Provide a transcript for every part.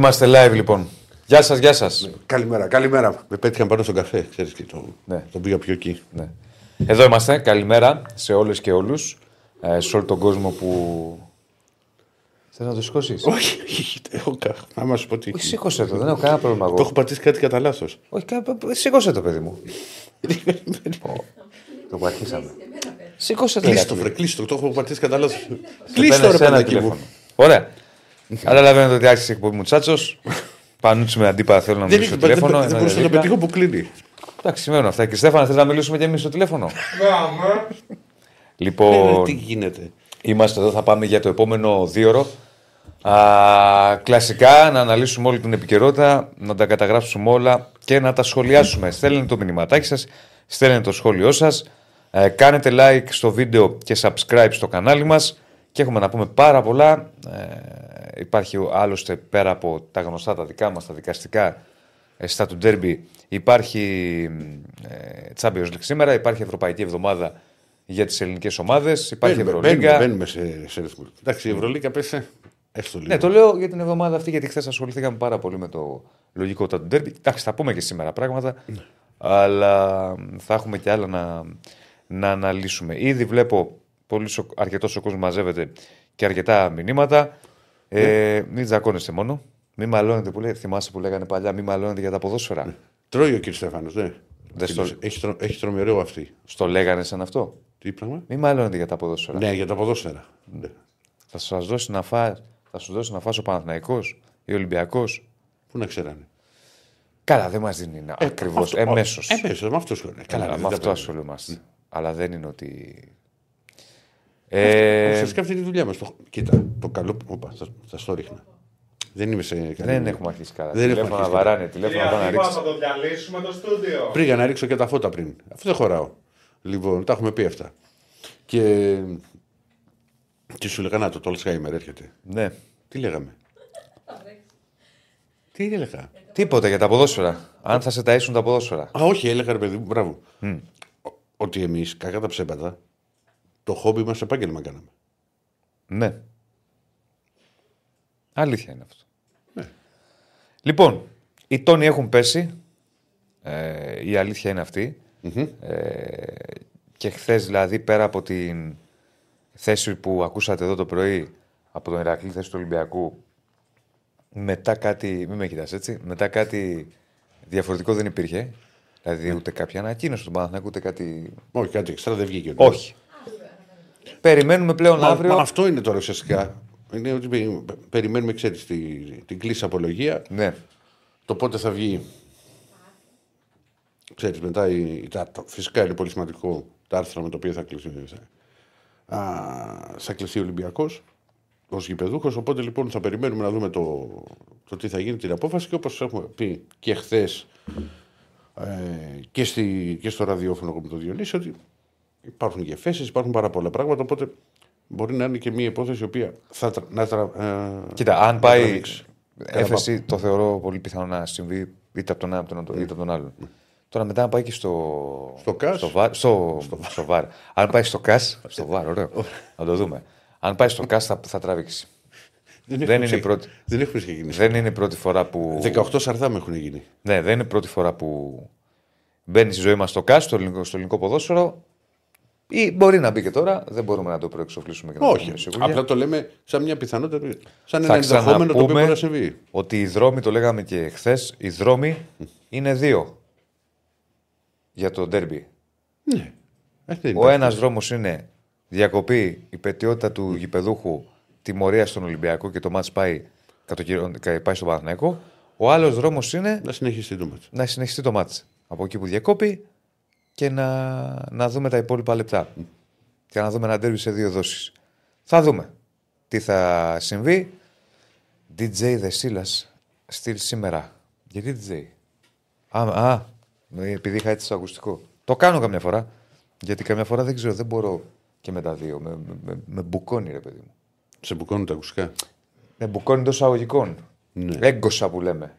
Είμαστε live λοιπόν. Γεια σας, γεια σας. Καλημέρα, καλημέρα. Με πέτυχαν πάνω στον καφέ, ξέρεις και το, Ναι. τον πήγα πιο εκεί. Ναι. Εδώ είμαστε. Καλημέρα σε όλες και όλους. Ε, σε όλο τον κόσμο που. Θες να το σηκώσεις; Όχι, όχι, έχω κα- άμα σου πω τι. Όχι, σήκωσε το, δεν έχω κανένα πρόβλημα εγώ. Το έχω πατήσει κάτι κατά λάθος. Όχι, κα- σήκωσε το, παιδί μου. Ω, το που αρχίσαμε. Σήκωσε το. Κλείστο, ρε, βρε, κλείστο, το έχω πατήσει κατά λάθος. Σε Κλείστο, παίρνει ρε ένα παιδάκι τηλέφωνο. μου. Ωραία. Καταλαβαίνετε ότι άρχισε η εκπομπή μου τσάτσος. Πανούτσι με αντίπα θέλω να Δεν μιλήσω έχει- στο δεν τηλέφωνο. δεν είναι μπορούσα να το δίπλα. πετύχω που κλείνει. Εντάξει, σημαίνουν αυτά. Και Στέφανα, θες να μιλήσουμε και εμείς στο τηλέφωνο; Ε, ρε, λοιπόν, Τι γίνεται. είμαστε εδώ, θα πάμε για το επόμενο δίωρο. Α, κλασικά να αναλύσουμε όλη την επικαιρότητα, να τα καταγράψουμε όλα και να τα σχολιάσουμε. Στέλνετε το μηνυματάκι σας, στέλνετε το σχόλιο σας, ε, κάνετε like στο βίντεο και subscribe στο κανάλι μας και έχουμε να πούμε πάρα πολλά. Ε, υπάρχει άλλωστε πέρα από τα γνωστά τα δικά μας, τα δικαστικά, ε, στα του Derby υπάρχει ε, Champions League σήμερα, υπάρχει Ευρωπαϊκή Εβδομάδα για τις ελληνικές ομάδες, υπάρχει Μπαίνουμε, Ευρωλίγκα. μπαίνουμε, μπαίνουμε σε, σε ρυθμό. Εντάξει, η Ευρωλίκα πέσε. Έστω λίγο. Ναι, το λέω για την εβδομάδα αυτή, γιατί χθες ασχοληθήκαμε πάρα πολύ με το λογικότητα του ντέρμπι. Εντάξει, θα πούμε και σήμερα πράγματα, αλλά θα έχουμε και άλλα να, να αναλύσουμε. Ήδη βλέπω πολύ αρκετός ο κόσμο μαζεύεται και αρκετά μηνύματα. Ε, μην τζακώνεστε μόνο. Μην μαλώνετε που λέει, θυμάσαι που λέγανε παλιά, μην μαλώνετε για τα ποδόσφαιρα. Τρώει ο κύριος Στέφανος, ναι. Δεν στο- Έχει, τρο... έχει τρομερό αυτή. Στο λέγανε σαν αυτό. Τι πράγμα; Μην μαλώνετε για τα ποδόσφαιρα. Ναι, για τα ποδόσφαιρα. Ναι. Θα σας δώσει να φας, θα σου δώσει να φας ο Παναθηναϊκός ή ο Ολυμπιακός. Πού να ξέρανε; Καλά, δεν μας δίνει ακριβώς. Εμέσως. Εμέσως, με αυτός σχολείο. Καλά, δεν με τα αυτό παίρνω. ασχολούμαστε. Αλλά δεν είναι ότι. Ε... Ε, Ουσιαστικά αυτή είναι η δουλειά μας. Κοίτα, το καλό. Οπα, θα, θα στο ρίχνα. Δεν είμαι σε. καλή δεν δουλειά. έχουμε αρχίσει καλά. Δεν έχουμε τηλέφωνα αρχίσει βαράνε, τηλέφωνα Κυρία πάνε να Θήμα, ρίξει. θα το διαλύσουμε το στούντιο. Πήγα να ρίξω και τα φώτα πριν. Αυτό δεν χωράω. Λοιπόν, τα έχουμε πει αυτά. Και. Τι σου λέγα, να το Τόλσχάιμερ έρχεται. Ναι. Τι λέγαμε; Τι έλεγα; Τίποτα για τα ποδόσφαιρα. Αν θα σε ταΐσουν τα ποδόσφαιρα. Α, όχι, έλεγα ρε παιδί μου, μπράβο. Ο- Ότι εμείς, κακά τα ψέματα, το χόμπι μας επάγγελμα κάναμε. Ναι. Αλήθεια είναι αυτό. Ναι. Λοιπόν, οι τόνοι έχουν πέσει. Ε, η αλήθεια είναι αυτή. Ε, και χθες, δηλαδή, πέρα από την θέση που ακούσατε εδώ το πρωί από τον Ηρακλή, θέση του Ολυμπιακού, μετά κάτι. Μην με κοιτάς έτσι. Μετά κάτι διαφορετικό δεν υπήρχε. Δηλαδή, ούτε κάποια ανακοίνωση του Παναθηναϊκού, ούτε κάτι. Όχι, κάτι εξτρά δεν βγήκε. Όχι. Περιμένουμε πλέον Μα, αύριο. μα αυτό είναι τώρα ουσιαστικά. Είναι ότι πε- περιμένουμε, ξέρεις, την, την κλίση απολογία. Ναι. Το πότε θα βγει. Ξέρεις, μετά η, τα, τα- φυσικά είναι πολύ σημαντικό τα άρθρα με τα οποία θα κλείσει, θα, α, θα κλείσει ο Ολυμπιακός ως γηπεδούχος. Οπότε λοιπόν θα περιμένουμε να δούμε το, το τι θα γίνει την απόφαση και όπως έχουμε πει και χθες ε, και, στη, και στο ραδιόφωνο με τον Διονύση ότι υπάρχουν και εφέσει, υπάρχουν πάρα πολλά πράγματα. Οπότε μπορεί να είναι και μια υπόθεση η οποία θα τρα- να τρα, ε, Κοίτα, αν να πάει τραβήξει. έφεση, το θεωρώ πολύ πιθανό να συμβεί είτε από τον ένα είτε από τον- είτε από τον άλλον. Τώρα μετά, αν πάει και στο. Στο ΚΑΣ. Στο, βάρ, στο, στο βάρ. Αν πάει στο ΚΑΣ. Στο βάρ, ωραίο. να το δούμε. Αν πάει στο ΚΑΣ, θα, θα τραβήξει. Δεν έχουμε είναι η ξε- πρώτη. Δεν έχουμε ξεκινήσει. Δεν είναι η πρώτη φορά που. 18 σαρδάμ έχουν γίνει. Ναι, δεν είναι η πρώτη φορά που μπαίνει στη ζωή μας στο ΚΑΣ, στο ελληνικό, στο ελληνικό ποδόσφαιρο. Ή μπορεί να μπει και τώρα. Δεν μπορούμε να το προεξοφλήσουμε και να το Όχι. πούμε σίγουρα. Απλά το λέμε σαν μια πιθανότητα. Σαν Θα ένα ενδεχόμενο το οποίο ξαναπούμε μπορεί να συμβεί. ότι οι δρόμοι, το λέγαμε και χθες, οι δρόμοι είναι δύο για το ντέρμπι. Ναι. Ε, δεν Ο υπάρχει. ένας δρόμος είναι διακοπή, η πετιότητα του γηπεδούχου, τιμωρία στον Ολυμπιακό και το μάτς πάει, κατοκυρω- κα- πάει στον Παναθηναϊκό. Ο άλλος δρόμος είναι Να συνεχίσει το μάτσο. να συνεχιστεί το μάτς από εκεί που διακόπη και να, να δούμε τα υπόλοιπα λεπτά. Και να δούμε ένα ντέρμπι σε δύο δόσεις. Θα δούμε τι θα συμβεί. DJ Δεσίλας στυλ σήμερα. Γιατί DJ. Α, α, επειδή είχα έτσι στο ακουστικό. Το κάνω καμιά φορά. Γιατί καμιά φορά δεν ξέρω, δεν μπορώ και με τα δύο. Με, με, με, με μπουκώνει, ρε παιδί μου. Σε μπουκώνουν τα ακουστικά; Με μπουκώνει εντός αγωγικών. Ναι. Έγκωσα που λέμε.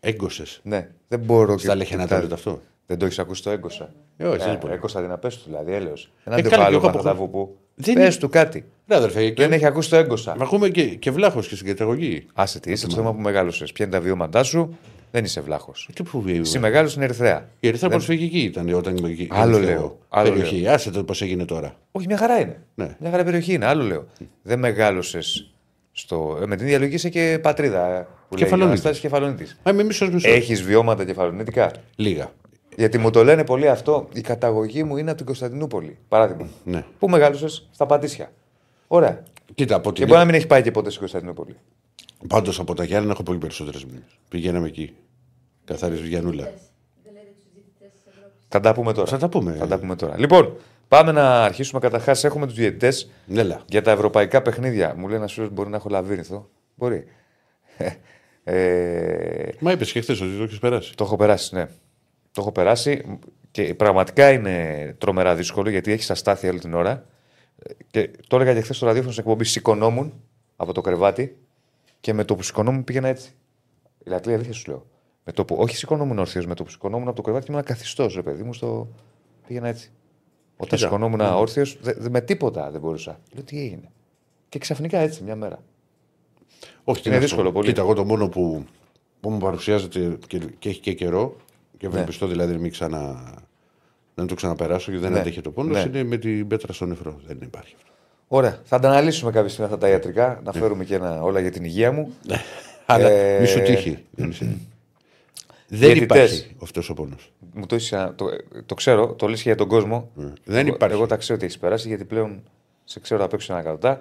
Έγκωσες. Ναι, δεν μπορώ. Στα λέχια τα- να το αυτό; Δεν το έχεις ακούσει το έγκωσα. Ε, όχι, δεν είναι πολύ. Έγκωσα την απέστου, δηλαδή, έλεος. Ε, Έναν καλά, και άλλο εγώ από Παπαδαβού που. Δεν Πες είναι- του κάτι. Ναι, αδερφέ, και... Δεν έχει ακούσει το έγκοσα. Μα ακούμε και, και βλάχος και στην καταγωγή. Άσε τι, είσαι το θέμα που μεγάλωσες. Ποια είναι τα βιώματά σου, δεν είσαι βλάχος. Τι που βγαίνει. Εσύ μεγάλος στην Ερυθρέα. Η Ερυθρά προσφυγική ήταν όταν ήμουν εκεί. Άλλο Ερυθρέα. λέω, άλλο Περιοχή. Άσε το πώς έγινε τώρα. Όχι, μια χαρά είναι. Ναι. Μια χαρά περιοχή είναι. Άλλο λέω. Δεν μεγάλωσες στο. ε, Με την ίδια λογική είσαι και πατρίδα. ε, Που λέει Κεφαλονίτης. Αναστάσης Κεφαλονίτης. Μα είμαι μισός μισός. Έχεις βιώματα κεφαλονίτικα; Λίγα. Γιατί μου το λένε πολύ αυτό. Η καταγωγή μου είναι από την Κωνσταντινούπολη. Παράδειγμα. Ναι. Πού μεγάλωσες; Στα Πατήσια. Ωραία. Κοίτα, από Και την. μπορεί να μην έχει πάει και ποτέ στην Κωνσταντινούπολη. Πάντως από τα Γιάννενα έχω πολύ περισσότερες μήνε. Πηγαίναμε εκεί. Καθαρίζει Γιανούλα. Θα τα πούμε τώρα. Θα τα πούμε. Θα τα πούμε τώρα. Λοιπόν, πάμε να αρχίσουμε. Καταρχάς, έχουμε τους διαιτητές Έλα. για τα ευρωπαϊκά παιχνίδια. Μου λέει ένας φίλος μπορεί να έχω λαβύρινθο. Μπορεί. ε, Μα είπες και χθες ότι το έχεις περάσει. το έχω περάσει, ναι. Το έχω περάσει και πραγματικά είναι τρομερά δύσκολο γιατί έχεις αστάθεια όλη την ώρα. Και το έλεγα και χθες στο ραδιόφωνο σε εκπομπή. Σηκωνόμουν από το κρεβάτι και με το που σηκωνόμουν πήγαινα έτσι. Δηλαδή, αλήθεια σου λέω. Με το που, όχι σηκωνόμουν όρθιος, με το που σηκωνόμουν από το κρεβάτι ήμουν καθιστός, ρε παιδί μου, στο. Πήγαινα έτσι. Όταν Κοίτα. σηκωνόμουν όρθιος, με τίποτα δεν μπορούσα. Λέω τι έγινε. Και ξαφνικά έτσι μια μέρα. Όχι, τι Είναι αυτό. δύσκολο πολύ. Κοίτα, εγώ το μόνο που, που μου παρουσιάζεται και, και έχει και καιρό και ευελπιστώ δηλαδή να μην ξανα. Να μην το ξαναπεράσω γιατί δεν Ναι. αντέχει το πόνο. Ναι. Είναι με την πέτρα στο νεφρό. Δεν υπάρχει αυτό. Ωραία. Θα τα αναλύσουμε κάποια στιγμή αυτά τα ιατρικά, να φέρουμε και ένα, όλα για την υγεία μου. Αλλά Ε, μη σου τύχει. Δεν είσαι- Δεν Διαιτητές. υπάρχει αυτός ο πόνος. Μου το, έχεις, α- το, το ξέρω, το λες και για τον κόσμο. Δεν εγώ, υπάρχει. Εγώ τα ξέρω ότι έχεις περάσει γιατί πλέον σε ξέρω απ' έξω ένα κατωτά.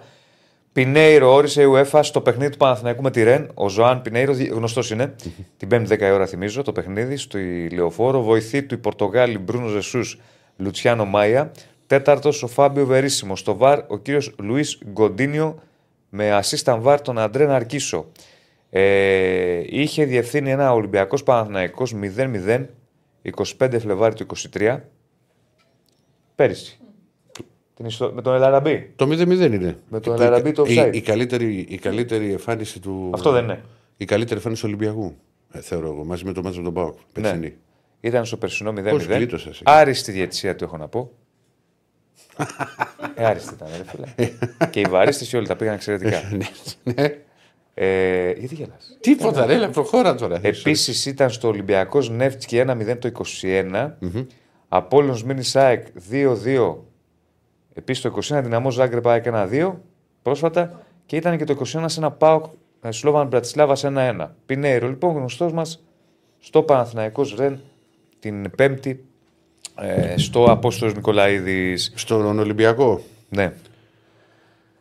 Πινέιρο όρισε η UEFA στο παιχνίδι του Παναθηναϊκού με τη Ρεν. Ο Ζωάν Πινέιρο, γνωστός είναι. την 5η 10 η ώρα θυμίζω το παιχνίδι στο Λεωφόρο. Βοηθή του οι Πορτογάλοι Μπρούνο Ζεσούς Λουτσιάνο Μάια. Τέταρτος ο Φάμπιο Βερίσιμος. Στο βαρ ο κύριος Λουίς Γκοντίνιο με ασίσταν βαρ τον Αντρέ Ναρκίσο. Ε, είχε διευθύνει ένα Ολυμπιακός Παναθηναϊκός 0-0 25 Φλεβάρι του 23 πέρυσι. Την ιστο... Με τον Ελαραμπή. Το 0-0 είναι. Με το Η- Ελαραμπή το η, offside. η, καλύτερη, η καλύτερη εμφάνιση του. Αυτό δεν είναι. Η καλύτερη εμφάνιση του Ολυμπιακού. Ε, θεωρώ εγώ. Μαζί με το μάτσο με τον Πάοκ. Περσινή. Ναι. Ήταν στο περσινό 0-0. Πώς γλίτωσες εκεί. Άριστη διαιτησία του έχω να πω. ε, άριστη ήταν, ρε φίλε. και οι βαρίστες όλοι τα πήγαν εξαιρετικά. Ναι. ε, γιατί γελάς; Τίποτα, ρε, προχώρα τώρα. Επίσης ήταν στο Ολυμπιακός Νεύτσκι 1-0 το 21. Απόλλων Μίνι Σάεκ 2-2. Επίσης το 21 Δυναμό Ζάγκρεπ ΑΕΚ 1-2 πρόσφατα. Και ήταν και το 21 σε ένα Πάοκ ε, Σλόβαν Μπρατισλάβας 1-1. Πινέιρο λοιπόν γνωστός μας στο Παναθηναϊκός Ρεν την Πέμπτη ε, στο Απόστολος Νικολαίδη. Στον Ολυμπιακό Ναι.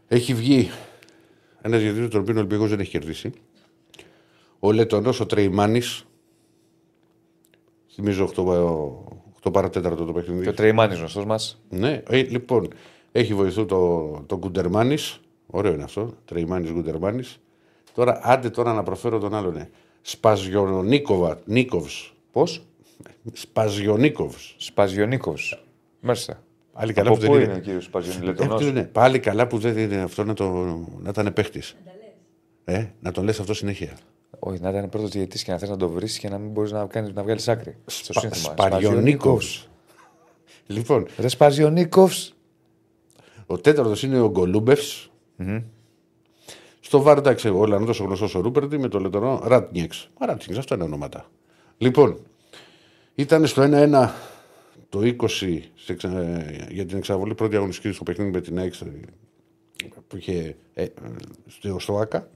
έχει βγει ένας διαιτητής τον οποίο ο Ολυμπιακός δεν έχει κερδίσει. Ο Λετωνός, ο Τρεϊμάνης. Θυμίζω 8, 8 παρατέταρτο το παιχνίδι. Και ο Τρεϊμάνης γνωστός μας. Ναι, ε, λοιπόν, έχει βοηθού το, το Γκουντερμάνης. Ωραίο είναι αυτό. Τρεϊμάνης Γκουντερμάνης. Τώρα, άντε τώρα να προφέρω τον άλλον. Ναι. Σπαζιονίκοβα. Νίκοβς. Πώς; Σπαζιονίκοβς. Σπαζιονίκο. Μάλιστα. Πάλι καλά Από που δεν πού είναι. είναι ο κύριος Σπαζιονίκο. Ε, αυτό είναι. Πάλι καλά που δεν είναι αυτό να, το, να ήταν παίχτη. Ε, να τον λες αυτό συνέχεια. Όχι, να ήταν πρώτος διαιτή και να θες να το βρεις και να μην μπορείς να, κάνεις, να βγάλεις άκρη. Στο Σπα- σύνθημα. Σπαριονίκοβ. Λοιπόν, Ρε Σπαζιονίκοφ. ο τέταρτος είναι ο γκολουμπεφ Στο βάρ, εντάξει, ο Ολλανδός ο γνωστός ο Ρούπερντι με το λετωνό Ράτνιεξ. Μα Ράτνιεξ, αυτά είναι ονόματα. Λοιπόν, ήταν στο 1-1 το 20 σε εξα- για την εξαβολή πρώτη αγωνιστική στο παιχνίδι με την ΑΕΚ που είχε ε, στο, στο ΑΚΑ.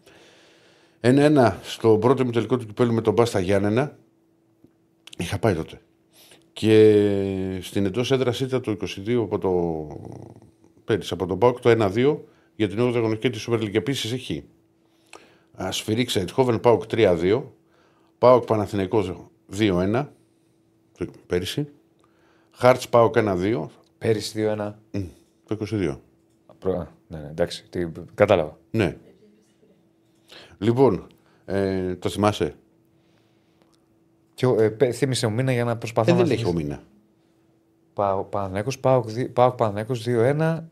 1-1 στο πρώτο ημιτελικό του κυπέλου με τον Μπάστα Γιάννενα. Είχα πάει τότε. Και στην εντός έδραση ήταν το 22 από το. Πέρυσι από τον Πάοκ το 1-2 για την 8η αγωνιστική τη Super League. Επίσης έχει Σφυρίξα Ετχόβεν Πάοκ 3-2. Πάοκ Παναθηναϊκός 2-1. Πέρυσι. Χάρτς Πάοκ 1-2. Πέρυσι 2-1. Το 22. Προ... Ναι, ναι, εντάξει. Τι... Κατάλαβα. Ναι. Λοιπόν, ε, το θυμάσαι; Και, ε, πέ- θύμισε μου μήνα για να προσπαθώ Ε, να δεν έχει θυμηθώ. ομίνα. Πάω Παναθηναϊκός, Πάοκ δι- Πάοκ Παναθηναϊκός 2-1.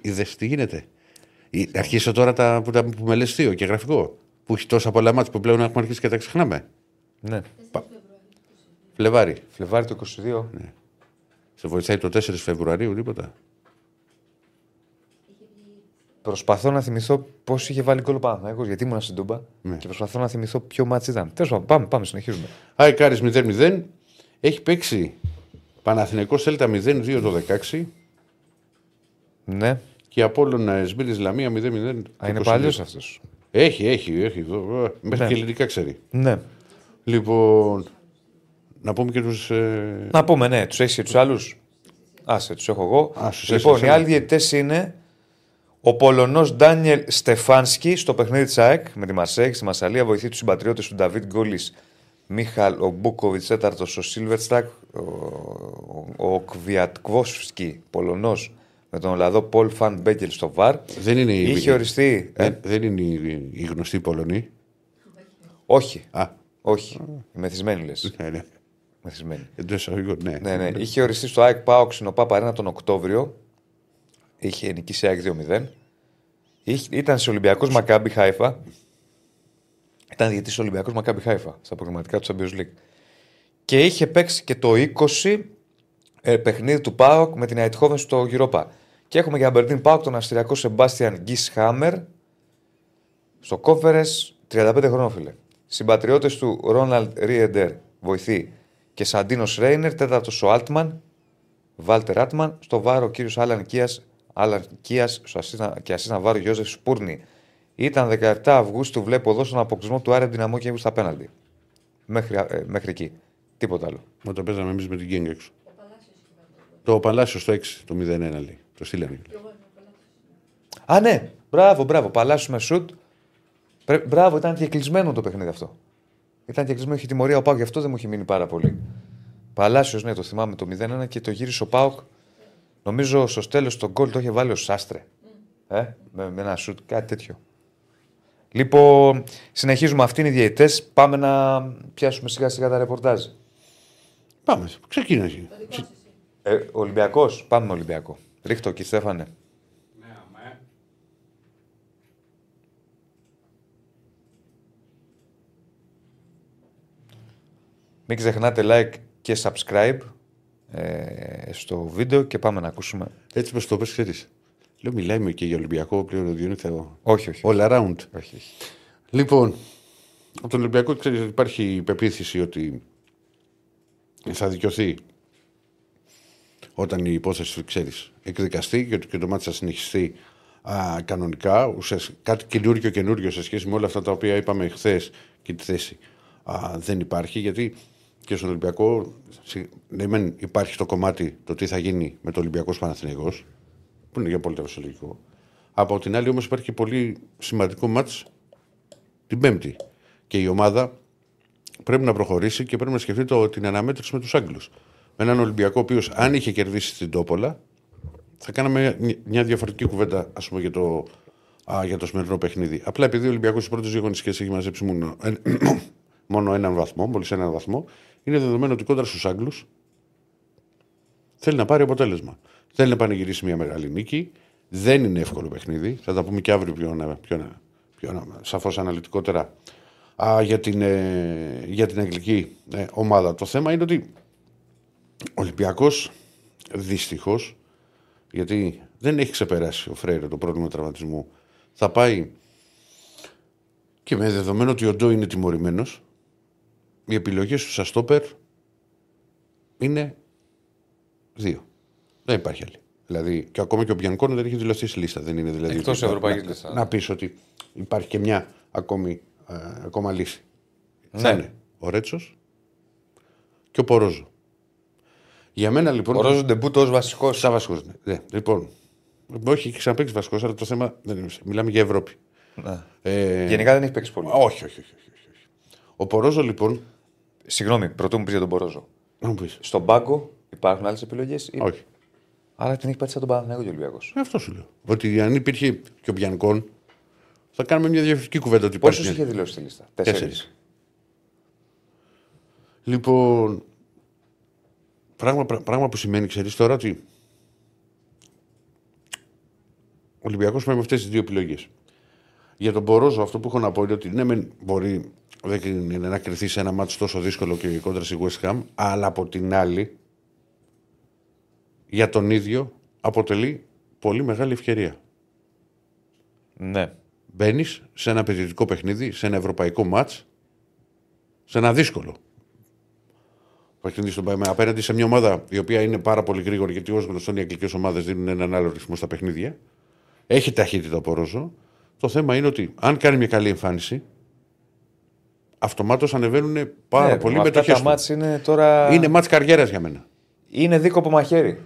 Είδες τι γίνεται; Ε, Αρχίσω τώρα τα, που, τα, που με λες θείο και γραφικό. Που έχει τόσα πολλά μάτια που πλέον έχουμε αρχίσει και τα ξεχνάμε. Ναι. Φλεβάρι. Φλεβάρι το 22. Ναι. Σε βοηθάει το 4 Φεβρουαρίου, τίποτα. Προσπαθώ να θυμηθώ πώς είχε βάλει γκολ ο Παναθηναϊκός, γιατί ήμουν στην Τούμπα Ναι. και προσπαθώ να θυμηθώ ποιο μάτσο ήταν. Τέλος πάντων, πάμε, πάμε, συνεχίζουμε. Άι Κάρις 0-0. Έχει παίξει Παναθηναϊκός Σέλτα 0-2 το 16 Ναι, και Απόλλωνα Εσμύρης Λαμία 0-0. Α, το είναι 22. παλιός αυτός. Έχει, έχει, έχει. εδώ, ε, Μέχρι Ναι. και ελληνικά ξέρει. Ναι. Λοιπόν, να πούμε και τους... Ε... Να πούμε, ναι, τους έχεις και τους άλλους. Άσε, τους έχω εγώ. Α, στους λοιπόν, έχεις οι εσένα. άλλοι διαιτητές είναι ο Πολωνός Ντάνιελ Στεφάνσκι στο παιχνίδι της ΑΕΚ με τη Μαρσέη στη Μασαλία. Βοηθεί τους συμπατριώτες του Νταβίτ Γκόλης Μίχαλ, ο Μπούκοβιτ τέταρτος, ο Σίλβερστακ, ο, ο, ο Κβιατκόφσκι Πολωνός με τον Ολλανδό Πολ Φαν Μπούκελ στο VAR. Δεν είναι η... Είχε οριστεί. ε, Δεν, δεν είναι η, η γνωστή Πολωνή; όχι, Α, όχι. Η μεθυσμένη λες. ναι, ναι. Μεθυσμένη. Εντός εισαγωγικών, ναι. Ναι, ναι. Είχε οριστεί στο ΑΕΚ ΠΑΟΚ στην OPAP Arena τον Οκτώβριο. Είχε νικήσει ΑΕΚ 2-0. Είχε- Ήταν σε Ολυμπιακό Μακάμπι Χάιφα. Ήταν διαιτητής Ολυμπιακό Μακάμπι Χάιφα στα προγραμματικά του Champions League. Και είχε παίξει και το 20 ε, παιχνίδι του Πάοκ με την Αιτχόβεν στο Europa. Και έχουμε για Αμπερντίν Πάοκ τον Αυστριακό Σεμπάστιαν Γκί Χάμερ στο κόφερε 35 χρονών, φίλε. Συμπατριώτες του Ρόναλντ Ρίεντερ βοηθή και Σαντίνος Ρέινερ, τέταρτος ο Altman, Βάλτερ Άτμαν, στο βάρο ο κύριος Άλαν Κίας, Άλαν Κίας, στο ασίστα- και ασίστα βάρο Γιώζεφ Σπούρνη. Ήταν 17 Αυγούστου, βλέπω εδώ στον αποκλεισμό του Άρε Δυναμό και έβγαλε στα πέναλτι. Μέχρι, ε, μέχρι εκεί. Τίποτα άλλο. Όταν παίζαμε εμείς με την Γκένγκ έξω. Το Παλάσιος στο 6, το 0-1 λέει. Το στείλανε. Α, ναι. Μπράβο, μπράβο. Παλάσιος με σουτ. Πρέ- Μπράβο, ήταν και κλεισμένο το παιχνίδι αυτό. Ήταν και κλεισμένο, είχε τιμωρία ο Πάουκ, γι' αυτό δεν μου έχει μείνει πάρα πολύ. Παλάσιος, ναι, το θυμάμαι το 0-1 και το γύρισε ο Πάουκ. Νομίζω στο τέλος τον γκολ το είχε βάλει ο Σάστρε. Ε, με, με ένα σουτ, κάτι τέτοιο. Λοιπόν, συνεχίζουμε. Αυτοί είναι οι διαιτητές. Πάμε να πιάσουμε σιγά σιγά τα ρεπορτάζ. Πάμε, ξεκίνησε. Ε, Ολυμπιακός, πάμε με Ολυμπιακό. Ρίχτω εκεί, Στέφανε. Μην ξεχνάτε like και subscribe ε, στο βίντεο και πάμε να ακούσουμε. Έτσι πως το πες, ξέρεις. Λέω, μιλάμε και για Ολυμπιακό πλέον ο Διονύη Θεό. Όχι, όχι. All around. όχι, όχι. Λοιπόν, από τον Ολυμπιακό ξέρεις, υπάρχει η πεποίθηση ότι θα δικαιωθεί όταν η υπόθεση, ξέρεις, εκδικαστεί και, ότι και το μάτι θα συνεχιστεί α, κανονικά. Ουσιαστικά, κάτι καινούριο καινούριο σε σχέση με όλα αυτά τα οποία είπαμε χθες και τη θέση α, δεν υπάρχει. Γιατί και στον Ολυμπιακό, συ- ναι, μεν υπάρχει το κομμάτι το τι θα γίνει με το Ολυμπιακός Παναθηναϊκός, που είναι για πολύ φυσιολογικό. Από την άλλη όμως υπάρχει και πολύ σημαντικό μάτς την Πέμπτη. Και η ομάδα πρέπει να προχωρήσει και πρέπει να σκεφτεί το, την αναμέτρηση με τους Άγγλους. Με έναν Ολυμπιακό ο οποίος, αν είχε κερδίσει την Τόπολα, θα κάναμε μια- μια διαφορετική κουβέντα ας πούμε, για, το, α, για το σημερινό παιχνίδι. Απλά επειδή ο Ολυμπιακός στις πρώτες δύο αγωνιστικέ έχει μαζέψει μόνο, εν- μόνο έναν βαθμό, μόλις έναν βαθμό, είναι δεδομένο ότι κόντρα στους Άγγλους θέλει να πάρει αποτέλεσμα. Θέλει να πανηγυρίσει μια μεγάλη νίκη. Δεν είναι εύκολο παιχνίδι. Θα τα πούμε και αύριο πιο, πιο, πιο σαφώς αναλυτικότερα α, για, την, ε, για την αγγλική ε, ομάδα. Το θέμα είναι ότι ο Ολυμπιακός δυστυχώς γιατί δεν έχει ξεπεράσει ο Φρέιρε το πρόβλημα τραυματισμού θα πάει και με δεδομένο ότι ο Ντό είναι τιμωρημένος οι επιλογές του Σαστόπερ είναι δύο. Δεν υπάρχει άλλη. Δηλαδή, και ακόμα και ο Μπιανκόνο δεν έχει δηλωθεί στη λίστα. Δεν είναι δηλαδή. Εκτός ότι- ευρωπαϊκής να- λίστας. Να πεις ότι υπάρχει και μια ακόμη, ε, ακόμα λύση. Ναι. Θα είναι ο Ρέτσος και ο Πορόζο. Για μένα λοιπόν. Ο Ρόζο Ντεμπούτο ως βασικός. Σαν βασικός. Ναι. ναι. Λοιπόν. Όχι, έχει ξαναπέξει βασικός, αλλά το θέμα δεν είναι. Μιλάμε για Ευρώπη. Ε, Γενικά δεν έχει παίξει πολύ. όχι, όχι, όχι, όχι, όχι. Ο Πορόζο λοιπόν. Συγγνώμη, πρωτού μου πεις για τον Πορόζο. Να μου πεις. Στον πάγκο υπάρχουν άλλες επιλογές. Όχι. Άρα την έχει πάρει σαν τον Παναθηναϊκό και ο Ολυμπιακός. Ε, Αυτό σου λέω. Ότι αν υπήρχε και ο Μπιανκόν, θα κάνουμε μια διαφορετική κουβέντα. Ότι υπάρχει Πόσου μια- είχε δηλώσει στη λίστα, Τέσσερις. Τέσσερις. Λοιπόν, πράγμα, πρά- πράγμα που σημαίνει, ξέρεις τώρα ότι ο Ολυμπιακός πάει με αυτές τις δύο επιλογές. Για τον Πορόζο, αυτό που έχω να πω είναι ότι ναι, μεν μπορεί δεν είναι να κρυθεί σε ένα μάτσο τόσο δύσκολο και κόντρα στη West Ham, αλλά από την άλλη για τον ίδιο αποτελεί πολύ μεγάλη ευκαιρία. Ναι. Μπαίνεις σε ένα απαιτητικό παιχνίδι, σε ένα ευρωπαϊκό μάτς, σε ένα δύσκολο παιχνίδι στον Παϊμέ. Απέναντι σε μια ομάδα η οποία είναι πάρα πολύ γρήγορη, γιατί ω γνωστόν οι αγγλικές ομάδες δίνουν έναν άλλο ρυθμό στα παιχνίδια. Έχει ταχύτητα ο Πορόζο. Το θέμα είναι ότι αν κάνει μια καλή εμφάνιση, αυτομάτως ανεβαίνουν πάρα ναι, πολύ αυτά μετοχέ. Τα μάτς είναι τώρα. Είναι μάτς καριέρας για μένα. είναι δίκοπο μαχαίρι.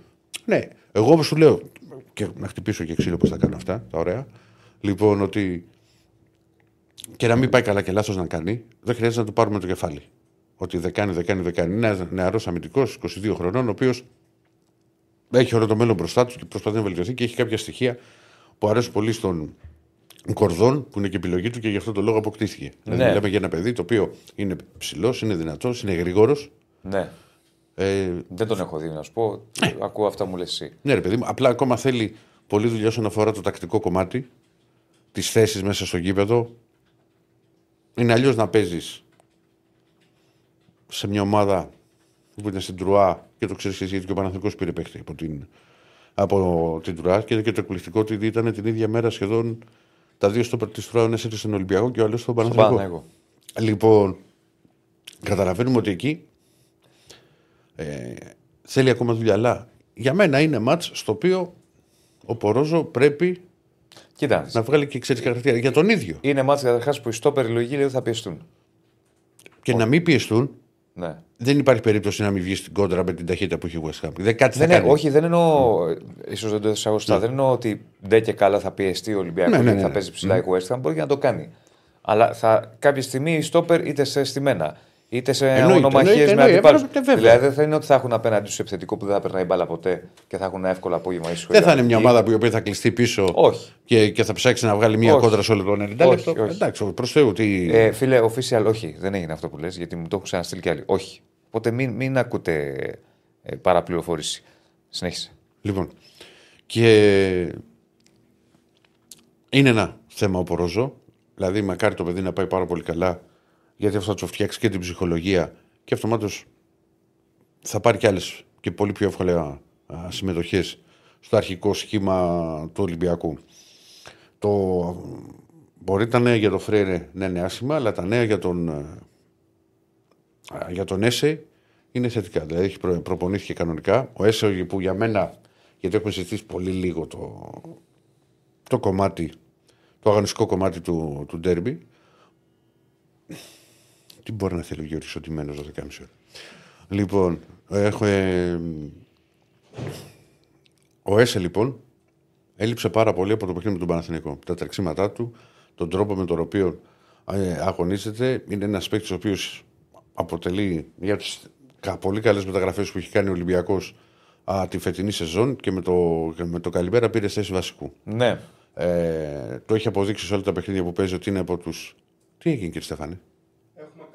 Ναι, εγώ όπω σου λέω. Και να χτυπήσω και ξύλο πώς θα κάνω αυτά, τα ωραία. Λοιπόν, ότι. και να μην πάει καλά και λάθος να κάνει, δεν χρειάζεται να του πάρουμε το κεφάλι. Ότι δεν κάνει, δεν κάνει, δεν κάνει. Είναι ένας νεαρός αμυντικός, 22 χρονών, ο οποίος έχει όλο το μέλλον μπροστά του και προσπαθεί να βελτιωθεί και έχει κάποια στοιχεία που αρέσουν πολύ στον Κορδόν, που είναι και επιλογή του και γι' αυτό το λόγο αποκτήθηκε. Δηλαδή, μιλάμε για ένα παιδί το οποίο είναι ψηλός, είναι δυνατός, είναι γρήγορος. Ναι. Ε, Δεν τον έχω δει να σου πω. Ακούω αυτά μου λες εσύ. Ναι, ρε παιδί μου, απλά ακόμα θέλει πολλή δουλειά όσον αφορά το τακτικό κομμάτι, τις θέσεις μέσα στο γήπεδο. Είναι αλλιώς να παίζεις σε μια ομάδα που είναι στην Τρουά και το ξέρεις γιατί και ο Παναθηνικό πήρε παίχτη από την, από την Τρουά και, και το εκπληκτικό ότι ήταν την ίδια μέρα σχεδόν τα δύο στο της Τρουά, ο ένας ήταν στον Ολυμπιακό και ο άλλος στον Παναθηνικό. Παναθηναϊκό. Λοιπόν, καταλαβαίνουμε ότι εκεί ε, θέλει ακόμα δουλειά. Αλλά για μένα είναι μάτς στο οποίο ο Πορόζο πρέπει Κοίτα, να βγάλει και εξαιρετικά χαρακτήρα για τον ίδιο. είναι μάτς καταρχάς που οι στόπερ λογική λέει ότι θα πιεστούν. Και να μην πιεστούν, Ναι. δεν υπάρχει περίπτωση να μην βγει στην κόντρα με την ταχύτητα που έχει η West Ham. Δεν, κάτι Δεν θα είναι, κάνει. όχι, δεν εννοώ. ίσως δεν το έθεσα σωστά. Δεν εννοώ ότι ντε και καλά θα πιεστεί ο Ολυμπιακός Ναι, ναι, γιατί ναι, θα ναι. παίζει ψηλά η West Ham. Μπορεί και να το κάνει. Αλλά θα, κάποια στιγμή οι στόπερ είτε σε στημένα είτε σε Εννοείται, ονομαχίες εννοείται, με εννοείται, αντιπάλους. βέβαια. Δηλαδή δεν θα είναι ότι θα έχουν απέναντι τους επιθετικό που δεν θα περνάει μπάλα ποτέ και θα έχουν ένα εύκολο απόγευμα ίσως. Δεν θα είναι μια ομάδα που η οποία θα κλειστεί πίσω Όχι. και, και θα ψάξει να βγάλει μια Όχι. κόντρα σε όλο το 90 Όχι, λεπτό. όχι. Εντάξει, προς Θεού. Τι... Ε, φίλε, official, όχι, δεν έγινε αυτό που λες, γιατί μου το έχουν ξαναστείλει κι άλλοι. Όχι. Οπότε μην, μην ακούτε ε, παραπληροφόρηση. Συνέχισε. Λοιπόν, και είναι ένα θέμα ο Πορόζο. Δηλαδή, μακάρι το παιδί να πάει πάρα πολύ καλά, γιατί αυτό θα του φτιάξει και την ψυχολογία και αυτομάτως θα πάρει κι άλλες και πολύ πιο εύκολα συμμετοχές στο αρχικό σχήμα του Ολυμπιακού. Το, μπορεί τα νέα για το Φρέιρε να είναι άσχημα, αλλά τα νέα για τον, ε, Α, για τον Έσε είναι θετικά. Δηλαδή έχει προ, προπονήθηκε κανονικά. Ο Έσε που για μένα, γιατί έχουμε συζητήσει πολύ λίγο το, το κομμάτι, το αγωνιστικό κομμάτι του, του ντέρμπι. Τι μπορεί να θέλει ο Γιώργος ο Τιμένος 12,5 ώρα. Λοιπόν, έχω, ε, ο Έσε λοιπόν έλειψε πάρα πολύ από το παιχνίδι με τον Παναθηναϊκό. Τα τρεξίματά του, τον τρόπο με τον οποίο ε, αγωνίζεται, είναι ένας παίκτης ο οποίος αποτελεί για τις πολύ καλές μεταγραφές που έχει κάνει ο Ολυμπιακός τη φετινή σεζόν και με το, και με το Καλιμπέρα πήρε θέση βασικού. Ναι. Ε, το έχει αποδείξει σε όλα τα παιχνίδια που παίζει ότι είναι από του. Τι έγινε κύριε Στέφανε;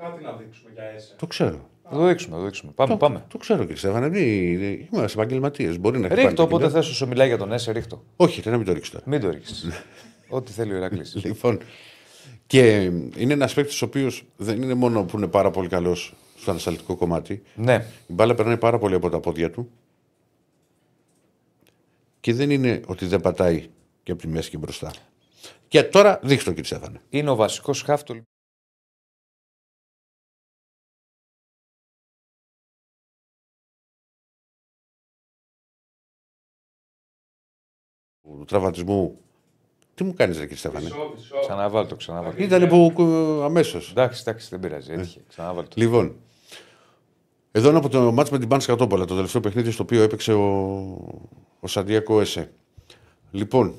Έχουμε κάτι να δείξουμε για ΕΣΕ. Το ξέρω. Θα το δείξουμε, θα το δείξουμε. Πάμε, πάμε. Το ξέρω κύριε Στέφανε. Τι- Είμαστε επαγγελματίες. Μπορεί να έχει Ρίχτω πάρει όποτε την- θες όσο μιλάει για τον Έσε, ρίχτω. Όχι, δεν να μην το ρίξεις τώρα. Μην το ρίξεις. Ό,τι θέλει ο Ηρακλής. Λοιπόν, και είναι ένας παίκτης ο οποίος δεν είναι μόνο που είναι πάρα πολύ καλός στο ανασταλτικό κομμάτι. ναι. Η μπάλα περνάει πάρα πολύ από τα πόδια του. Και δεν είναι ότι δεν πατάει και από τη μέση και μπροστά. Και τώρα δείχνω κύριε Στέφανε. Είναι ο βασικός χάφτο. Του τραυματισμού. Τι μου κάνεις, κύριε Στέφανε; Μισό, μισό. Ξαναβάλ το, ξαναβάλ το. Ήταν που αμέσως. Εντάξει, εντάξει, δεν πειράζει. Έτυχε. Ξαναβάλ το. Λοιπόν, εδώ είναι από το μάτς με την Πάνς Κατόπολα, το τελευταίο παιχνίδι στο οποίο έπαιξε ο, ο Σαντιακό Εσέ. Λοιπόν,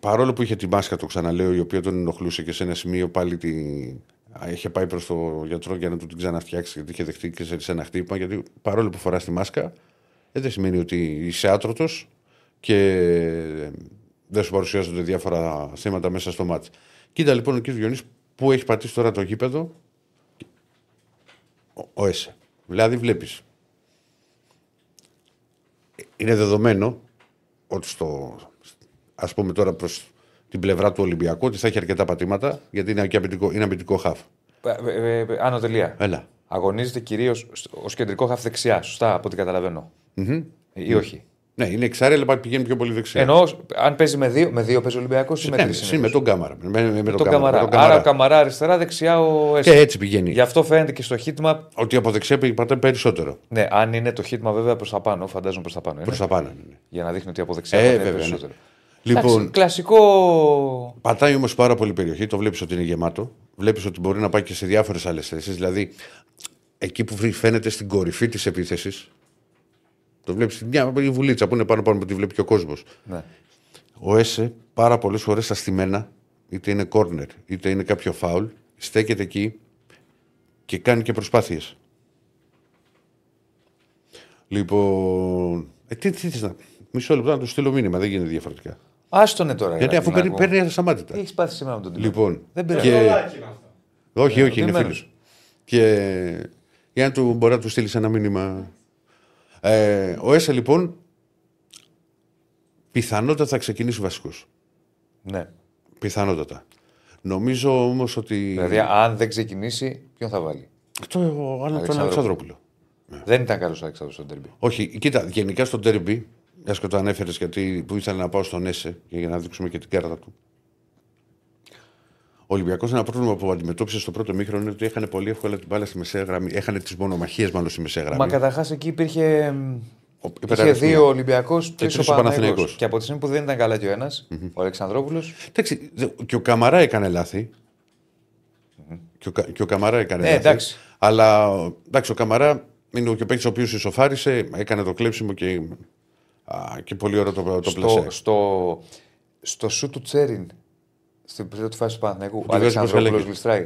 παρόλο που είχε την μάσκα, το ξαναλέω, η οποία τον ενοχλούσε και σε ένα σημείο πάλι τη... α, είχε πάει προς το γιατρό για να του την ξαναφτιάξει, γιατί είχε δεχτεί και σε ένα χτύπημα. Γιατί παρόλο που φορά τη μάσκα, ε, δεν σημαίνει ότι είσαι άτρωτος και δεν σου παρουσιάζονται διάφορα θέματα μέσα στο μάτς. Κοίτα λοιπόν ο κ. Διονύσης που έχει πατήσει τώρα το γήπεδο; Ο- ο ΕΣΕ. Δηλαδή βλέπεις. Είναι δεδομένο ότι στο, ας πούμε τώρα προς την πλευρά του Ολυμπιακού ότι θα έχει αρκετά πατήματα γιατί είναι, και αμυντικό, είναι αμυντικό χαφ. Ε, ε, ε, Άνω τελεία. Έλα. Αγωνίζεται κυρίως ως κεντρικό χάφ δεξιά. Σωστά, από ό,τι καταλαβαίνω. Ή όχι. Ναι, είναι εξάρι, αλλά πηγαίνει πιο πολύ δεξιά. Εννοώ, αν παίζει με δύο, με δύο παίζει ο Ολυμπιακός ή με ναι, τρεις. συν με τον Κάμαρα. Με, με, με τον Καμαρά. με τον Άρα ο Καμαρά αριστερά, δεξιά ο Έσε. Και έτσι πηγαίνει. Γι' αυτό φαίνεται και στο χίτμα. Ότι από δεξιά πατάει περισσότερο. Ναι, αν είναι το χίτμα βέβαια προς τα πάνω, φαντάζομαι προς τα πάνω. Είναι. Προς τα πάνω. Ναι. Για να δείχνει ότι από δεξιά Ε, πατάει βέβαια, ναι. περισσότερο. Λοιπόν, Εντάξει, κλασικό. πατάει όμως πάρα πολύ περιοχή. Το βλέπεις ότι είναι γεμάτο. Βλέπεις ότι μπορεί να πάει και σε διάφορες άλλες θέσεις. Δηλαδή, εκεί που φαίνεται στην κορυφή της επίθεσης. Το βλέπεις μια η βουλίτσα που είναι πάνω πάνω που τη βλέπει και ο κόσμος. Ναι. Ο Έσε πάρα πολλές φορές στα στημένα, είτε είναι κόρνερ, είτε είναι κάποιο φάουλ, στέκεται εκεί και κάνει και προσπάθειες. Λοιπόν. Ε, τι, τι θες να. Μισό λεπτό να του στείλω μήνυμα, δεν γίνεται διαφορετικά. Άστονε τώρα. Γιατί ρε, αφού να παίρνει, ακούω. παίρνει ασταμάτητα. Τι έχεις πάθει σήμερα με τον τηλέφωνο. Λοιπόν, Δεν πειράζει. και... Ρολάκι είναι αυτά. όχι, όχι, είναι Ρωτημένος. φίλος. Και για να του μπορεί να του στείλεις ένα μήνυμα; Ε, ο Έσε λοιπόν πιθανότατα θα ξεκινήσει βασικός. Ναι. Πιθανότατα. Νομίζω όμως ότι. Δηλαδή, αν δεν ξεκινήσει, ποιον θα βάλει; Το, ο, Αλε- τον Αλεξανδρόπουλο. Δεν ήταν καλός ο Αλεξάνδρου στον τερμπι. Όχι, κοίτα, γενικά στο τέρμπι, μιας και το ανέφερες γιατί που ήθελα να πάω στον Έσε και για να δείξουμε και την κάρτα του. Ο Ολυμπιακός ένα πρόβλημα που αντιμετώπισε στο πρώτο μήχρονο είναι ότι έχανε πολύ εύκολα την μπάλα στη μεσαία γραμμή. Έχανε τις μονομαχίες μάλλον στη μεσαία γραμμή. Μα καταρχάς εκεί υπήρχε. Ο- Είχε υπεραριθμία. δύο Ολυμπιακούς, τρεις τρεις ο ο Παναθηναϊκός. Παναθηναϊκός. Και από τη στιγμή που δεν ήταν καλά και ο ένας, ο Αλεξανδρόπουλο. Εντάξει, δε- και ο Καμαρά έκανε λάθη. Και, ο, Κα- και ο Καμαρά έκανε Ε, λάθη. εντάξει. Αλλά εντάξει, ο Καμαρά είναι και ο παίκτης ο οποίος ισοφάρισε, έκανε το κλέψιμο και, α, και πολύ ωραίο το, το πλασέ. Στο, στο, στο σου του Τσέριν, στην πρώτη φάση του Παναθηναϊκού, ο Του βγάζει Αλεξανδρόπουλο πως γλιστράει.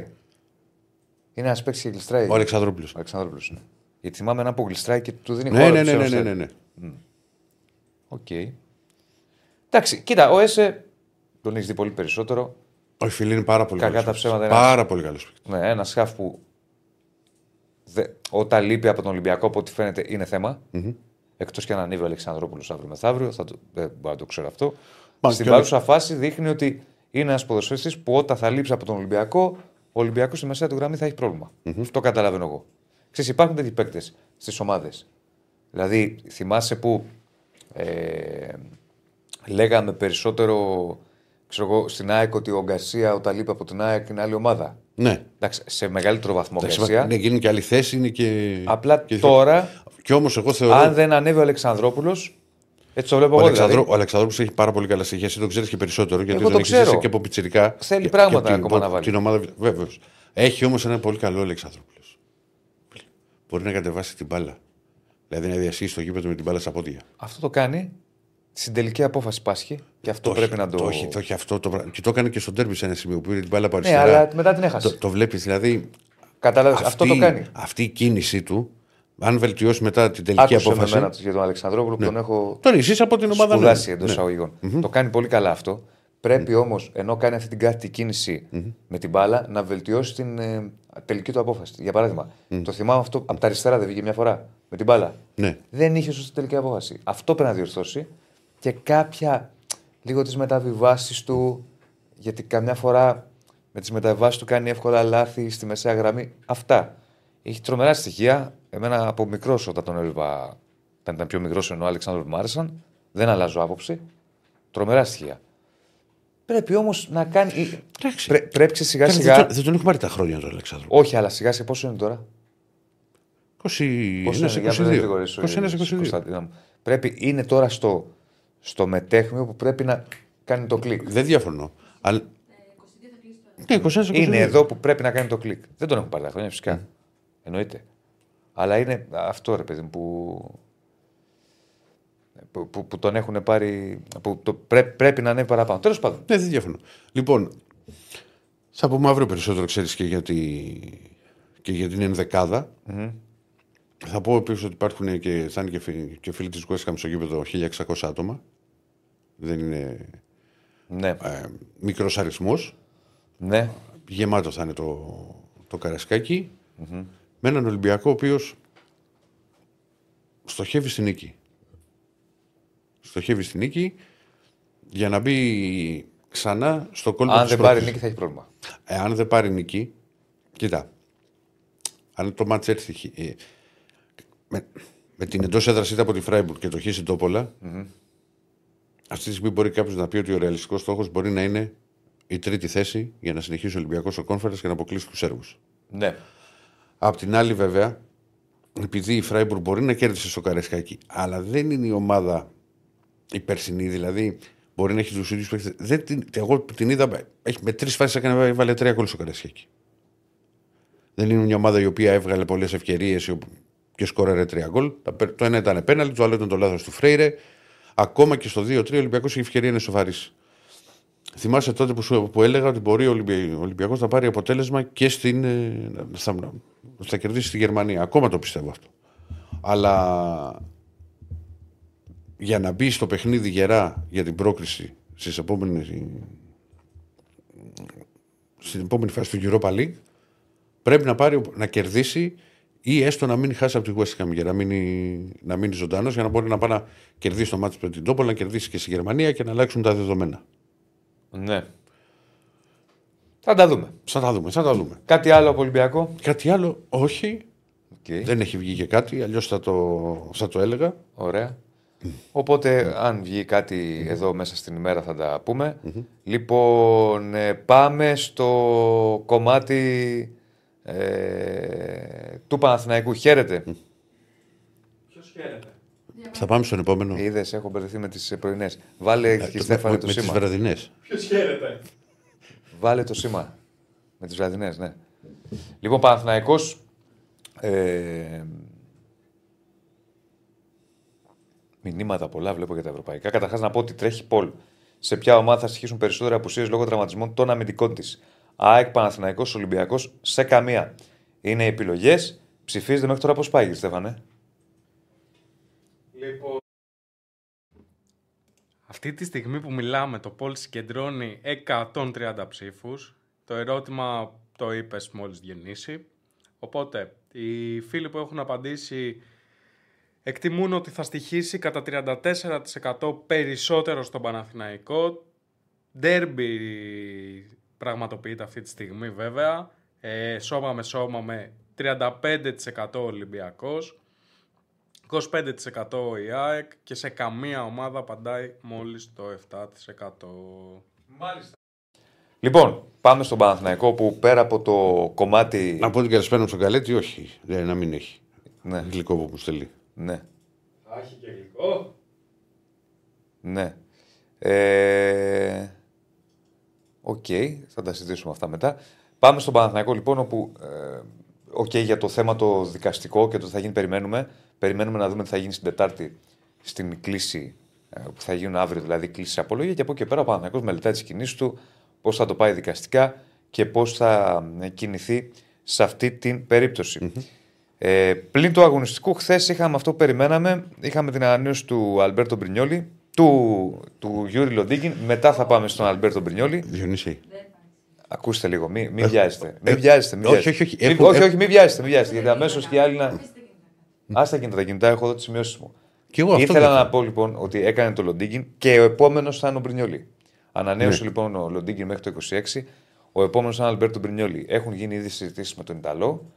Είναι ένας παίκτης και γλιστράει. Ο Αλεξανδρόπουλο. Ο Αλεξανδρόπουλο. Ναι. Γιατί θυμάμαι ένα που γλιστράει και του δίνει Ναι, χώρο. ναι, του ναι, ναι, Σέρος ναι, Τσέριν. ναι, ναι. Οκ. Εντάξει, κοίτα, ο Έσε τον έχεις δει πολύ περισσότερο. Ο φίλο είναι πάρα πολύ Κακά καλός τα παίκτης. ψέματα είναι Πάρα πολύ καλός. Ναι, ένας σκάφ που δε, όταν λείπει από τον Ολυμπιακό, από ό,τι φαίνεται, είναι θέμα. Εκτός και αν ανέβει ο Αλεξανδρόπουλο αύριο μεθαύριο, θα το, δεν μπορώ να το ξέρω αυτό. Μα Στην και παρούσα φάση δείχνει ότι είναι ένας ποδοσφαιριστής που όταν θα λείψει από τον Ολυμπιακό, ο Ολυμπιακός στη μεσαία του γραμμή θα έχει πρόβλημα. Αυτό καταλαβαίνω εγώ. Ξέρεις, υπάρχουν τέτοιοι παίκτες στις ομάδες. Δηλαδή, θυμάσαι που ε, λέγαμε περισσότερο ξέρω εγώ, στην ΑΕΚ ότι ο Γκαρσία όταν λείπει από την ΑΕΚ είναι άλλη ομάδα. Ναι. Εντάξει, σε μεγαλύτερο βαθμό Εντάξει, Γκαρσία. ναι, γίνει και άλλη θέση. Είναι και... Απλά και... τώρα, Και όμως εγώ θεωρώ. αν δεν ανέβει ο Αλεξανδρόπουλος, έτσι το βλέπω Ο εγώ. Αλεξανδρό, Δηλαδή, ο Αλεξανδρόπουλος έχει πάρα πολύ καλά στοιχεία. Εσύ το ξέρεις και περισσότερο γιατί Εγώ τον το έχεις ζήσει ξέρω. και από πιτσυρικά. Θέλει Και- πράγματα και από ακόμα να βάλει. Την ομάδα, Βέβαιω. Έχει όμως ένα πολύ καλό Αλεξανδρόπουλο. Μπορεί να κατεβάσει την μπάλα. Δηλαδή να διασχίσει το γήπεδο με την μπάλα στα πόδια. αυτό το κάνει. Στην τελική απόφαση πάσχει και αυτό Το πρέπει έχει- να το. Το έχει, το έχει αυτό. Το... πρά- Και το έκανε και στον τέρμι σε ένα σημείο που πήρε την μπάλα από ναι, αριστερά. αλλά μετά την έχασε. Το, το βλέπεις δηλαδή. Κατάλαβες. Αυτό το κάνει. Αυτή η κίνησή του, αν βελτιώσει μετά την τελική Άκουσε με απόφαση. μένα για τον Αλεξανδρόπουλο που τον έχω Τον έχεις από την ομάδα σπουδάσει ναι. εντός Ναι. εισαγωγικών. Το κάνει πολύ καλά αυτό. Πρέπει όμως, ενώ κάνει αυτή την κάθετη κίνηση με την μπάλα, να βελτιώσει την ε, τελική του απόφαση. Για παράδειγμα, το θυμάμαι αυτό από τα αριστερά δεν βγήκε μια φορά με την μπάλα. Ναι. Δεν είχε σωστή τελική απόφαση. Αυτό πρέπει να διορθώσει και κάποια λίγο τις μεταβιβάσεις του. Γιατί καμιά φορά με τις μεταβιβάσεις του κάνει εύκολα λάθη στη μεσαία γραμμή. Αυτά. Έχει τρομερά στοιχεία. Εμένα από μικρός όταν τον έβλεπα, όταν ήταν πιο μικρός ενώ ο Αλεξάνδρου που μου άρεσαν, δεν αλλάζω άποψη. Τρομερά στοιχεία. Πρέπει όμως να κάνει. Εντάξει. Πρέ, πρέπει και σιγά Καλά, σιγά. Δεν, τον, δεν τον έχω πάρει τα χρόνια τον Αλεξάνδρο. Όχι, αλλά σιγά σε πόσο είναι τώρα; 21-22. Πόσο είναι, για να μην γρηγορήσω, 21-22. Κωνσταντίνα μου. Πρέπει, είναι τώρα στο, στο μετέχμιο που πρέπει να κάνει το κλικ. Δεν διαφωνώ. Αλλά... Ναι, 21-22. Είναι εδώ που πρέπει να κάνει το κλικ. Δεν τον έχουν πάρει τα χρόνια, φυσικά. Εννοείται. Αλλά είναι αυτό ρε παιδί μου που, που, που, που τον έχουν πάρει. που το πρέ, πρέπει να ανέβει παραπάνω. Τέλος πάντων. Ναι, δεν διαφωνώ. Λοιπόν, θα πούμε αύριο περισσότερο, ξέρεις και για, τη... και για την ενδεκάδα. Θα πω επίσης ότι υπάρχουν και, θα είναι και, φι- και φίλοι της West Ham στο γήπεδο 1600 άτομα. Δεν είναι Ναι. ε, μικρός αριθμός. ναι. Γεμάτο θα είναι το, το καρασκακι Με έναν Ολυμπιακό ο οποίος στοχεύει στην νίκη. Στοχεύει στην νίκη για να μπει ξανά στο κόλπο Αν της δεν πάρει πρώτης. νίκη θα έχει πρόβλημα. Εάν δεν πάρει νίκη, κοίτα. Αν το μάτς έρθει. ε, με, με την εντός έδρας είτε από τη Φράιμπουργκ και το χ τοπολα αυτή τη στιγμή μπορεί κάποιος να πει ότι ο ρεαλιστικός στόχος μπορεί να είναι η τρίτη θέση για να συνεχίσει ο Ολυμπιακός ο Κόνφερε και να αποκλείσει τους Σέρβους. Ναι. Απ' την άλλη, βέβαια, επειδή η Φράιμπουργκ μπορεί να κέρδισε στο Καρεσκάκι, αλλά δεν είναι η ομάδα η περσινή, δηλαδή μπορεί να έχει τους ίδιους παίχτε. Εγώ την είδα, έχει, με τρεις φάσεις έκανε, έβαλε τρία γκολ στο Καρεσκάκι. Δεν είναι μια ομάδα η οποία έβγαλε πολλές ευκαιρίες και σκόραρε τρία γκολ. Το ένα ήταν πέναλτι, το άλλο ήταν το λάθος του Φρέιρε. Ακόμα και στο 2-3 ο Ολυμπιακός η ευκαιρία είναι σοβαρής. Θυμάσαι τότε που, σου, που έλεγα ότι μπορεί ο Ολυμπιακός να πάρει αποτέλεσμα και στην, ε, στα, θα κερδίσει στη Γερμανία. Ακόμα το πιστεύω αυτό. Αλλά για να μπει στο παιχνίδι γερά για την πρόκριση στις επόμενες, στην επόμενη φάση του Europa League πρέπει να, πάρει, να κερδίσει ή έστω να μην χάσει από τη West Ham για να μείνει, να μείνει ζωντανός για να μπορεί να πάει να κερδίσει το μάτι με την Τόπολα, να κερδίσει και στη Γερμανία και να αλλάξουν τα δεδομένα. Ναι. Θα τα δούμε. Θα τα δούμε, θα τα δούμε. Κάτι άλλο από Ολυμπιακό; Κάτι άλλο, όχι. Okay. Δεν έχει βγει και κάτι, αλλιώς θα το, θα το έλεγα. Ωραία. Οπότε, αν βγει κάτι εδώ μέσα στην ημέρα θα τα πούμε. Λοιπόν, ε, πάμε στο κομμάτι ε, του Παναθηναϊκού. Χαίρετε. Ποιος χαίρεται; Θα πάμε στον επόμενο. Είδες, έχω μπερδευτεί με τις πρωινές. Βάλε και το, Στέφανε το με σήμα. τις βραδινές. Ποιος χαίρεται; Βάλε το σήμα. Με τις βραδινές, ναι. Λοιπόν, Παναθηναϊκός ε, μηνύματα πολλά βλέπω για τα ευρωπαϊκά. Καταρχάς να πω ότι τρέχει Πολ. Σε ποια ομάδα θα στοιχήσουν περισσότερα απουσίες λόγω τραυματισμών των αμυντικών της; ΑΕΚ, Παναθηναϊκός, Ολυμπιακός, σε καμία. Είναι επιλογές. Ψηφίζετε μέχρι τώρα πώς πάει, κύριε Στέφανε. Λοιπόν, Αυτή τη στιγμή που μιλάμε, το Πολ συγκεντρώνει 130 ψήφους. Το ερώτημα το είπες μόλις γεννήσει. Οπότε, οι φίλοι που έχουν απαντήσει εκτιμούν ότι θα στοιχήσει κατά 34% περισσότερο στον Παναθηναϊκό. Ντέρμπι πραγματοποιείται αυτή τη στιγμή βέβαια. Ε, σώμα με σώμα με 35% Ολυμπιακός. 25% η ΑΕΚ και σε καμία ομάδα απαντάει μόλις το 7%. Μάλιστα. Λοιπόν, πάμε στον Παναθηναϊκό που πέρα από το κομμάτι. Να πω την καλησπέρα μου στον Καλέτη, όχι. Δεν, να μην έχει. Ναι, Γλυκό που μου στέλνει. ναι, θα έχει και γλυκό. ναι. Ε, Οκ, θα τα συζητήσουμε αυτά μετά. Πάμε στον Παναθηναϊκό λοιπόν, όπου ε, οκ, για το θέμα το δικαστικό και το τι θα γίνει, περιμένουμε. Περιμένουμε να δούμε τι θα γίνει στην Τετάρτη στην κλήση ε, που θα γίνουν αύριο, δηλαδή κλήση απολογία. Και από εκεί και πέρα ο Παναθηναϊκός μελετάει τις κινήσεις του, πώς θα το πάει δικαστικά και πώς θα ε, κινηθεί σε αυτή την περιπτωση Ε, πλην του αγωνιστικού, χθες είχαμε αυτό που περιμέναμε. Είχαμε την ανανέωση του Αλμπέρτο Μπρινιόλη, του, του Γιούρι Λοντίγκιν. Μετά θα πάμε στον Αλμπέρτο Μπρινιόλη. Διονύση. Ακούστε λίγο, μην μη βιάζεστε. Μην βιάζεστε. Μην όχι, βιάζεστε. όχι, όχι. Μην- Έχω- όχι, έχω- όχι, μην βιάζεστε, μην βιάζεστε. Γιατί αμέσως και οι άλλοι να. Άστα κινητά τα κινητά, έχω εδώ τις σημειώσεις μου. Και εγώ αυτό Ήθελα δεν να έχω. πω λοιπόν ότι έκανε το Λοντίγκιν και ο επόμενος θα είναι ο Μπρινιόλη. Ανανέωσε Ναι. λοιπόν ο Λοντίγκιν μέχρι το 26. Ο επόμενος θα είναι ο Αλμπέρτο Μπρινιόλη. Έχουν γίνει ήδη συζητήσεις με τον Ιταλό.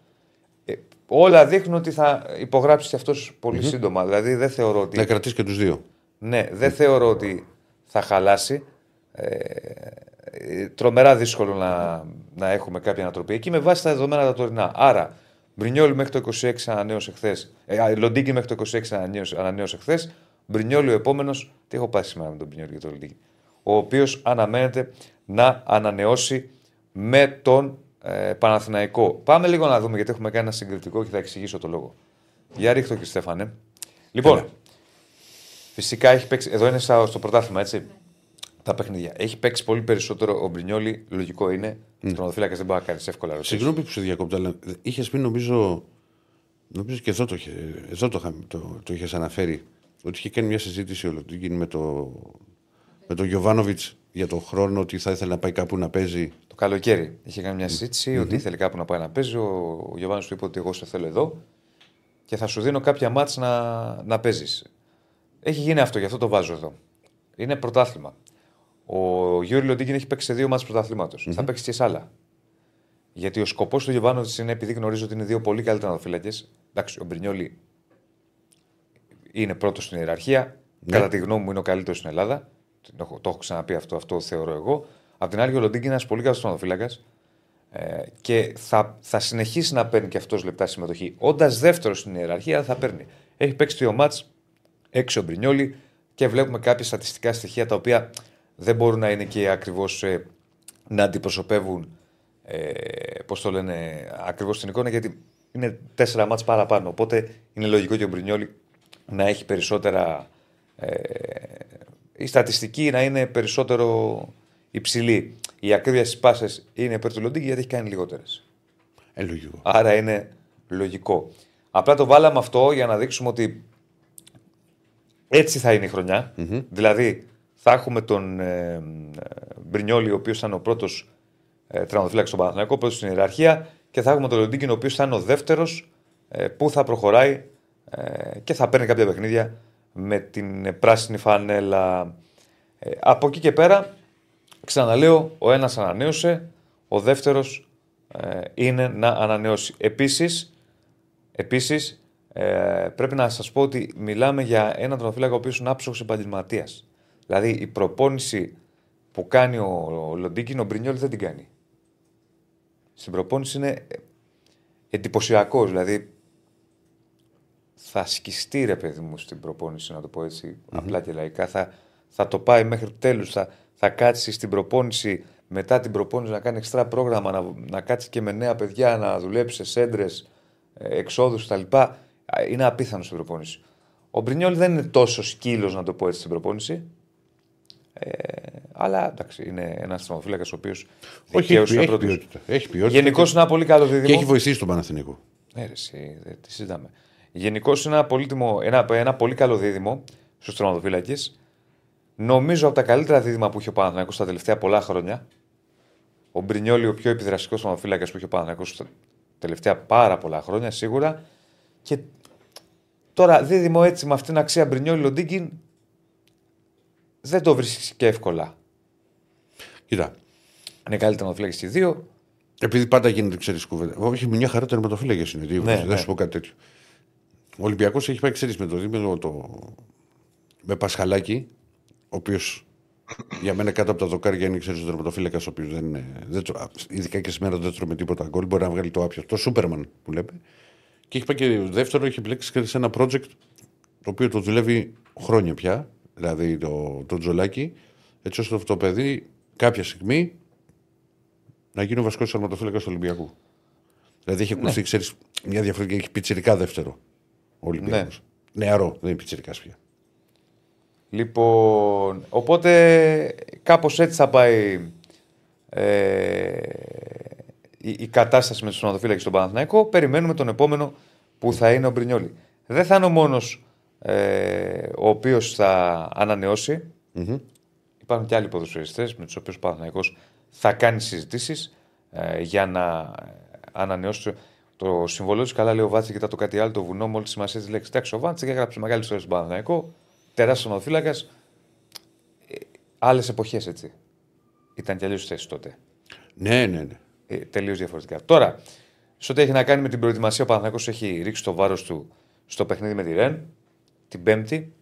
Ε, όλα δείχνουν ότι θα υπογράψει και αυτός πολύ σύντομα. Δηλαδή δεν θεωρώ ότι. Να κρατήσει και τους δύο. Ναι, δεν θεωρώ ότι θα χαλάσει. Ε, ε, τρομερά δύσκολο να, να έχουμε κάποια ανατροπή εκεί με βάση τα δεδομένα τα τωρινά. Άρα, Μπρινιόλι μέχρι το 26 ανανέωσε χθες. Ε, α, Λοντίκι μέχρι το 26 ανανέωσε, ανανέωσε χθες. Μπρινιόλι ο επόμενος. Τι έχω πάει σήμερα με τον Μπρινιόλι και τον Λοντίκι. Ο οποίος αναμένεται να ανανεώσει με τον ε, Παναθηναϊκό. Πάμε λίγο να δούμε γιατί έχουμε κάνει ένα συγκριτικό και θα εξηγήσω το λόγο. Για ρίχτω κύριε Στέφανε. Λοιπόν, Έλα. Φυσικά έχει παίξει. Εδώ είναι στα- στο πρωτάθλημα, έτσι. Τα παιχνίδια. Έχει παίξει πολύ περισσότερο ο Μπρινιόλη, λογικό είναι. Mm. Τροματοφύλακα δεν μπορεί να κάνεις εύκολα ερωτήσει. Συγγνώμη που σε διακόπτω, αλλά είχες πει νομίζω. Νομίζω και εδώ το, είχε- εδώ το, είχα- το, το είχες αναφέρει. Ότι είχε κάνει μια συζήτηση ολοκλήρη με το, με τον Γιωβάνοβιτς για τον χρόνο ότι θα ήθελε να πάει κάπου να παίζει. Το καλοκαίρι είχε κάνει μια συζήτηση ότι ήθελε κάπου να πάει να παίζει. Ο, ο Γιωβάνος του είπε ότι εγώ σε θέλω εδώ και θα σου δίνω κάποια μάτς να, να παίζεις. Έχει γίνει αυτό, γι' αυτό το βάζω εδώ. Είναι πρωτάθλημα. Ο Γιώργο Λοντίγκιν έχει παίξει σε δύο μάτς πρωταθλήματος. Θα παίξει και σε άλλα. Γιατί ο σκοπός του Γιωβάνοβιτς είναι επειδή γνωρίζω ότι είναι δύο πολύ καλύτερα νοδοφύλακε. Εντάξει, ο Μπρινιόλη είναι πρώτος στην ιεραρχία. Κατά τη γνώμη μου είναι ο καλύτερος στην Ελλάδα. Το έχω, το έχω ξαναπεί αυτό, αυτό θεωρώ εγώ. Απ' την άλλη, ο Λοντίνγκ είναι ένας πολύ καλός τερματοφύλακα. Ε, και θα, θα συνεχίσει να παίρνει και αυτός λεπτά συμμετοχή. Όντας δεύτερος στην ιεραρχία, θα παίρνει. Έχει παίξει δύο μάτς, έξω ο Μπρινιόλη και βλέπουμε κάποια στατιστικά στοιχεία τα οποία δεν μπορούν να είναι και ακριβώς ε, να αντιπροσωπεύουν ε, πώς το λένε, ακριβώς την εικόνα γιατί είναι τέσσερα μάτς παραπάνω. Οπότε είναι λογικό και ο Μπρινιόλη να έχει περισσότερα. Ε, η στατιστική να είναι περισσότερο υψηλή. Η ακρίβεια στι πάσες είναι υπέρ του Λοντίνγκη γιατί έχει κάνει λιγότερες. Ε, λογικό. Άρα είναι λογικό. Απλά το βάλαμε αυτό για να δείξουμε ότι έτσι θα είναι η χρονια Δηλαδή θα έχουμε τον ε, ε, Μπρινιόλη, ο οποίος ήταν ο πρώτος ε, τραυματοφύλακας στον Παναθηναϊκό, πρώτος στην ιεραρχία, και θα έχουμε τον Λοντίνκιν, ο οποίος θα είναι ο δεύτερος ε, που θα προχωράει ε, και θα παίρνει κάποια παιχνίδια με την ε, πράσινη φανέλα. Ε, από εκεί και πέρα, ξαναλέω, ο ένας ανανέωσε, ο δεύτερος ε, είναι να ανανεώσει. Επίσης, επίσης, ε, πρέπει να σας πω ότι μιλάμε για έναν τραυματοφύλακα ο οποίος είναι άψογος επαγγελματίας. Δηλαδή η προπόνηση που κάνει ο, ο Λοντίκιν, ο Μπρινιόλ δεν την κάνει. Στην προπόνηση είναι εντυπωσιακός. Δηλαδή θα σκιστεί ρε παιδί μου στην προπόνηση, να το πω ετσι απλά και λαϊκά. Θα, θα το πάει μέχρι τέλου. Θα, θα κάτσει στην προπόνηση μετά την προπόνηση να κάνει εξτρά πρόγραμμα, να, να κάτσει και με νέα παιδιά, να δουλέψει σε έντρες, εξόδους κτλ. Είναι απίθανο στην προπόνηση. Ο Μπρινιόλ δεν είναι τόσο σκύλος, να το πω έτσι, στην προπόνηση. Ε, αλλά εντάξει, είναι ένας θεματοφύλακα ο οποίος. Όχι, έχει, έχει, ποιότητα. έχει ποιότητα. Γενικώς είναι ένα πολύ καλό δίδυμο. Και έχει βοηθήσει τον Παναθηνικό. Ναι, ρε, εσύ, δεν τη συζητάμε. Γενικώς είναι ένα, πολύτιμο, ένα, ένα πολύ καλό δίδυμο στους τερματοφύλακε. Νομίζω από τα καλύτερα δίδυμα που είχε ο Παναθηναϊκός τα τελευταία πολλά χρόνια. Ο Μπρινιόλη, ο πιο επιδραστικός τερματοφύλακα που είχε ο Παναθηναϊκός τα τελευταία πάρα πολλά χρόνια σίγουρα. Και τώρα δίδυμο έτσι με αυτήν την αξία Μπρινιόλη Λοντίγκιν δεν το βρίσκεις και εύκολα. Κοίτα. Είναι καλύτερα να φυλάξει και δύο. Επειδή πάντα γίνεται, ξέρεις κουβέντα. Όχι, μια χαρά τερματοφύλακες είναι. Ναι, δεν ναι. σου πω κάτι τέτοιο. Ο Ολυμπιακός έχει πάει, ξέρεις, με το δίμηνο το. με Πασχαλάκη, ο οποίος για μένα κάτω από τα δοκάρια είναι ξέρεις, ο τερματοφύλακας, ο οποίος δεν είναι. Δεν, τρο- ειδικά και σήμερα δεν τρώμε τίποτα γκολ. Μπορεί να βγάλει το άπιο. Το Σούπερμαν που λέμε. Και έχει πάει και δεύτερο, έχει μπλέξει και σε ένα project το οποίο το δουλεύει χρόνια πια. Δηλαδή το, το τζολάκι. Έτσι ώστε αυτό το παιδί κάποια στιγμή να γίνει ο βασικός τερματοφύλακας του Ολυμπιακού. Δηλαδή έχει ακουστεί, ξέρεις, μια διαφορετική. Έχει πιτσιρικά δεύτερο. Ο Ολυμπιακός. Νεαρό, δεν είναι πιτσιρικά πια. Λοιπόν, οπότε κάπως έτσι θα πάει ε, η, η κατάσταση με τους τερματοφύλακες στον Παναθηναϊκό. Περιμένουμε τον επόμενο που θα είναι ο Μπρινιόλη. Δεν θα είναι ο μόνος ε, ο οποίος θα ανανεωσει Υπάρχουν και άλλοι ποδοσφαιριστές με τους οποίους ο Παναθηναϊκός θα κάνει συζητήσεις ε, για να ανανεώσει το συμβολό του. Καλά λέει ο Βάτση, κοιτά το κάτι άλλο, το βουνό, μόλις σημασία της λέξης. Εντάξει, ο Βάτση έγραψε μεγάλη ιστορία στον Παναθηναϊκό, τεράστιος ονοφύλακα. Άλλες εποχές έτσι. Ήταν κι αλλιώς θέση τότε. Ναι, ναι, ναι. Ε, Τελείως διαφορετικά. Τώρα, σε ό,τι έχει να κάνει με την προετοιμασία, ο Παναθηναϊκός έχει ρίξει το βάρος του στο παιχνίδι με τη Ρεν την Πέμπτη.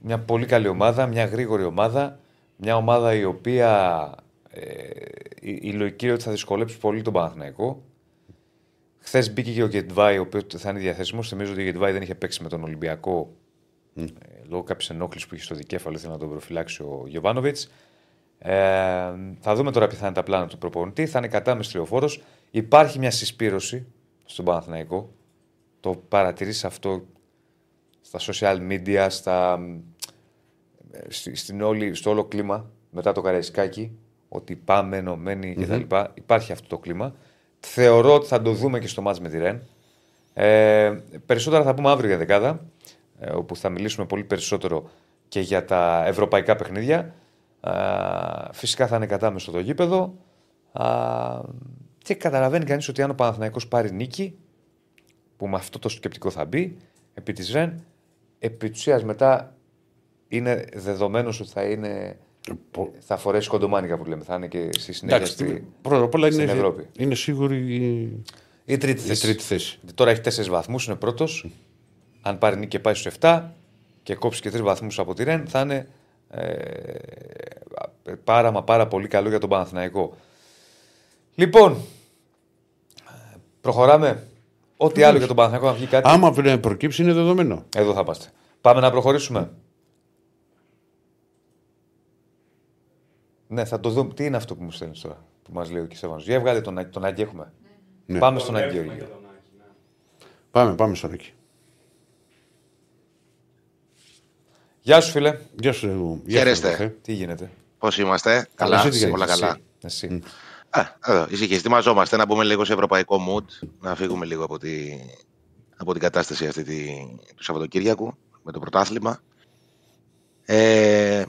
Μια πολύ καλή ομάδα, μια γρήγορη ομάδα. Μια ομάδα η οποία ε, η, η λογική είναι ότι θα δυσκολέψει πολύ τον Παναθηναϊκό. Χθες μπήκε και ο Γετβάη, ο οποίος θα είναι διαθέσιμος. Θυμίζω ότι ο Γετβάη δεν είχε παίξει με τον Ολυμπιακό ε, λόγω κάποια ενόχλησης που είχε στο δικέφαλο. Ήθελε να τον προφυλάξει ο Γιωβάνοβιτς. Ε, θα δούμε τώρα ποια θα είναι τα πλάνα του προπονητή. Θα είναι κατά τριοφόρο. Υπάρχει μια συσπήρωση στον Παναθηναϊκό. Το παρατηρείς αυτό στα social media, στα, ε, στη- στην όλη, στο όλο κλίμα μετά το Καραϊσκάκι, ότι πάμε ενωμένοι κτλ. Υπάρχει αυτό το κλίμα. Θεωρώ ότι θα το δούμε και στο μάτς με τη Ρεν. Ε, περισσότερα θα πούμε αύριο για δεκάδα, ε, όπου θα μιλήσουμε πολύ περισσότερο και για τα ευρωπαϊκά παιχνίδια. Α, φυσικά θα είναι κατάμεσο το γήπεδο. Α, και καταλαβαίνει κανείς ότι αν ο Παναθηναϊκός πάρει νίκη, που με αυτό το σκεπτικό θα μπει, επί της Ρεν, επί της ουσίας μετά είναι δεδομένος ότι θα είναι. Πο- Θα φορέσει κοντομάνικα που λέμε. Θα είναι και στη συνέχεια Εντάξει, στη, πρώτα απ' όλα στην είναι, Ευρώπη. είναι σίγουρη η, η τρίτη η θέση. τρίτη θέση. Τώρα έχει τέσσερις βαθμούς, είναι πρώτος. αν πάρει νίκη και πάει στους 7 και κόψει και 3 βαθμούς από τη Ρεν, θα είναι ε, πάρα μα πάρα πολύ καλό για τον Παναθηναϊκό. Λοιπόν, προχωράμε. Ό,τι άλλο για τον Παναθηναϊκό να βγει κάτι. Άμα πρέπει προκύψει είναι δεδομένο. Εδώ θα πάστε. Πάμε να προχωρήσουμε. Ναι, θα το δούμε. Τι είναι αυτό που μου στέλνεις τώρα, που μας λέει ο Κισέβανο. Για βγάλε τον, Άκη- τον Άκη, έχουμε. Ναι. Πάμε στον Άκη Έχουμε Γεωργίου. και τον Άκη, ναι. Πάμε, πάμε στον εκεί. Γεια σου, φίλε. Γεια σου, γεια Χαίρεστε. σου, Ροφέ. Τι γίνεται; Πώς είμαστε, καλά, εσύ τι κάνεις, όλα Εσύ. καλά. Εσύ. Α, εδώ, ησυχία. Ετοιμαζόμαστε να μπούμε λίγο σε ευρωπαϊκό mood, να φύγουμε λίγο από, τη, από την κατάσταση αυτή τη, του Σαββατοκύριακου με το πρωτάθλημα. Ε,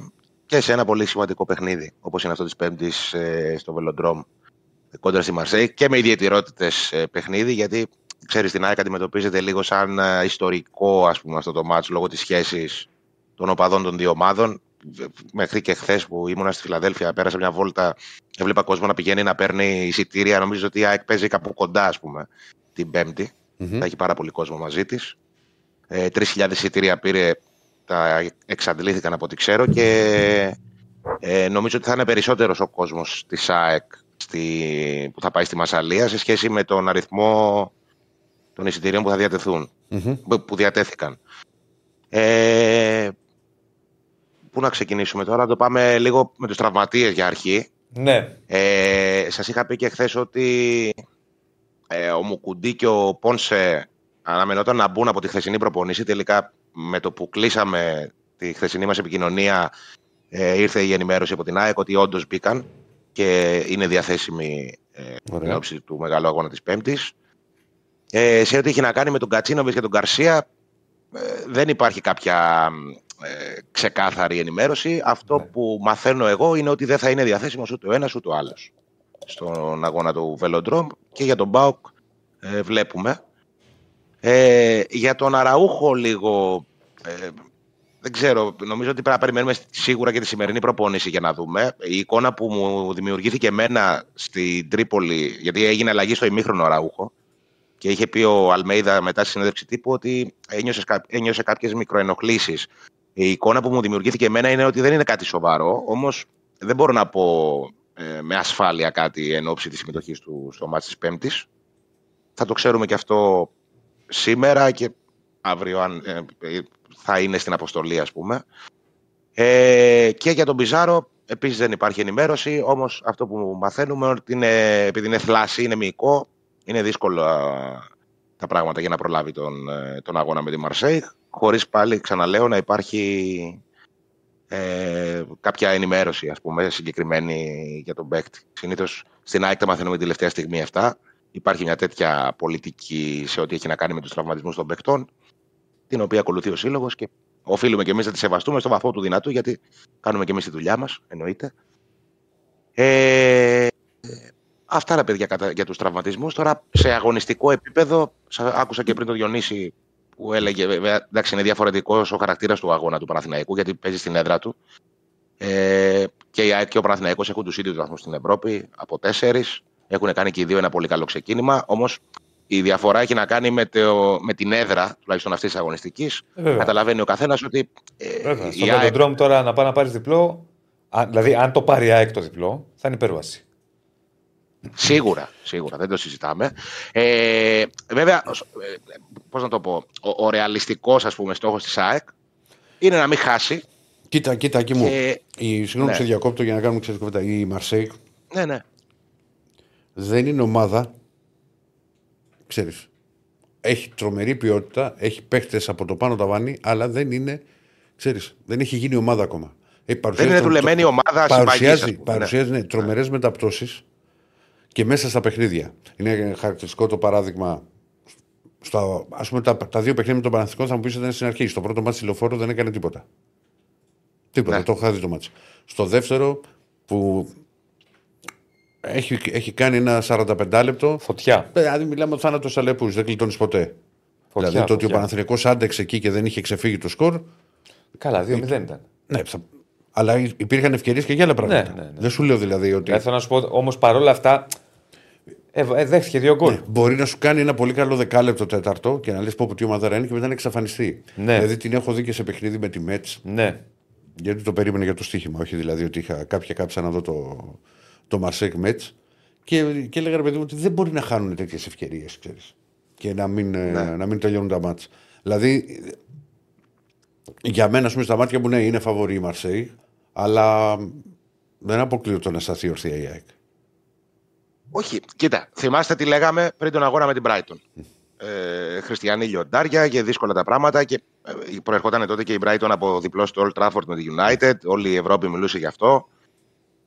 και σε ένα πολύ σημαντικό παιχνίδι, όπως είναι αυτό της Πέμπτης ε, στο Βελοντρόμ κόντρα στη Μαρσέη και με ιδιαιτερότητες ε, παιχνίδι, γιατί ξέρεις την ΑΕΚ αντιμετωπίζεται λίγο σαν ε, ιστορικό ας πούμε αυτό το μάτς λόγω της σχέσης των οπαδών των δύο ομάδων. Μέχρι και χθες που ήμουνα στη Φιλαδέλφια, πέρασα μια βόλτα έβλεπα κόσμο να πηγαίνει να παίρνει εισιτήρια. Νομίζω ότι η ΑΕΚ παίζει κάπου κοντά, ας πούμε, την Πέμπτη. Μμμ. Θα έχει πάρα πολύ κόσμο μαζί της. Ε, 3.000 εισιτήρια πήρε, τα εξαντλήθηκαν από ό,τι ξέρω και ε, νομίζω ότι θα είναι περισσότερος ο κόσμος της ΑΕΚ στη, που θα πάει στη Μασαλία σε σχέση με τον αριθμό των εισιτηρίων που θα διατεθούν, Μμμ. που- που διατέθηκαν. Ε, πού να ξεκινήσουμε τώρα, να το πάμε λίγο με τους τραυματίες για αρχή. Ναι. Ε, σας είχα πει και χθες ότι ε, ο Μουκουντή και ο Πόνσε αναμενόταν να μπουν από τη χθεσινή προπονήση. Τελικά με το που κλείσαμε τη χθεσινή μας επικοινωνία ε, ήρθε η ενημέρωση από την ΑΕΚ ότι όντως μπήκαν και είναι διαθέσιμοι ε, Ωραία. εν ώψη του μεγάλου αγώνα της Πέμπτης. Ε, σε ό,τι έχει να κάνει με τον Κατσίνοβιτς και τον Καρσία ε, δεν υπάρχει κάποια ε, ξεκάθαρη ενημέρωση. Αυτό Ναι. που μαθαίνω εγώ είναι ότι δεν θα είναι διαθέσιμος ούτε ο ένας ούτε ο άλλος στον αγώνα του Βελοντρόμ και για τον Μπάουκ ε, βλέπουμε. Ε, για τον Αραούχο λίγο ε, δεν ξέρω, νομίζω ότι πρέπει να περιμένουμε σίγουρα και τη σημερινή προπόνηση για να δούμε. Η εικόνα που μου δημιουργήθηκε εμένα στην Τρίπολη, γιατί έγινε αλλαγή στο ημίχρονο Αραούχο και είχε πει ο Αλμέιδα μετά στη συνέντευξη τύπου ότι ένιωσε, κα- ένιωσε κάποιες μικροενοχλήσεις. Η εικόνα που μου δημιουργήθηκε εμένα είναι ότι δεν είναι κάτι σοβαρό, όμως δεν μπορώ να πω ε, με ασφάλεια κάτι εν ώψη της συμμετοχής του στο μάτς της Πέμπτης. Θα το ξέρουμε και αυτό σήμερα και αύριο αν ε, ε, θα είναι στην αποστολή ας πούμε. Ε, και για τον Πιζάρο επίσης δεν υπάρχει ενημέρωση, όμως αυτό που μαθαίνουμε ότι είναι, επειδή είναι θλάση, είναι μυϊκό, είναι δύσκολο α, τα πράγματα για να προλάβει τον, ε, τον αγώνα με τη Μαρσέη, χωρίς πάλι, ξαναλέω, να υπάρχει ε, κάποια ενημέρωση, ας πούμε, συγκεκριμένη για τον παίκτη. Συνήθως στην ΑΕΚ τα μαθαίνουμε την τελευταία στιγμή αυτά. Υπάρχει μια τέτοια πολιτική σε ό,τι έχει να κάνει με τους τραυματισμούς των παικτών, την οποία ακολουθεί ο Σύλλογος και οφείλουμε και εμείς να τη σεβαστούμε στο βαθμό του δυνατού, γιατί κάνουμε και εμείς τη δουλειά μας, εννοείται. Ε, αυτά, ρε παιδιά, κατά- για τους τραυματισμούς. Τώρα, σε αγωνιστικό επίπεδο, σα- άκουσα και πριν το Διονύση που έλεγε, βέβαια, εντάξει, είναι διαφορετικός ο χαρακτήρας του αγώνα του Παναθηναϊκού, γιατί παίζει στην έδρα του. Ε, και η ΑΕΚ και ο Παναθηναϊκός έχουν τους ίδιους βαθμούς στην Ευρώπη, από τέσσερις. Έχουν κάνει και οι δύο ένα πολύ καλό ξεκίνημα. Όμως η διαφορά έχει να κάνει με, το, με την έδρα, τουλάχιστον αυτής της αγωνιστικής. Ε, βέβαια. Καταλαβαίνει ο καθένας ότι. Ε, Βέβαια. η Στο ΑΕΚ Velodrome τώρα να πάει να πάρει διπλό. αν- δηλαδή, αν το πάρει η ΑΕΚ το διπλό, θα είναι υπέρβαση. Σίγουρα, σίγουρα, δεν το συζητάμε. Ε, βέβαια, ε, πώς να το πω, ο, ο ρεαλιστικός ας πούμε στόχος της ΑΕΚ είναι να μην χάσει. Κοίτα, κοίτα, εκεί μου. Και, Η, συγγνώμη Ναι. σε διακόπτω για να κάνουμε ξέρεις κουβέντα. Η Μαρσέικ ναι, ναι. δεν είναι ομάδα. Ξέρεις. Έχει τρομερή ποιότητα, έχει παίχτες από το πάνω ταβάνι, αλλά δεν είναι. Ξέρεις, δεν έχει γίνει ομάδα ακόμα. Έχει Δεν παρουσιάσει είναι τρο- δουλεμένη τρο- ομάδα συμπαγής, ας Παρουσιάζει, πούμε, ναι. παρουσιάζει ναι, τρομερέ μεταπτώσεις και μέσα στα παιχνίδια. Είναι χαρακτηριστικό το παράδειγμα. Στο, ας πούμε, τα, τα δύο παιχνίδια με τον Παναθηνικό θα μου πεις ότι ήταν στην αρχή. Στο πρώτο μάτι τηλεφόρο δεν έκανε τίποτα. Τίποτα, Ναι. το έχω δει το μάτι. Στο δεύτερο που έχει, έχει κάνει ένα 45 λεπτό. Φωτιά. Δηλαδή, μιλάμε ότι θάνατος αλεπού, δεν κλειτώνεις ποτέ. Φωτιά, δηλαδή, το ότι ο φωτιά. Παναθηναϊκός άντεξε εκεί και δεν είχε ξεφύγει το σκορ. Καλά, 2-0 ήταν. Ναι, θα... αλλά υπήρχαν ευκαιρίες και για άλλα πράγματα. ναι, ναι. Δεν σου λέω δηλαδή ότι. Δηλαδή, θέλω να σου πω όμως παρόλα αυτά. Ε, ε, δέχτηκε δύο γκολ. Ναι, μπορεί να σου κάνει ένα πολύ καλό δεκάλεπτο τέταρτο και να λες πω που τι ομάδα είναι και μετά να εξαφανιστεί. Ναι. Δηλαδή την έχω δει και σε παιχνίδι με τη Μέτς. Ναι. Γιατί το περίμενε για το στοίχημα. Όχι δηλαδή ότι είχα κάποια κάψα να δω το, το Μαρσέκ Μέτ. Και, και έλεγα ρε παιδί μου ότι δεν μπορεί να χάνουν τέτοιες ευκαιρίες, ξέρεις. Και να μην, ε, να μην τελειώνουν τα μάτια. Δηλαδή, για μένα, ας πούμε, στα μάτια μου ναι, είναι φαβορή η Μαρσέη, αλλά δεν αποκλείω το να σταθεί ορθία η ΑΕΚ. Όχι, κοίτα, θυμάστε τι λέγαμε πριν τον αγώνα με την Brighton. Ε, Χριστιανοί λιοντάρια και δύσκολα τα πράγματα και ε, προερχόταν τότε και η Brighton από διπλό στο Old Trafford με τη United, όλη η Ευρώπη μιλούσε γι' αυτό.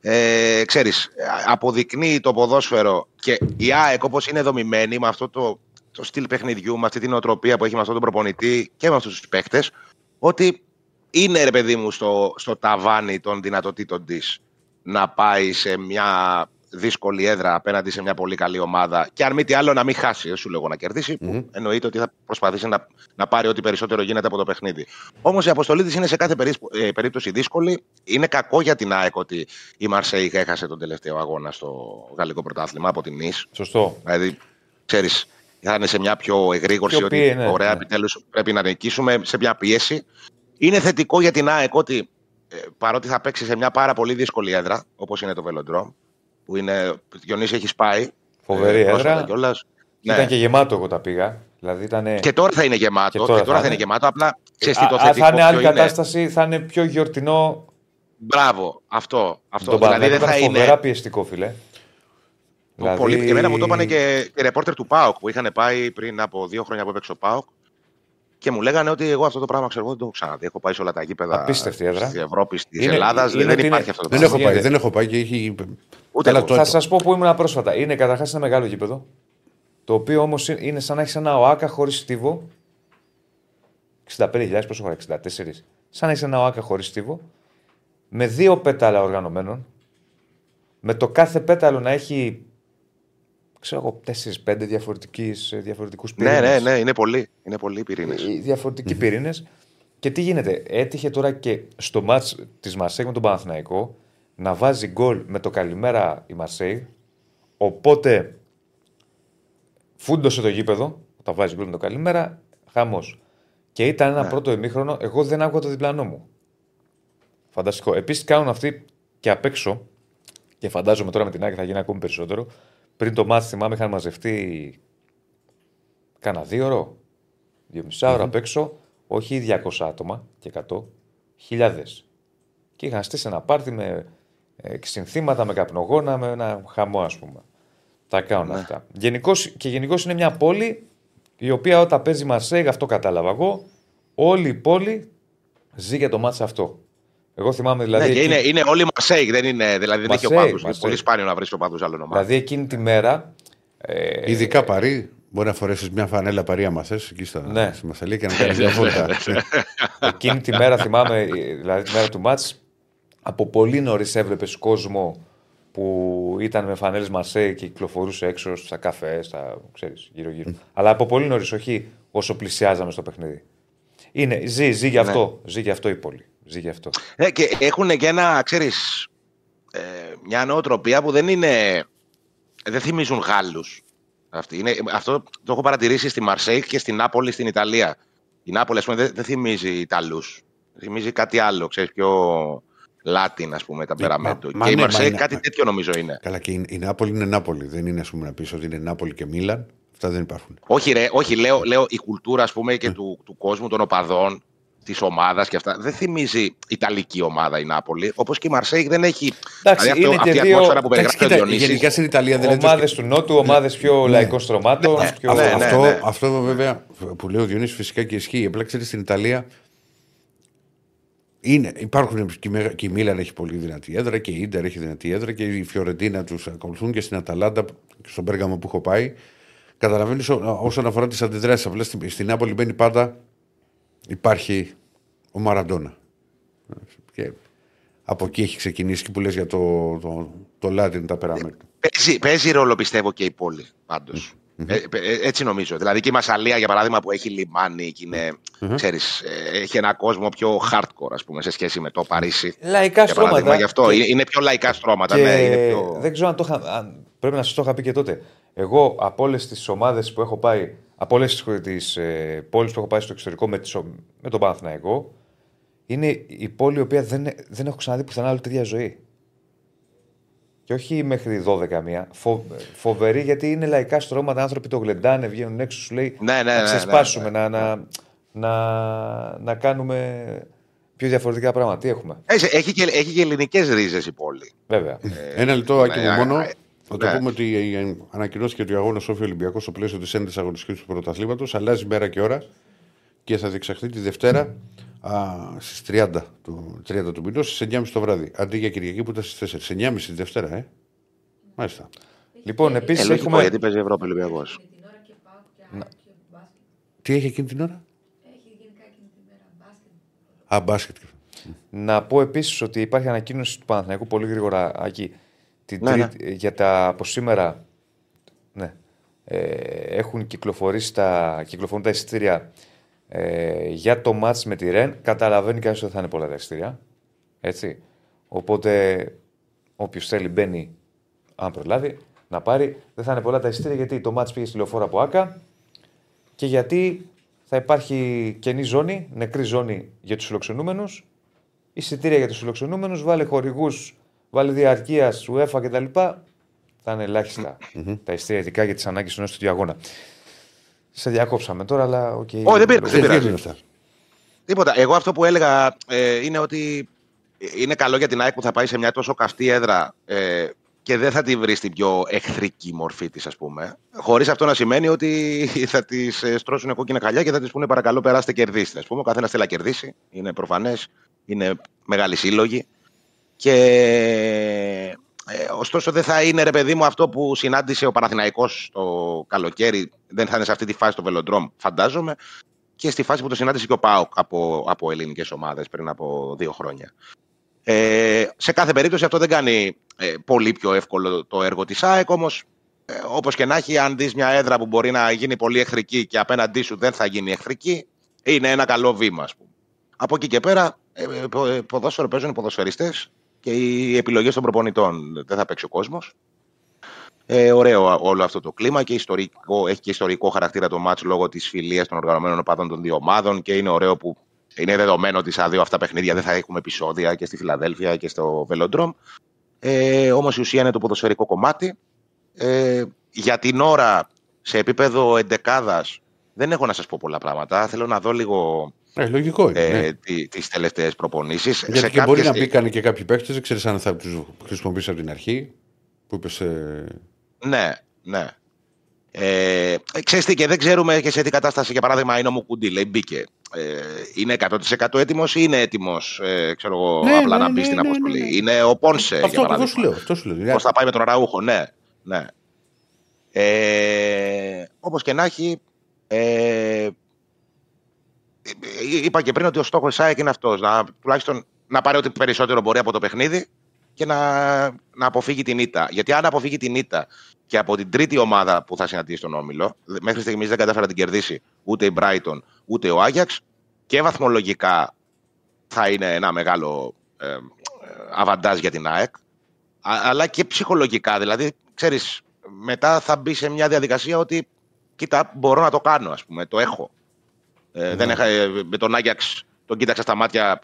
Ε, ξέρεις, αποδεικνύει το ποδόσφαιρο και η ΑΕΚ όπως είναι δομημένη με αυτό το, το στυλ παιχνιδιού, με αυτή την οτροπία που έχει με αυτόν τον προπονητή και με αυτούς τους παίχτες, ότι είναι ρε παιδί μου στο, στο ταβάνι των δυνατοτήτων της να πάει σε μια δύσκολη έδρα απέναντι σε μια πολύ καλή ομάδα και αν μη τι άλλο να μην χάσει, δεν σου λέω να κερδίσει, που εννοείται ότι θα προσπαθήσει να, να πάρει ό,τι περισσότερο γίνεται από το παιχνίδι. Όμως η αποστολή της είναι σε κάθε περίπ- ε, περίπτωση δύσκολη. Είναι κακό για την ΑΕΚ ότι η Μαρσέη έχασε τον τελευταίο αγώνα στο γαλλικό πρωτάθλημα από την Νης. Σωστό. Δηλαδή, ξέρεις, θα είναι σε μια πιο εγρήγορση Πιο ότι πίεση, ναι, ωραία, ναι. επιτέλους πρέπει να νικήσουμε σε μια πίεση. Είναι θετικό για την ΑΕΚ ότι ε, παρότι θα παίξει σε μια πάρα πολύ δύσκολη έδρα, όπως είναι το Velodrome, που είναι. Διονύση έχεις πάει. Φοβερή έδρα. Κιόλας; Ναι. Ήταν και γεμάτο εγώ τα πήγα. Δηλαδή ήταν. Και τώρα θα είναι γεμάτο. Και Και τώρα τώρα, θα θα είναι είναι. γεμάτο. Απλά ξέρεις τι Α, το α, θετικό. θα είναι άλλη ποιο είναι. κατάσταση, θα είναι πιο γιορτινό. Μπράβο, αυτό. αυτό. Τον δηλαδή Παναγιώτο δεν θα ήταν είναι. φοβερά πιεστικό, φιλέ. Το Πολύ... Εμένα μου το είπανε και οι ρεπόρτερ του ΠΑΟΚ που είχαν πάει πριν από δύο χρόνια που έπαιξε ο ΠΑΟΚ και μου λέγανε ότι εγώ αυτό το πράγμα ξέρω εγώ δεν το έχω ξαναδεί. Έχω πάει σε όλα τα γήπεδα Απίστευτη έδρα. της Ευρώπης, της Είναι- Ελλάδας. είναι Δεν ότι υπάρχει είναι- αυτό το Δεν πράγμα. έχω πάει, γίνεται. δεν έχω πάει και έχει. Ούτε Καλά, εγώ. το Θα έπα. σας πω που ήμουν πρόσφατα. Είναι καταρχάς ένα μεγάλο γήπεδο. Το οποίο όμως είναι σαν να έχεις ένα ΟΑΚΑ χωρίς στίβο. 65.000, πόσο χωράει, 64. Σαν να έχεις ένα ΟΑΚΑ χωρίς στίβο. Με δύο πέταλα οργανωμένων. Με το κάθε πέταλο να έχει. Ξέρω εγώ, 4-5 διαφορετικούς Ναι, ναι, ναι, είναι πολύ. Είναι πολύ πυρήνες. οι διαφορετικοί πυρήνες. Και τι γίνεται, έτυχε τώρα και στο μάτς της Μαρσέη με τον Παναθηναϊκό να βάζει γκολ με το καλημέρα η Μαρσέη. Οπότε φούντωσε το γήπεδο, όταν βάζει γκολ με το καλημέρα, χαμός. Και ήταν ένα πρώτο ημίχρονο, εγώ δεν άκουγα το διπλανό μου. Φανταστικό. Επίσης κάνουν αυτοί και απ' έξω, και φαντάζομαι τώρα με την άκρη θα γίνει ακόμη περισσότερο. Πριν το μάτς θυμάμαι είχαν μαζευτεί κάνα δύο ώρο, δύο μισά ώρα απ' έξω, όχι 200 άτομα και 100, χιλιάδες. Και είχαν στήσει ένα πάρτι με ε, συνθήματα, με καπνογόνα, με ένα χαμό, ας πούμε. Τα κάνουν αυτά. Γενικώς, και γενικώς είναι μια πόλη η οποία όταν παίζει Μαρσέγ, αυτό κατάλαβα εγώ, όλη η πόλη ζει για το ματς αυτό. Εγώ θυμάμαι δηλαδή. Ναι, και εκεί- είναι, είναι όλοι Μαρσέιγ, δεν είναι, δηλαδή δεν έχει Μαρσέιγ, οπαδούς. Είναι Μαρσέιγ. πολύ σπάνιο να βρεις οπαδού άλλων ομάδων. δηλαδή εκείνη τη μέρα. Ε, Ειδικά παρή, μπορεί να φορέσεις μια φανέλα παρή άμα θες, εκεί στα, Ναι. στη Μασαλία και να κάνεις μια βόλτα. Εκείνη τη μέρα θυμάμαι, ε, δηλαδή τη μέρα του μάτς, από πολύ νωρίς έβλεπες κόσμο που ήταν με φανέλες Μαρσέη και κυκλοφορούσε έξω στα καφέ, στα ξέρεις, γύρω-γύρω. Αλλά από πολύ νωρίς, όχι όσο πλησιάζαμε στο παιχνίδι. Είναι, ζει, ζει γι' αυτό. Ζει γι' αυτό η πόλη. Ζει γι' αυτό. Ναι, και έχουν και ένα, ξέρεις, ε, μια νοοτροπία που δεν είναι, δεν θυμίζουν Γάλλους. Αυτή. Είναι, αυτό το έχω παρατηρήσει στη Μαρσέιγ και στην Νάπολη στην Ιταλία. Η Νάπολη, ας πούμε, δεν, δεν θυμίζει Ιταλούς. Θυμίζει κάτι άλλο, ξέρεις, πιο Λάτιν, ας πούμε, ταμπεραμέντο. μα- μα Και η ναι, μα Μαρσέιγ είναι- κάτι μα- τέτοιο νομίζω είναι. Καλά, και η, η Νάπολη είναι Νάπολη. Δεν είναι, ας πούμε, να πεις ότι είναι Νάπολη και Μίλαν. Αυτά δεν υπάρχουν. Όχι, ρε, όχι λέω, λέω η κουλτούρα ας πούμε, και του, του κόσμου των οπαδών της ομάδας και αυτά. Δεν θυμίζει Ιταλική ομάδα η Νάπολη. Όπως και η Μαρσέικ δεν έχει. Εντάξει, δηλαδή, είναι αυτή και η δύο- ατμόσφαιρα που Εντάξει, περιγράφει ο κοίτα, Διονύσης, γενικά στην Ιταλία δεν είναι Ομάδες του Νότου, ομάδες πιο λαϊκών στρωμάτων. πιο... Ναι, ναι, αυτό, ναι. αυτό βέβαια που λέει ο Διονύσης φυσικά και ισχύει. Απλά ξέρετε στην Ιταλία είναι, υπάρχουν και η Μεγα- και η Μίλαν έχει πολύ δυνατή έδρα και η Ίντερ έχει δυνατή έδρα και η Φιωρεντίνα τους ακολουθούν και στην Αταλάντα και στον Πέργαμο που έχω πάει. Καταλαβαίνεις όσον αφορά τις αντιδράσεις. Απλά στην, στην Νάπολη μπαίνει πάντα υπάρχει ο Μαραντόνα. Και από εκεί έχει ξεκινήσει και που λες για το, το, το Latin τα περάμετρα. Παίζει, παίζει ρόλο πιστεύω και η πόλη πάντως. Ε, ε, έτσι νομίζω. Δηλαδή και η Μασαλία για παράδειγμα που έχει λιμάνι και είναι, ξέρεις, ε, έχει ένα κόσμο πιο hardcore ας πούμε σε σχέση με το Παρίσι. Λαϊκά Για παράδειγμα στρώματα. γι' αυτό. Και- Είναι- Είναι πιο λαϊκά στρώματα. Και Ναι, είναι πιο... δεν ξέρω αν το είχα. Αν, πρέπει να σας το είχα πει και τότε. Εγώ από όλες τις ομάδες που έχω πάει, από όλες τις ε, πόλεις που έχω πάει στο εξωτερικό με, τις, ο- με τον Παναθηναϊκό, είναι η πόλη η οποία δεν, δεν έχω ξαναδεί πουθενά άλλη τέτοια ζωή. Και όχι μέχρι 12 μία. Φο, φοβερή γιατί είναι λαϊκά στρώματα, άνθρωποι το γλεντάνε, βγαίνουν έξω, σου λέει Ναι, ναι, ναι, να ναι, ξεσπάσουμε, ναι, να, να, να, να κάνουμε πιο διαφορετικά πράγματα. Τι έχουμε, Έχει, έχει, και, έχει και ελληνικές ρίζες η πόλη. βέβαια. Ένα λεπτό, Άκη ναι, μου, μόνο. Ναι. Να το Ναι. πούμε ότι ε, ανακοινώθηκε ότι ο αγώνας Όφη Ολυμπιακός στο πλαίσιο της ένδυσης αγωνιστικής του πρωταθλήματος αλλάζει μέρα και ώρα και θα διεξαχθεί τη Δευτέρα στις 30 του, 30 του μηνός στις 9.30 το βράδυ. Αντί για Κυριακή που ήταν στις 4. 9.30 τη Δευτέρα, ε. Μάλιστα. Λοιπόν, Ε, επίσης λογικό, έχουμε. γιατί παίζει Ευρώπη Ολυμπιακός. την ώρα και πάω και ΑΕΚ και μπάσκετ. Τι έχει εκείνη την ώρα; Έχει γενικά εκείνη την μέρα μπάσκετ. Α, μπάσκετ. Να πω επίσης ότι υπάρχει ανακοίνωση του Παναθηναϊκού πολύ γρήγορα εκεί. Την Ναι, ναι. τρίτη, Για τα από σήμερα. Ναι. Ε, έχουν κυκλοφορήσει τα, κυκλοφορούν τα εισιτήρια ε, για το μάτς με τη Ρεν. Καταλαβαίνει κανείς ότι δεν θα είναι πολλά τα εισιτήρια. Έτσι. Οπότε όποιος θέλει μπαίνει, αν προλάβει, να πάρει. Δεν θα είναι πολλά τα εισιτήρια γιατί το μάτς πήγε στη λεωφόρα από Άκα και γιατί θα υπάρχει κενή ζώνη, νεκρή ζώνη για τους φιλοξενούμενους εισιτήρια για τους φιλοξενούμενους, βάλε χορηγούς, βάλε διαρκεία, UEFA κτλ. Θα είναι ελάχιστα τα εισιτήρια ειδικά για τις ανάγκες του νέου του αγώνα. Σε διακόψαμε τώρα, αλλά οκ. Όχι, δεν πειράζει, δεν Τι πειράζει. είναι αυτά. Τίποτα. Εγώ αυτό που έλεγα ε, είναι ότι είναι καλό για την ΑΕΚ που θα πάει σε μια τόσο καυτή έδρα ε, και δεν θα τη βρει στην πιο εχθρική μορφή της, ας πούμε. Χωρίς αυτό να σημαίνει ότι θα τη στρώσουν κόκκινα χαλιά και θα τη πούνε παρακαλώ περάστε κερδίστε. Α πούμε. Ο καθένας θέλει να κερδίσει. Είναι προφανές. Είναι μεγάλη σύλλογη. Και ε, ωστόσο δεν θα είναι ρε παιδί μου αυτό που συνάντησε ο Παναθηναϊκός το καλοκαίρι. Δεν θα είναι σε αυτή τη φάση το Βελοντρόμ, φαντάζομαι και στη φάση που το συνάντησε και ο ΠΑΟΚ από, από ελληνικές ομάδες πριν από δύο χρόνια. Ε, σε κάθε περίπτωση αυτό δεν κάνει ε, πολύ πιο εύκολο το έργο της ΑΕΚ, όμως ε, όπως και να έχει, αν δεις μια έδρα που μπορεί να γίνει πολύ εχθρική και απέναντί σου δεν θα γίνει εχθρική, είναι ένα καλό βήμα, ας πούμε. Από εκεί και πέρα, ε, ε, πο- ε, ποδόσφαιρο παίζουν οι ποδοσφαιριστές και οι επιλογές των προπονητών. Δεν θα παίξει ο κόσμος. Ε, ωραίο όλο αυτό το κλίμα και ιστορικό, έχει και ιστορικό χαρακτήρα το μάτς λόγω της φιλίας των οργανωμένων οπαδών των δύο ομάδων και είναι ωραίο που είναι δεδομένο ότι στα δύο αυτά παιχνίδια δεν θα έχουμε επεισόδια και στη Φιλαδέλφια και στο Βελοντρόμ. Ε, όμως η ουσία είναι το ποδοσφαιρικό κομμάτι. Ε, για την ώρα, σε επίπεδο εντεκάδας, δεν έχω να σας πω πολλά πράγματα. Θέλω να δω λίγο Ε, λογικό είναι. ε, ναι. τι, τις τελευταίες προπονήσεις. Γιατί σε και μπορεί να κάποιες- μπήκαν και κάποιοι παίχτε, δεν ξέρεις αν θα τους χρησιμοποιήσει από την αρχή. Που είπες. Ε... Ναι, ναι. Ε, ξέρεις τι, και δεν ξέρουμε και σε τι κατάσταση, για παράδειγμα, είναι ο Μουκουντή. Λέει, μπήκε. Ε, είναι 100% έτοιμος ή είναι έτοιμος, ε, ξέρω εγώ, Ναι, απλά ναι, να μπει ναι, στην ναι, ναι, αποστολή; ναι. Είναι ο Πόνσε, για Αυτό, αυτό παράδειγμα. σου λέω. Αυτό σου λέω. Πώς θα πάει με τον Αραούχο, ναι. ναι. Ε, Όπως και να έχει, ε, είπα και πριν ότι ο στόχος της ΑΕΚ είναι αυτός. Να, τουλάχιστον να πάρει ό,τι περισσότερο μπορεί από το παιχνίδι και να, να αποφύγει την ήττα. Γιατί αν αποφύγει την ήττα και από την τρίτη ομάδα που θα συναντήσει στον Όμιλο, μέχρι στιγμής δεν κατάφερα να την κερδίσει ούτε η Brighton ούτε ο Άγιαξ και βαθμολογικά θα είναι ένα μεγάλο ε, ε, αβαντάζ για την ΑΕΚ, α- αλλά και ψυχολογικά. Δηλαδή, ξέρεις, μετά θα μπει σε μια διαδικασία ότι κοίτα, μπορώ να το κάνω, ας πούμε, το έχω. Ε, δεν έχα, ε, με τον Άγιαξ τον κοίταξα στα μάτια,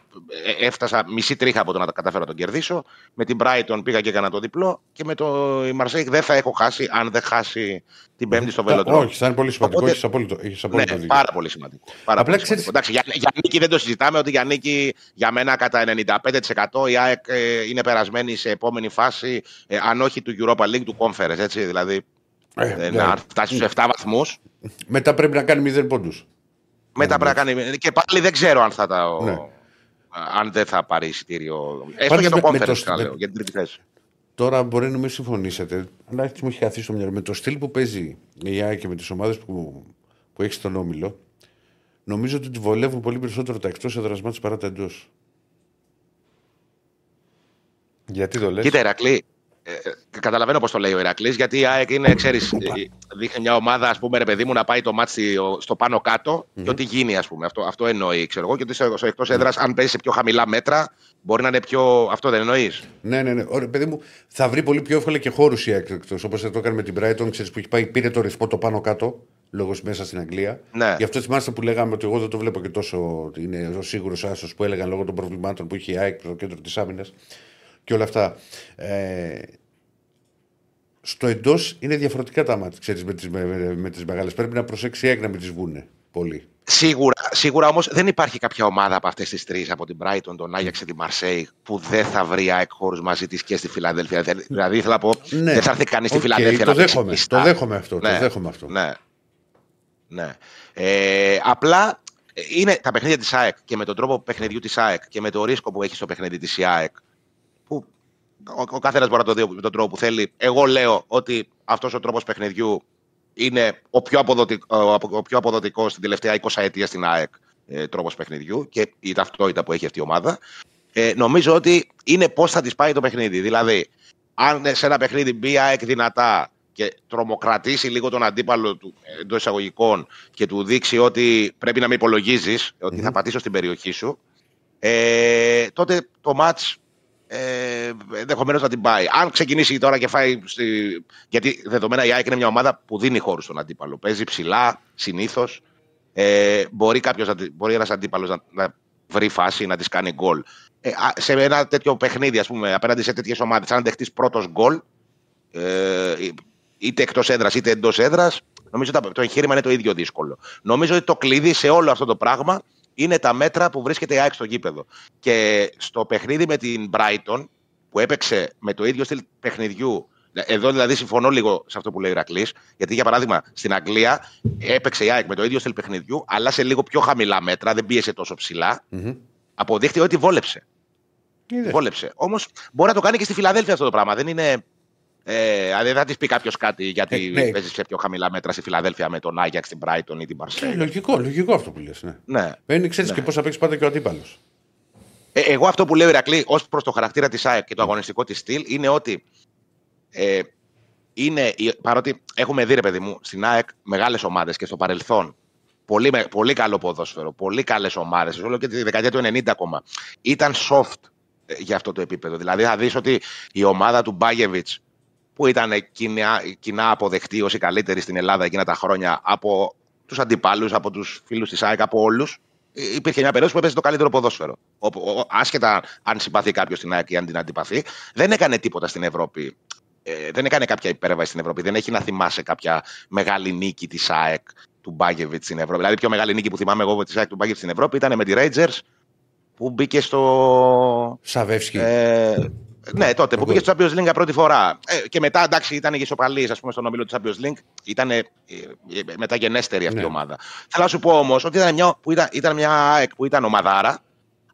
ε, έφτασα μισή τρίχα από το να τα καταφέρω να τον κερδίσω. Με την Brighton πήγα και έκανα το διπλό και με το η Marseille δεν θα έχω χάσει αν δεν χάσει την Πέμπτη στο Βελοντρόμ. Όχι, θα είναι πολύ σημαντικό. Οπότε- Έχεις απόλυτο, έχεις Ναι, απόλυτο δίκιο. πάρα πολύ σημαντικό. Πάρα Απλά πολύ ξέρεις- σημαντικό. Εντάξει, για, για νίκη δεν το συζητάμε ότι για νίκη για μένα κατά 95% η ΑΕΚ ε, είναι περασμένη σε επόμενη φάση, ε, αν όχι του Europa League, του Conference. Έτσι, δηλαδή, Ε, ε, ναι. να φτάσει στους 7 βαθμούς. Μετά πρέπει να κάνει 0 πόντους. Μετά πρέπει να κάνει. Και πάλι δεν ξέρω αν, θα τα, Ναι. αν δεν θα πάρει εισιτήριο. Έστω Πάντως για το με- με Conference, το- θα με- λέω, για την τρίτη θέση. Τώρα μπορεί να μην συμφωνήσετε, αλλά έτσι μου έχει χαθεί στο μυαλό. Με το στυλ που παίζει η ΑΕΚ και με τις ομάδες που, που έχει στον όμιλο, νομίζω ότι τη βολεύουν πολύ περισσότερο τα εκτός έδρα μάτς παρά τα εντός. Γιατί το λες; Κοίτα, Ερακλή, ε, καταλαβαίνω πώς το λέει ο Ηρακλής, γιατί η ΑΕΚ είναι, ξέρεις, δείχνει μια ομάδα, ας πούμε, ρε παιδί μου, να πάει το μάτι στο πάνω κάτω και ό,τι γίνει, ας πούμε. Αυτό, αυτό εννοεί, ξέρω εγώ. Και ότι στο, στο εκτός έδρας, αν πέσει σε πιο χαμηλά μέτρα, μπορεί να είναι πιο. Αυτό δεν εννοείς; Ναι, ναι, ναι. Ωραία, παιδί μου, θα βρει πολύ πιο εύκολα και χώρους η ΑΕΚ εκτός. Όπως το έκανε με την Brighton, ξέρεις που έχει πάει, πήρε το ρεσπό το πάνω κάτω, λόγω μέσα στην Αγγλία. Ναι. Γι' αυτό θυμάστε που λέγαμε ότι εγώ δεν το βλέπω και τόσο. ότι Είναι ο σίγουρος άσος που έλεγαν λόγω των προβλημάτων που είχε η ΑΕΚ στο κέντρο της άμυνας και όλα αυτά. Ε, στο εντός είναι διαφορετικά τα ματς ξέρεις, με τις με, με τις μεγάλες. Πρέπει να προσέξει η ΑΕΚ να μην τις βούνε πολύ. Σίγουρα, σίγουρα όμως δεν υπάρχει κάποια ομάδα από αυτές τις τρεις, από την Brighton, τον Άγιαξ και τη Μαρσέη, που δεν θα βρει ΑΕΚ χώρους μαζί της και στη Φιλαδέλφια. Δηλαδή, θέλω να πω, Ναι. δεν θα έρθει κανείς στη Οκ, Φιλαδέλφια το να παίξει δέχομαι, κλειστά. το δέχομαι αυτό, το Ναι, δέχομαι αυτό. Ναι. ναι. Ε, απλά ε, είναι τα παιχνίδια της ΑΕΚ και με τον τρόπο παιχνιδιού της ΑΕΚ και με το ρίσκο που έχει στο παιχνίδι της ΑΕΚ. Που ο, ο καθένας μπορεί να το δει με τον τρόπο που θέλει. Εγώ λέω ότι αυτός ο τρόπος παιχνιδιού είναι ο πιο, αποδοτικ, ο, απο- ο πιο αποδοτικός στην τελευταία 20 ετία στην ΑΕΚ ε, τρόπος παιχνιδιού και η ταυτότητα που έχει αυτή η ομάδα. Ε, νομίζω ότι είναι πώς θα της πάει το παιχνίδι. Δηλαδή, αν σε ένα παιχνίδι μπει η ΑΕΚ δυνατά και τρομοκρατήσει λίγο τον αντίπαλο του εντός εισαγωγικών και του δείξει ότι πρέπει να με υπολογίζεις, ότι θα πατήσω στην περιοχή σου, ε, τότε το μάτς ε, ενδεχομένως να την πάει. Αν ξεκινήσει τώρα και φάει. Στη... Γιατί δεδομένα η ΑΕΚ είναι μια ομάδα που δίνει χώρου στον αντίπαλο. Παίζει ψηλά συνήθως. Ε, μπορεί κάποιος, να τη- μπορεί ένας αντίπαλος να, να βρει φάση να της κάνει γκολ. Ε, α, σε ένα τέτοιο παιχνίδι, ας πούμε, απέναντι σε τέτοιες ομάδες, αν δεχτείς πρώτος γκολ, ε, είτε εκτός έδρας είτε εντός έδρας, νομίζω ότι το εγχείρημα είναι το ίδιο δύσκολο. Νομίζω ότι το κλειδί σε όλο αυτό το πράγμα είναι τα μέτρα που βρίσκεται η ΑΕΚ στο γήπεδο. Και στο παιχνίδι με την Brighton, που έπαιξε με το ίδιο στυλ παιχνιδιού. Εδώ δηλαδή συμφωνώ λίγο σε αυτό που λέει ο Ηρακλής, γιατί για παράδειγμα στην Αγγλία έπαιξε η ΑΕΚ με το ίδιο στυλ παιχνιδιού, αλλά σε λίγο πιο χαμηλά μέτρα, δεν πίεσε τόσο ψηλά. Μμμ. Αποδείχτηκε ότι βόλεψε. Είδες. Βόλεψε. Όμως μπορεί να το κάνει και στη Φιλαδέλφια αυτό το πράγμα. Δεν είναι. Ε, δηλαδή δεν θα της πει κάποιος κάτι γιατί Ε, ναι. παίζεις σε πιο χαμηλά μέτρα στη Φιλαδέλφια με τον Άγιαξ, την Brighton ή την Ε, Barcelona. λογικό, λογικό αυτό που λες, ναι. Ναι. Δεν ξέρεις Ναι. και πώς θα παίξει πάντα και ο αντίπαλος. Ε, εγώ αυτό που λέω Ηρακλή ως προς το χαρακτήρα της ΑΕΚ και το αγωνιστικό της στυλ είναι ότι ε, είναι, η- παρότι έχουμε δει, ρε παιδί μου, στην ΑΕΚ μεγάλες ομάδες και στο παρελθόν πολύ, με- πολύ καλό ποδόσφαιρο, πολύ καλές ομάδες, όλο και τη δεκαετία του 90 ακόμα. Ήταν soft ε, για αυτό το επίπεδο. Δηλαδή θα δεις ότι η ομάδα του Μπάγεβιτς, που ήταν κοινά, κοινά αποδεκτή ως η καλύτερη στην Ελλάδα εκείνα τα χρόνια από τους αντιπάλους, από τους φίλους της ΑΕΚ, από όλους, υπήρχε μια περίοδο που έπαιζε το καλύτερο ποδόσφαιρο. Ο, ο, άσχετα αν συμπαθεί κάποιος στην ΑΕΚ ή αν την αντιπαθεί, δεν έκανε τίποτα στην Ευρώπη. Ε, δεν έκανε κάποια υπέρβαση στην Ευρώπη. Δεν έχει να θυμάσαι κάποια μεγάλη νίκη της ΑΕΚ του Μπάγκεβιτς στην Ευρώπη. Δηλαδή, η πιο μεγάλη νίκη που θυμάμαι εγώ της ΑΕΚ του Μπάγκεβιτς στην Ευρώπη ήταν με τη Rangers που μπήκε στο. Σαβεύσκι. Ε, ναι, τότε που Εγώ. πήγε στο Champions League για πρώτη φορά. Ε, και μετά, εντάξει, ήταν και ισοπαλής, ας πούμε, στον ομίλο του Champions League. Ήταν ε, ε, μεταγενέστερη αυτή Ναι. η ομάδα. Θέλω να σου πω όμως ότι ήταν μια, που ήταν, ήταν μια ΑΕΚ που ήταν ομαδάρα,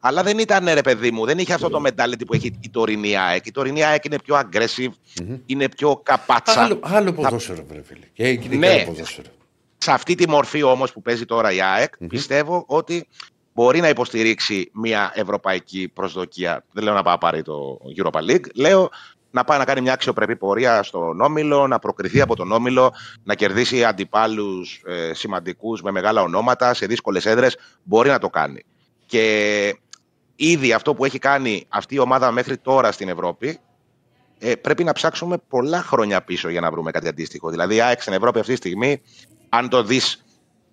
αλλά δεν ήταν ρε παιδί μου, δεν είχε αυτό το mentality που έχει η τωρινή ΑΕΚ. Η τωρινή ΑΕΚ είναι πιο aggressive, είναι πιο καπάτσα. Άλλο, άλλο ποδόσφαιρο, βρε φίλε. Και είναι Ναι. και άλλο ποδόσφαιρο. Σε αυτή τη μορφή όμως που παίζει τώρα η ΑΕΚ, πιστεύω ότι μπορεί να υποστηρίξει μια ευρωπαϊκή προσδοκία. Δεν λέω να πάει να πάρει το Europa League. Λέω να πάει να κάνει μια αξιοπρεπή πορεία στον Όμιλο, να προκριθεί από τον Όμιλο, να κερδίσει αντιπάλους ε, σημαντικούς με μεγάλα ονόματα σε δύσκολες έδρες. Μπορεί να το κάνει. Και ήδη αυτό που έχει κάνει αυτή η ομάδα μέχρι τώρα στην Ευρώπη ε, πρέπει να ψάξουμε πολλά χρόνια πίσω για να βρούμε κάτι αντίστοιχο. Δηλαδή, η ΑΕΚ στην Ευρώπη αυτή τη στιγμή, αν το δεις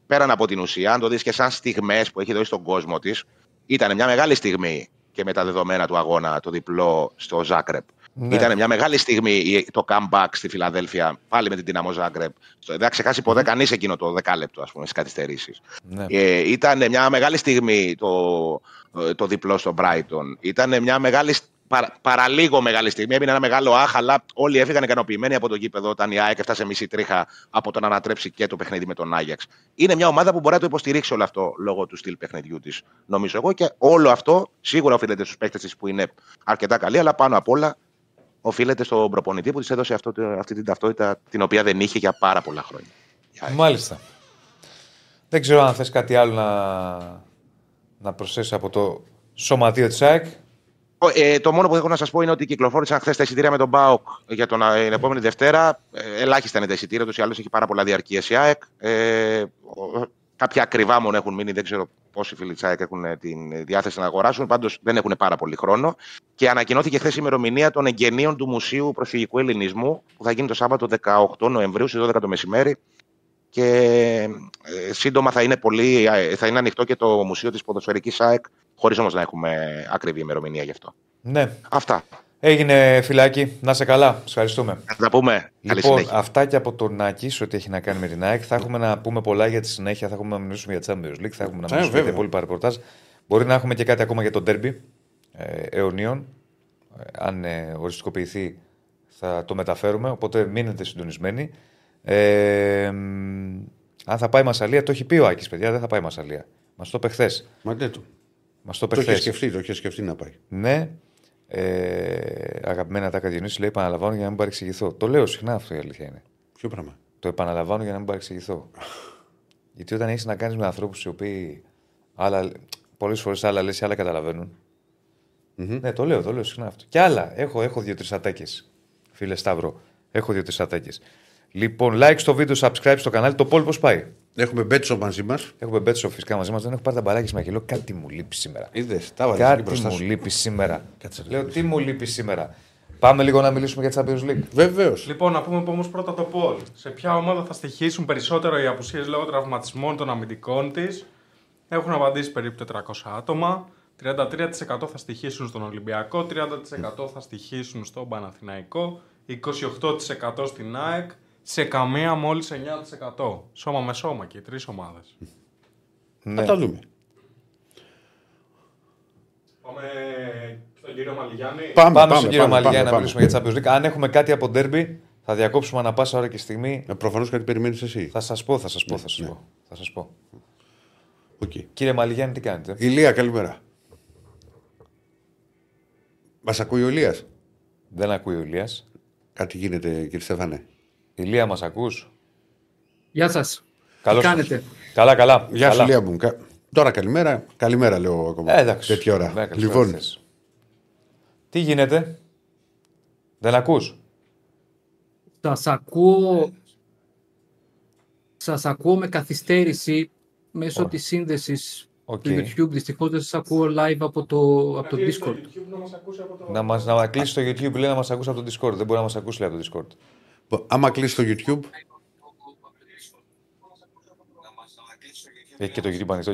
πέραν από την ουσία, αν το δεις και σαν στιγμές που έχει δώσει στον κόσμο της, ήταν μια μεγάλη στιγμή και με τα δεδομένα του αγώνα, το διπλό στο Ζάκρεπ. Ναι. Ήταν μια μεγάλη στιγμή η- το comeback στη Φιλαδέλφια, πάλι με την Δυναμό Ζάγκρεπ. Δεν θα ξεχάσει ποτέ κανείς εκείνο το δεκάλεπτο, ας πούμε, στις καθυστερήσεις. Ναι. Ε, ήταν μια μεγάλη στιγμή το, ε, το διπλό στο Brighton. Ήταν μια μεγάλη, σ- παρα, παραλίγο μεγάλη στιγμή. Έμεινε ένα μεγάλο άχ, αλλά όλοι έφυγαν ικανοποιημένοι από το γήπεδο όταν η ΑΕΚ έφτασε μισή τρίχα από το να ανατρέψει και το παιχνίδι με τον Άγιαξ. Είναι μια ομάδα που μπορεί να το υποστηρίξει όλο αυτό λόγω του στυλ παιχνιδιού της, νομίζω εγώ. Και όλο αυτό σίγουρα οφείλεται στους παίκτες της που είναι αρκετά καλοί, αλλά πάνω απ' όλα οφείλεται στον προπονητή που της έδωσε αυτό, το- αυτή την ταυτότητα την οποία δεν είχε για πάρα πολλά χρόνια. Η ΑΕΚ. Μάλιστα. Δεν ξέρω αν θες κάτι άλλο να, να προσθέσεις από το σωματείο της ΑΕΚ. Ε, το μόνο που έχω να σας πω είναι ότι κυκλοφόρησαν χθες τα εισιτήρια με τον Μπάουκ για τον, ε, την επόμενη Δευτέρα. Ε, ελάχιστα είναι τα εισιτήρια τους, ή άλλω έχει πάρα πολλά διαρκεία η ΑΕΚ. Ε, ο- κάποια ακριβά μόνο έχουν μείνει, δεν ξέρω πόσοι φίλοι της ΑΕΚ έχουν ε, την διάθεση να αγοράσουν. Πάντως δεν έχουν πάρα πολύ χρόνο. Και ανακοινώθηκε χθες η ημερομηνία των εγγενείων του Μουσείου Προσφυγικού Ελληνισμού, που θα γίνει το Σάββατο 18 Νοεμβρίου στις 12 το μεσημέρι. Και ε, σύντομα θα είναι, πολύ, ε, θα είναι ανοιχτό και το Μουσείο της Ποδοσφαιρικής ΑΕΚ, χωρίς όμως να έχουμε ακριβή ημερομηνία γι' αυτό. Ναι. Αυτά. Έγινε φυλάκι. Να σε καλά. Σας ευχαριστούμε. Θα τα πούμε. Καλή Λοιπόν, συνέχεια. αυτά και από τον Νάκη, σε ό,τι έχει να κάνει με την ΑΕΚ. Θα έχουμε να πούμε πολλά για τη συνέχεια. Θα έχουμε να μιλήσουμε για Champions League, θα έχουμε να μιλήσουμε για τα βέβαια. υπόλοιπα ρεπορτάζ. Μπορεί να έχουμε και κάτι ακόμα για τον Derby ε, αιωνίων. Ε, αν ε, οριστικοποιηθεί, θα το μεταφέρουμε. Οπότε μείνετε συντονισμένοι. Ε, μ, αν θα πάει Μασαλία, το έχει πει ο Άκης, παιδιά, δεν θα πάει Μασαλία. Μας το είπε χθες. Μα ναι, το. Μας το είπε Το είχε χθες. σκεφτεί, το είχε σκεφτεί να πάει. Ναι. Ε, αγαπημένα τα Διονύση λέει επαναλαμβάνω για να μην παρεξηγηθώ. Το λέω συχνά αυτό η αλήθεια είναι. Ποιο πράγμα; Το επαναλαμβάνω για να μην παρεξηγηθώ. Γιατί όταν έχεις να κάνεις με ανθρώπους οι οποίοι πολλές φορές άλλα λες, άλλα καταλαβαίνουν. Ναι, το λέω, το λέω συχνά αυτό. Και άλλα. Έχω, έχω δύο-τρει ατάκες. Φίλε Σταύρο, έχω δύο-τρει ατάκες. Λοιπόν, like στο βίντεο, subscribe στο κανάλι. Το πόλ πώς πάει; Έχουμε μπέτσο μαζί μας. Έχουμε μπέτσο φυσικά μαζί μας. Δεν έχω πάρει τα μπαλάκια με λέω κάτι μου λείπει σήμερα. Είδες, τα βάλε εκεί Κάτι μπροστά μου σου. λείπει σήμερα. Κάτσε να Λέω δεις. τι μου λείπει σήμερα. Πάμε λίγο να μιλήσουμε για Champions League. Βεβαίως. Λοιπόν, να πούμε όμως πρώτα το Πολ. Σε ποια ομάδα θα στοιχήσουν περισσότερο οι απουσίες λόγω τραυματισμών των αμυντικών της; Έχουν απαντήσει περίπου 400 άτομα. 33% θα στοιχήσουν στον Ολυμπιακό, 30% θα στοιχήσουν στον Παναθηναϊκό, 28% στην ΑΕΚ, σε καμία μόλις 9%. Σώμα με σώμα και οι τρεις ομάδες. Ναι. Θα τα δούμε. Πάμε στον κύριο Μαλιγιάννη. Πάμε, Πάμε, στον κύριο Μαλιγιά πάμε, να πάμε. μιλήσουμε για Champions League. Αν έχουμε κάτι από ντέρμπι, θα διακόψουμε ανα πάσα ώρα και στιγμή. Ε, Προφανώς κάτι περιμένεις εσύ. Θα σας πω, θα σας πω, θα σας ναι. πω. Θα σας πω. Οκ. Κύριε Μαλιγιάννη, τι κάνετε; Ηλία, καλημέρα. Μας ακούει ο Ηλίας; Δεν ακούει ο Ηλίας. Κάτι γίνεται, κύριε Στεφανέ. Ηλία, μας ακούς; Γεια σας. Καλώς Τι κάνετε; Καλά, καλά. Γεια σου, καλά. Ηλία μου. Κα- Τώρα καλημέρα. Καλημέρα, λέω ακόμα. Ε, εντάξει. Τέτοια ώρα. Ναι, καλησπέρα λοιπόν, θες. Τι γίνεται; Δεν ακούς; Σας ακούω, σας ακούω με καθυστέρηση μέσω της σύνδεσης Οκ. του YouTube. Δυστυχώς δεν σας ακούω live από το, από το Discord. να μας ακούσει από το... Να, μας, να κλείσει το YouTube, λέει να μας ακούσει από το Discord. Δεν μπορεί να μας ακούσει λέει, από το Discord. Άμα κλείσει το YouTube, Έχει και το YouTube ανοιχτό.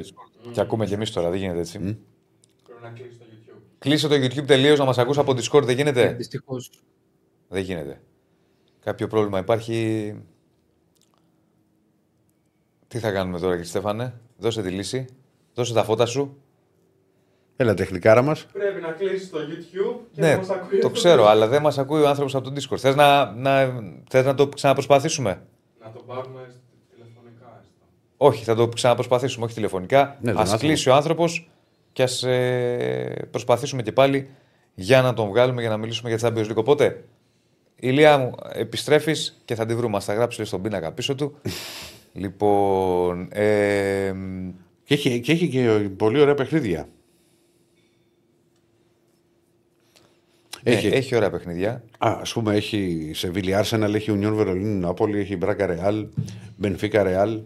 Και ακούμε και εμείς τώρα, δεν γίνεται έτσι. Πρέπει να κλείσει το YouTube. Κλείσε το YouTube τελείως να μας ακούσει από Discord, δεν γίνεται; Δυστυχώς. Δεν γίνεται. Κάποιο πρόβλημα υπάρχει. Τι θα κάνουμε τώρα, κύριε Στέφανε; Δώσε τη λύση. Δώσε τα φώτα σου. Έλα τεχνικάρα μας. Πρέπει να κλείσεις το YouTube και ναι, να μας ακούει το από ξέρω, αλλά δεν μας ακούει ο άνθρωπος από το Discord. Θες να, να, θες να το ξαναπροσπαθήσουμε; Να το πάρουμε τηλεφωνικά. έστω. Όχι, θα το ξαναπροσπαθήσουμε, όχι τηλεφωνικά. Ναι, τον ας άνθρωπο. κλείσει ο άνθρωπος και ας ε, προσπαθήσουμε και πάλι για να τον βγάλουμε για να μιλήσουμε για Champions League. Οπότε, Ηλία μου, επιστρέφεις και θα τη βρούμε. Θα γράψει στον πίνακα πίσω του. λοιπόν. Ε, Και έχει, και έχει και πολύ ωραία παιχνίδια. Έχει. Έχει, Ναι, έχει ωραία παιχνίδια. Α ας πούμε, έχει Σεβίλη Άρσεναλ, έχει Ουνιόν Βερολίνου Νάπολη, έχει Μπράγκα Ρεάλ, Μπενφίκα Ρεάλ,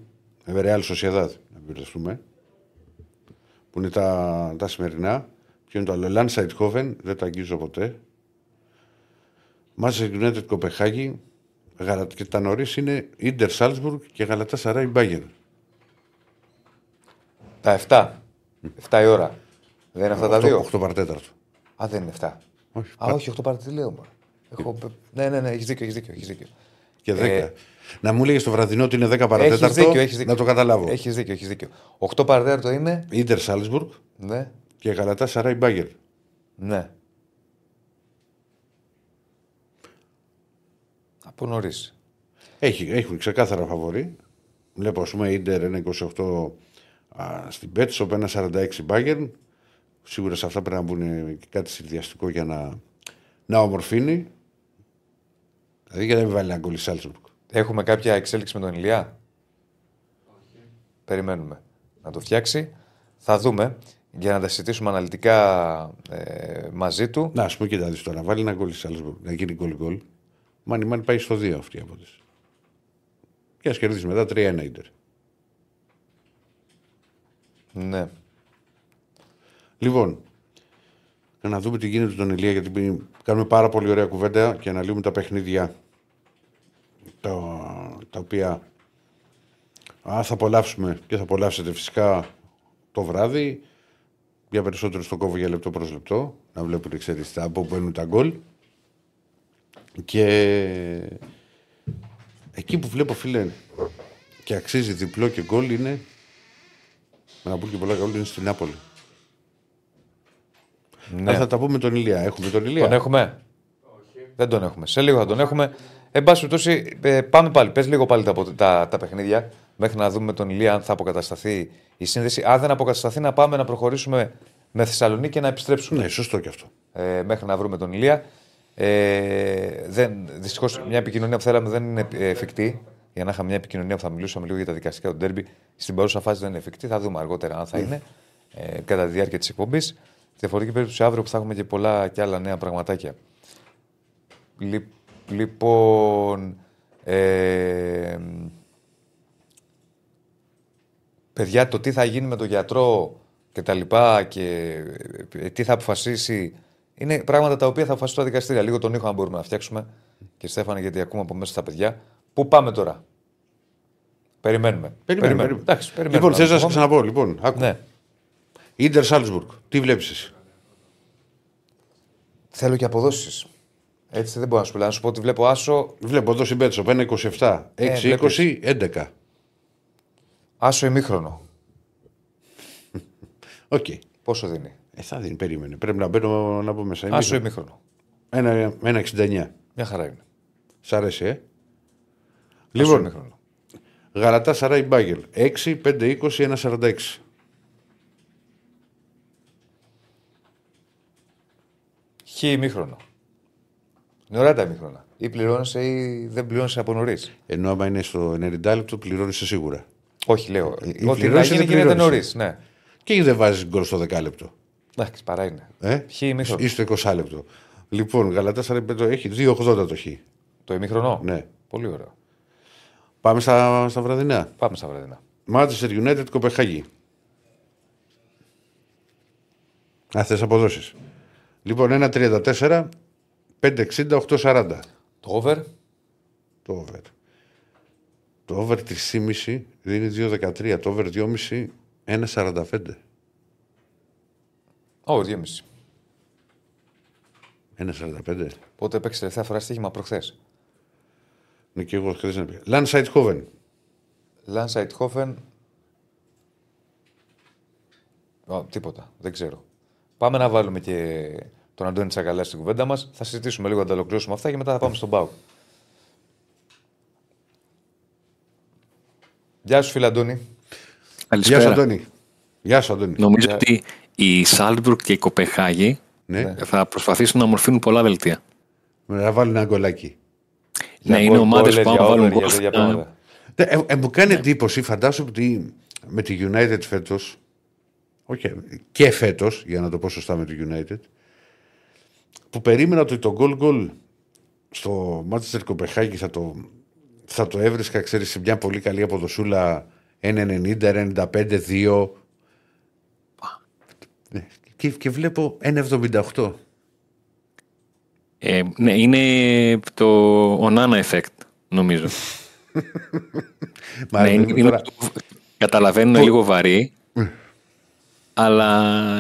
Ρεάλ Σοσιεδάδ, να μπερδευτούμε. Που είναι τα, τα σημερινά. Ποιο είναι το άλλο, Λανς Αϊντχόφεν, δεν τα αγγίζω ποτέ. Μάντσεστερ United Κοπεχάγη, Γαλα- και τα νωρίς είναι Ιντερ Σάλτσμπουργκ και Γαλατασαράι Μπάγερν. Τα 7. 7 η ώρα. Δεν είναι αυτά τα δύο. 8 παρατέταρτο. Α, δεν είναι 7. Όχι, Α, όχι, 8 παρατή λέω. μωρέ. Έχω... Ναι, ναι, ναι, έχεις δίκιο, έχεις δίκιο, έχεις δίκιο. Και 10. Ε, να μου λέγες το βραδινό ότι είναι 10 Έχεις παρατέταρτο, δίκιο, έχεις δίκιο. να το καταλάβω. Έχεις δίκιο, έχεις δίκιο. 8 παρατέταρτο είναι; Ιντερ Σάλτσμπουργκ Ναι, και Γαλατά Σαράι Μπάγκερ. ναι. Από νωρίς. Έχει, έχουν ξεκάθαρα φαβορή. Βλέπω, ας πούμε, Ιντερ ένα 28 α, στην Πέτσοπ, ένα 46 Bayern. Σίγουρα σε αυτά πρέπει να μπουν και κάτι συνδυαστικό για να, να ομορφύνει. Δηλαδή για να μην βάλει ένα γκολ η Σάλτσμπουργκ. Έχουμε κάποια εξέλιξη με τον Ηλιά. Περιμένουμε να το φτιάξει. Θα δούμε. για να τα συζητήσουμε αναλυτικά ε, μαζί του. Να, ας πούμε, κοίτα δεις τώρα, βάλει ένα γκολ στη Σάλσμπουργκ, να γίνει γκολ γκολ. Μάνι μάνι πάει στο 2 αυτή η απόδοση. Και ας κερδίσει μετά 3-1 ίντερ. Ναι. Λοιπόν, για να δούμε τι γίνεται στον Ηλία, γιατί πει- κάνουμε πάρα πολύ ωραία κουβέντα και αναλύουμε τα παιχνίδια τα, τα οποία α, θα απολαύσουμε και θα απολαύσετε φυσικά το βράδυ. Για περισσότερο στο κόβο για λεπτό προς λεπτό, να βλέπουν ξέρεις, τα- από που μπαίνουν τα γκολ. Και εκεί που βλέπω φίλε και αξίζει διπλό και γκολ είναι να πούμε και πολλά γκολ είναι στην Νάπολη. Ναι. Αλλά θα τα πούμε τον Ηλία. Έχουμε τον Ηλία; Τον έχουμε. Δεν τον έχουμε. Σε λίγο θα τον έχουμε. Εν πάση περιπτώσει, ε, πάμε πάλι. Πες λίγο πάλι τα, απο- τα, τα παιχνίδια μέχρι να δούμε τον Ηλία αν θα αποκατασταθεί η σύνδεση. Αν δεν αποκατασταθεί, να πάμε να προχωρήσουμε με Θεσσαλονίκη και να επιστρέψουμε Ναι, σωστό και αυτό. ε, μέχρι να βρούμε τον Ηλία. Ε, δεν, δυστυχώς μια επικοινωνία που θέλαμε δεν είναι ε, εφικτή. Για να είχαμε μια επικοινωνία που θα μιλούσαμε λίγο για τα δικαστικά του Ντέρμπι. Στην παρούσα φάση δεν είναι εφικτή. Θα δούμε αργότερα αν θα είναι ε, κατά τη διάρκεια της εκπομπής. Διαφορετική περίπτωση αύριο που θα έχουμε και πολλά και άλλα νέα πραγματάκια. Λι- Λοιπόν. Ε, παιδιά, το τι θα γίνει με τον γιατρό και τα λοιπά και ε, τι θα αποφασίσει είναι πράγματα τα οποία θα αποφασίσουν τα δικαστήρια. Λίγο τον ήχο αν μπορούμε να φτιάξουμε. Και Στέφανε, γιατί ακούμε από μέσα στα παιδιά. Πού πάμε τώρα; Περιμένουμε. Περιμένουμε. περιμένουμε. Εντάξει, περιμένουμε. Λοιπόν, θες να σε δούμε. ξαναπώ. Λοιπόν, άκου. Ναι. Ιντερ Σάλτσμπουργκ. Τι βλέπεις εσύ; Θέλω και αποδόσεις. Έτσι δεν μπορώ να σου πω. Να σου πω ότι βλέπω άσο, Βλέπω εδώ συμπέτσο 1-27, Ε, 6-20, 11. άσο ημίχρονο. Οκ. Πόσο δίνει; Ε, θα δίνει, περίμενε. Πρέπει να μπαίνω να πω μέσα. Άσο Ημίχρονο. ημίχρονο. Ένα- 1-69. Μια χαρά είναι. Σ' αρέσει, ε; Άσο Λοιπόν, ημίχρονο. Γαλατασαράι Μπάγερν. 6, 5, 20, 1,46. Χ ημίχρονο. Είναι ωραία τα ημίχρονα. Ή πληρώνεσαι ή δεν πληρώνεσαι από νωρίς. Ενώ άμα είναι στο 90 λεπτό, πληρώνει σίγουρα. Όχι, λέω. η Ό,τι να πληρώνεις γίνει δεν γίνεται νωρίς. πληρώνεις. Ναι. Και δεν βάζεις γκολ στο 10 λεπτό. Εντάξει, παρά είναι. Ε; Χ ημίχρονο. Ή στο 20 λεπτό. Λοιπόν, Γαλατάς Σαράι Μπάγκελ έχει 2,80 το χ. Το ημίχρονο; Ναι. Πολύ ωραίο. Πάμε στα, στα βραδινά. Πάμε στα βραδινά. Manchester United Κοπεχάγη. Α, θες αποδόσεις. Λοιπόν, 1,34, 5,60, 8,40. Το over; Το over. Το over 3,5 δίνει 2,13. Το over 2,5 1,45. Over 2,5. 1,45. Πότε έπαιξε τελευταία φορά στοίχημα προχθές; Ναι, και εγώ χθες να πει. Landside Hoven. Λάνσαϊτ Χόφεν. Τίποτα. Δεν ξέρω. Πάμε να βάλουμε και τον Αντώνη Τσακαλά στην κουβέντα μας. Θα συζητήσουμε λίγο να τα ολοκληρώσουμε αυτά και μετά θα πάμε στον Πάο. Γεια σου, φίλε Αντώνη. Γεια σου, Καλησπέρα. Αντώνη. Γεια σου, Αντώνη. Νομίζω ότι η Σάλτμπουργκ και η Κοπεχάγη Ναι, θα προσπαθήσουν να μορφύνουν πολλά δελτία. να βάλει ένα γκολάκι. Ναι, Για είναι γκολ- ομάδες γκολ, που για άμα βάλουν over, για γκολ. τέτοια θα- πράγματα. Ε, ε, ε, μου κάνει εντύπωση, φαντάζομαι ότι με τη United φέτος. Όχι, και φέτος, για να το πω σωστά με τη United, που περίμενα ότι το goal goal στο Manchester Κοπεχάγη θα το, θα το έβρισκα, ξέρεις, σε μια πολύ καλή αποδοσούλα 1,90, 1,95, 2. Ναι, Και, και βλέπω 1,78. Ε, ναι, είναι το Onana effect, νομίζω. Μα ναι, είναι, τώρα- είναι, καταλαβαίνω είναι λίγο βαρύ, αλλά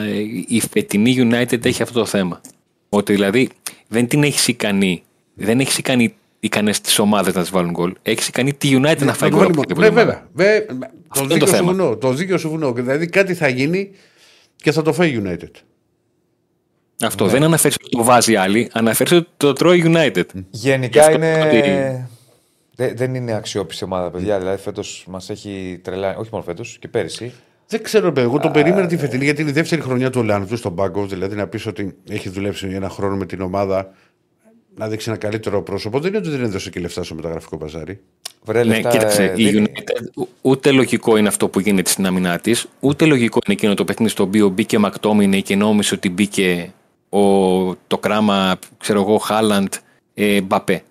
η φετινή United έχει αυτό το θέμα. Ότι δηλαδή δεν την έχεις ικανή, δεν έχεις ικανή ικανές τις ομάδες να τις βάλουν γκολ. Έχεις ικανή τη United να φάει το γκολ. βάλει από μόνο. οποιαδήποτε Ναι, ομάδα. βέβαια. Βε- το είναι το δίκιο σου θέμα. βουνό. Το δίκιο σου βουνό. Δηλαδή κάτι θα γίνει και θα το φάει η United. Αυτό Ναι. δεν αναφέρεις ότι το βάζει άλλη, αναφέρεις ότι το τρώει United. Γενικά αυτό είναι. ότι- Δε- δεν είναι αξιόπιστη ομάδα, παιδιά. Δηλαδή, φέτος μας έχει τρελάνει. Όχι μόνο φέτος και πέρυσι. Δεν ξέρω, παιδί. Εγώ τον περίμενα τη φετινή γιατί είναι η δεύτερη χρονιά του Ολλανδού στον πάγκο. Δηλαδή να πεις ότι έχει δουλέψει ένα χρόνο με την ομάδα. να δείξει ένα καλύτερο πρόσωπο. Δεν είναι ότι δεν έδωσε και λεφτά στο μεταγραφικό παζάρι. Βρε, Ναι, λεφτά, κοίταξε, ε, η δίνει. United ούτε λογικό είναι αυτό που γίνεται στην αμυνά της, ούτε λογικό είναι εκείνο το παιχνίδι στο οποίο μπήκε ο Μακτόμινε και νόμισε ότι μπήκε ο, το κράμα, ξέρω εγώ, Χάλαντ, ε, Μπαπέ.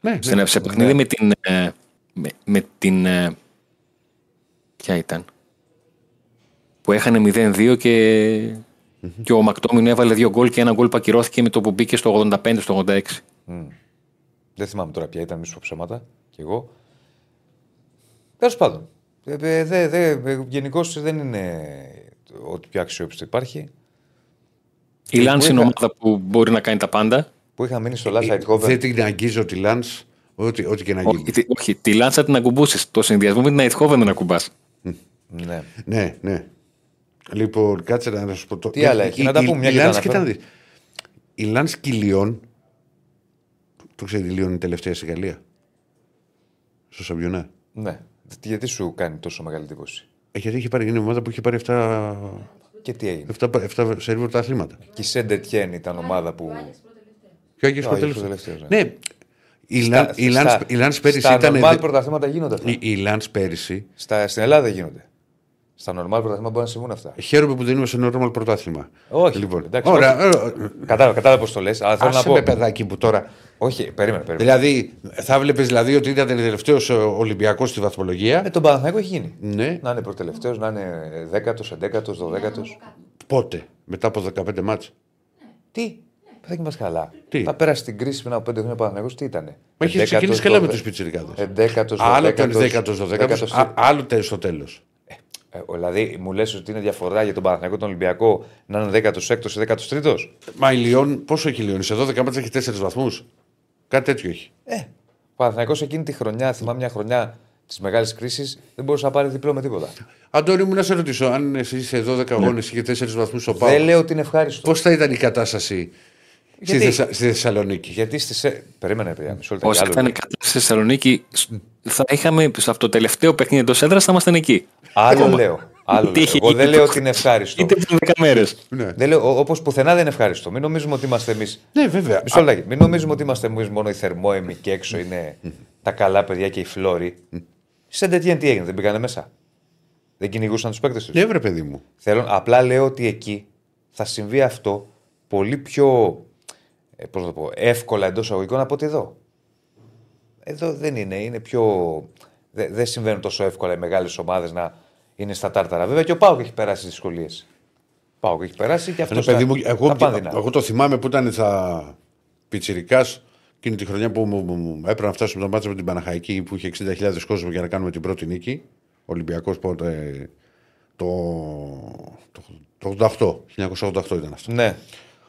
Ναι, Σε, ναι. σε παιχνίδι με την. ε, με, με την ε, ποια ήταν; Που έχανε 0-2 και, και ο Μακτόμινο έβαλε δύο γκολ και ένα γκολ που ακυρώθηκε με το που μπήκε στο 85, στο 86. Δεν θυμάμαι τώρα ποια ήταν, μη σου πω ψέματα. Κι εγώ. Τέλος πάντων. Ε, ε, δε, δε, Γενικώς δεν είναι ό,τι πιο αξιόπιστο υπάρχει. Η Λάνς είναι είχα- ομάδα που μπορεί να κάνει τα πάντα. Που είχα μείνει στο Ε, Last Night Cover. Δεν την αγγίζω τη Λαντ, ό,τι, ό,τι και να γίνει. Όχι, τη- όχι, τη Λάνσα την ακουμπούσες. Το συνδυασμό με την Αιτχόβεν δεν ακουμπάς. Ναι. Ναι, ναι. Λοιπόν, κάτσε να σου πω το. Τι άλλα έχει, να τα πούμε μια η και τα Λάνς, αναφέρω. κοίτα να δεις. Η Λάνς και η Λιόν. Το ξέρει, η Λιόν είναι η τελευταία στη Γαλλία; Στο Σαμπιονά. ναι. Γιατί σου κάνει τόσο μεγάλη εντύπωση; Ε, γιατί είχε πάρει, είναι η ομάδα που είχε πάρει 7, Και τι έγινε; 7, 7 σερβίρ τα αθλήματα. Και η Σεντετιέν ήταν ομάδα που. Και ο Άγιος Ο ο Άγιος τελευταίος. ο τελευταίος, ναι. Ναι. Η Λαν- η Λάνς- στα, η Λάνς πέρυσι στα ήταν. normal πρωταθλήματα γίνονται αυτά. Η, η Λάνς πέρυσι. Στα, στην Ελλάδα δεν γίνονται. Στα normal πρωταθλήματα μπορεί να συμβούν αυτά. Χαίρομαι που δεν είμαι σε normal πρωτάθλημα. Όχι. Λοιπόν, εντάξει, ωραία. όχι. ε, ε, Κατάλαβα, κατάλαβα πώς το λες. Αλλά θέλω να Άσε πω. με παιδάκι που τώρα. Όχι, περίμενε, περίμενε. Δηλαδή, θα βλέπεις δηλαδή ότι ήταν τελευταίος Ολυμπιακός στη βαθμολογία. Με τον Παναθηναϊκό έχει γίνει. Ναι. Να είναι προτελευταίος, να είναι δέκατος, εντέκατος, δωδέκατος. Πότε, μετά από 15 μάτς. Τι, θα μας καλά. Τι; Θα πέρασε την κρίση πριν από πέντε χρόνια ο Παναθηναϊκός, τι ήταν. Μα έχει ξεκινήσεις καλά με τους πιτσιρικάδες. Εντέκατος, Άλλο το 10ο, 12ο, άλλο τέλο στο τέλος. Ε, Δηλαδή, μου λες ότι είναι διαφορά για τον Παναθηναϊκό τον Ολυμπιακό να είναι 16ο ή 13ο. Μα η Λιόν, πόσο έχει η Λιόν, σε 12 μάτς έχει 4 βαθμούς. Κάτι τέτοιο έχει. Ε, ο Παναθηναϊκός εκείνη τη χρονιά, θυμάμαι μια χρονιά της μεγάλης κρίσης, δεν μπορούσε να πάρει διπλό με τίποτα. Αντώνη μου, να σε ρωτήσω, αν εσύ σε 12 αγώνες είχε 4 βαθμούς στο Δεν Πάο, λέω ότι είναι ευχάριστο. πώς θα ήταν η κατάσταση στη, Γιατί; Θεσσα- στη Θεσσαλονίκη; Γιατί στι. Ε... Περίμενε, παιδιά, μισό λεπτό. Όσο άλλο ήταν η λέω. κατάσταση στη Θεσσαλονίκη, θα είχαμε σε αυτό το τελευταίο παιχνίδι εντός έδρας θα ήμασταν εκεί. Άλλο Ακόμα. λέω. Άλλο Τι λέω. έχει Εγώ δεν γίνει λέω το- ότι είναι ευχάριστο. Είτε πριν 10 μέρες. Ναι. Δεν λέω, όπως πουθενά δεν είναι ευχάριστο. Μην νομίζουμε ότι είμαστε εμείς. ναι, βέβαια. Μισό λεπτάκι. Μην νομίζουμε ότι είμαστε εμείς μόνο οι θερμόεμοι και έξω είναι τα καλά παιδιά και οι φλόροι. Σε τέτοια τι έγινε, δεν πήγανε μέσα. Δεν κυνηγούσαν τους παίκτες τους. Ναι, βρε παιδί μου. Θέλω, απλά λέω ότι εκεί θα συμβεί αυτό πολύ πιο ε, πώς να το πω, εύκολα εντός αγωγικών από ότι εδώ. Εδώ δεν είναι. Είναι πιο. δε- Δεν συμβαίνουν τόσο εύκολα οι μεγάλες ομάδες να είναι στα τάρταρα. Βέβαια και ο Πάοκ έχει περάσει δυσκολίες. Πάοκ έχει περάσει και αυτό. Ρε παιδί μου, εγώ, τα πάνδυνα. εγώ το θυμάμαι που ήταν στα Πιτσυρικά εκείνη τη χρονιά που μου, μου, μου έπρεπε να φτάσουμε το μάτσο με την Παναχαϊκή που είχε 60.000 κόσμο για να κάνουμε την πρώτη νίκη. Ολυμπιακός πότε. Το, το, το 88, 1988 ήταν αυτό. Ναι.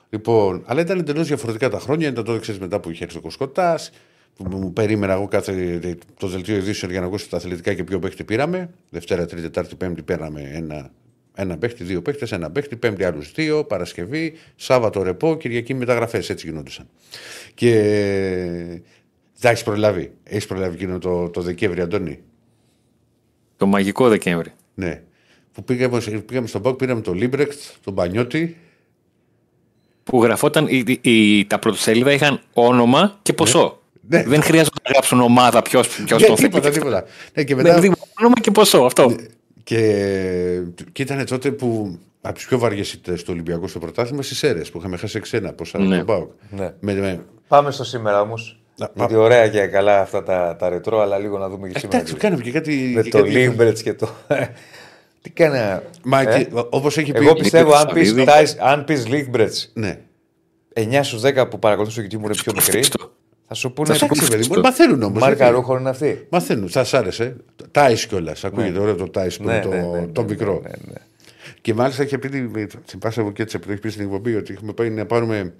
Λοιπόν, αλλά ήταν εντελώς διαφορετικά τα χρόνια. Ήταν τότε, ξέρεις, μετά που είχε έρθει ο Κοσκοτάς. Που μου περίμενα εγώ κάθε το δελτίο ειδήσεων για να ακούσω τα αθλητικά και ποιο παίχτη πήραμε. Δευτέρα, Τρίτη, Τετάρτη, Πέμπτη πήραμε ένα, ένα παίχτη, δύο παίχτες, ένα παίχτη, Πέμπτη άλλους δύο, Παρασκευή, Σάββατο ρεπό, Κυριακή μεταγραφές. Έτσι γινόντουσαν. Και. Τα έχεις προλάβει. Έχεις προλάβει εκείνο το, το Δεκέμβρη, Αντώνη; Το μαγικό Δεκέμβρη. Ναι. Που πήγαμε, πήγαμε στον ΠΑΟΚ, πήραμε τον Λίμπρεκτ, τον Πανιώτη. Που γραφόταν, η, η- η- τα πρωτοσέλιδα είχαν όνομα και ποσό. Ναι. Δεν χρειάζεται να γράψουν ομάδα ποιο ποιος Ναι, το θέλει. τίποτα, τίποτα. Ναι, και Ναι, μετά, δηλαδή, όνομα και ποσό, αυτό. Και, και ήταν τότε που από τις πιο βαριές ήττες στο Ολυμπιακό στο πρωτάθλημα στις αίρε που είχαμε χάσει 6-1 από σαν Ναι. τον Πάοκ. Ναι. Με, με, Πάμε στο σήμερα όμως. Να- Γιατί ωραία και καλά αυτά τα, τα ρετρό, αλλά λίγο να δούμε και σήμερα. εντάξει, κάναμε και κάτι. Με και το κάτι- Λίμπρετ και το. Τι κάνει. Μα ε; όπως έχει πει. Εγώ πιστεύω αν πεις, Σαββίδη. Τάις- αν πεις Λίμπρετ Ναι. 9 στους 10 που παρακολουθούν στο YouTube μου είναι πιο μικροί, θα σου πούνε. Εντάξει, παιδί μου, μαθαίνουν όμως. Μάρκα ρούχων είναι αυτή. Μαθαίνουν, θα σ' άρεσε. Τάις κιόλας. Ακούγεται ωραίο το Τάις που Ναι, είναι το, ναι, ναι, ναι, το ναι, μικρό. ναι, ναι. Και μάλιστα είχε πει την- στην Πάσα Βουκέτσε που το έχει πει στην εκπομπή ότι έχουμε πάει να πάρουμε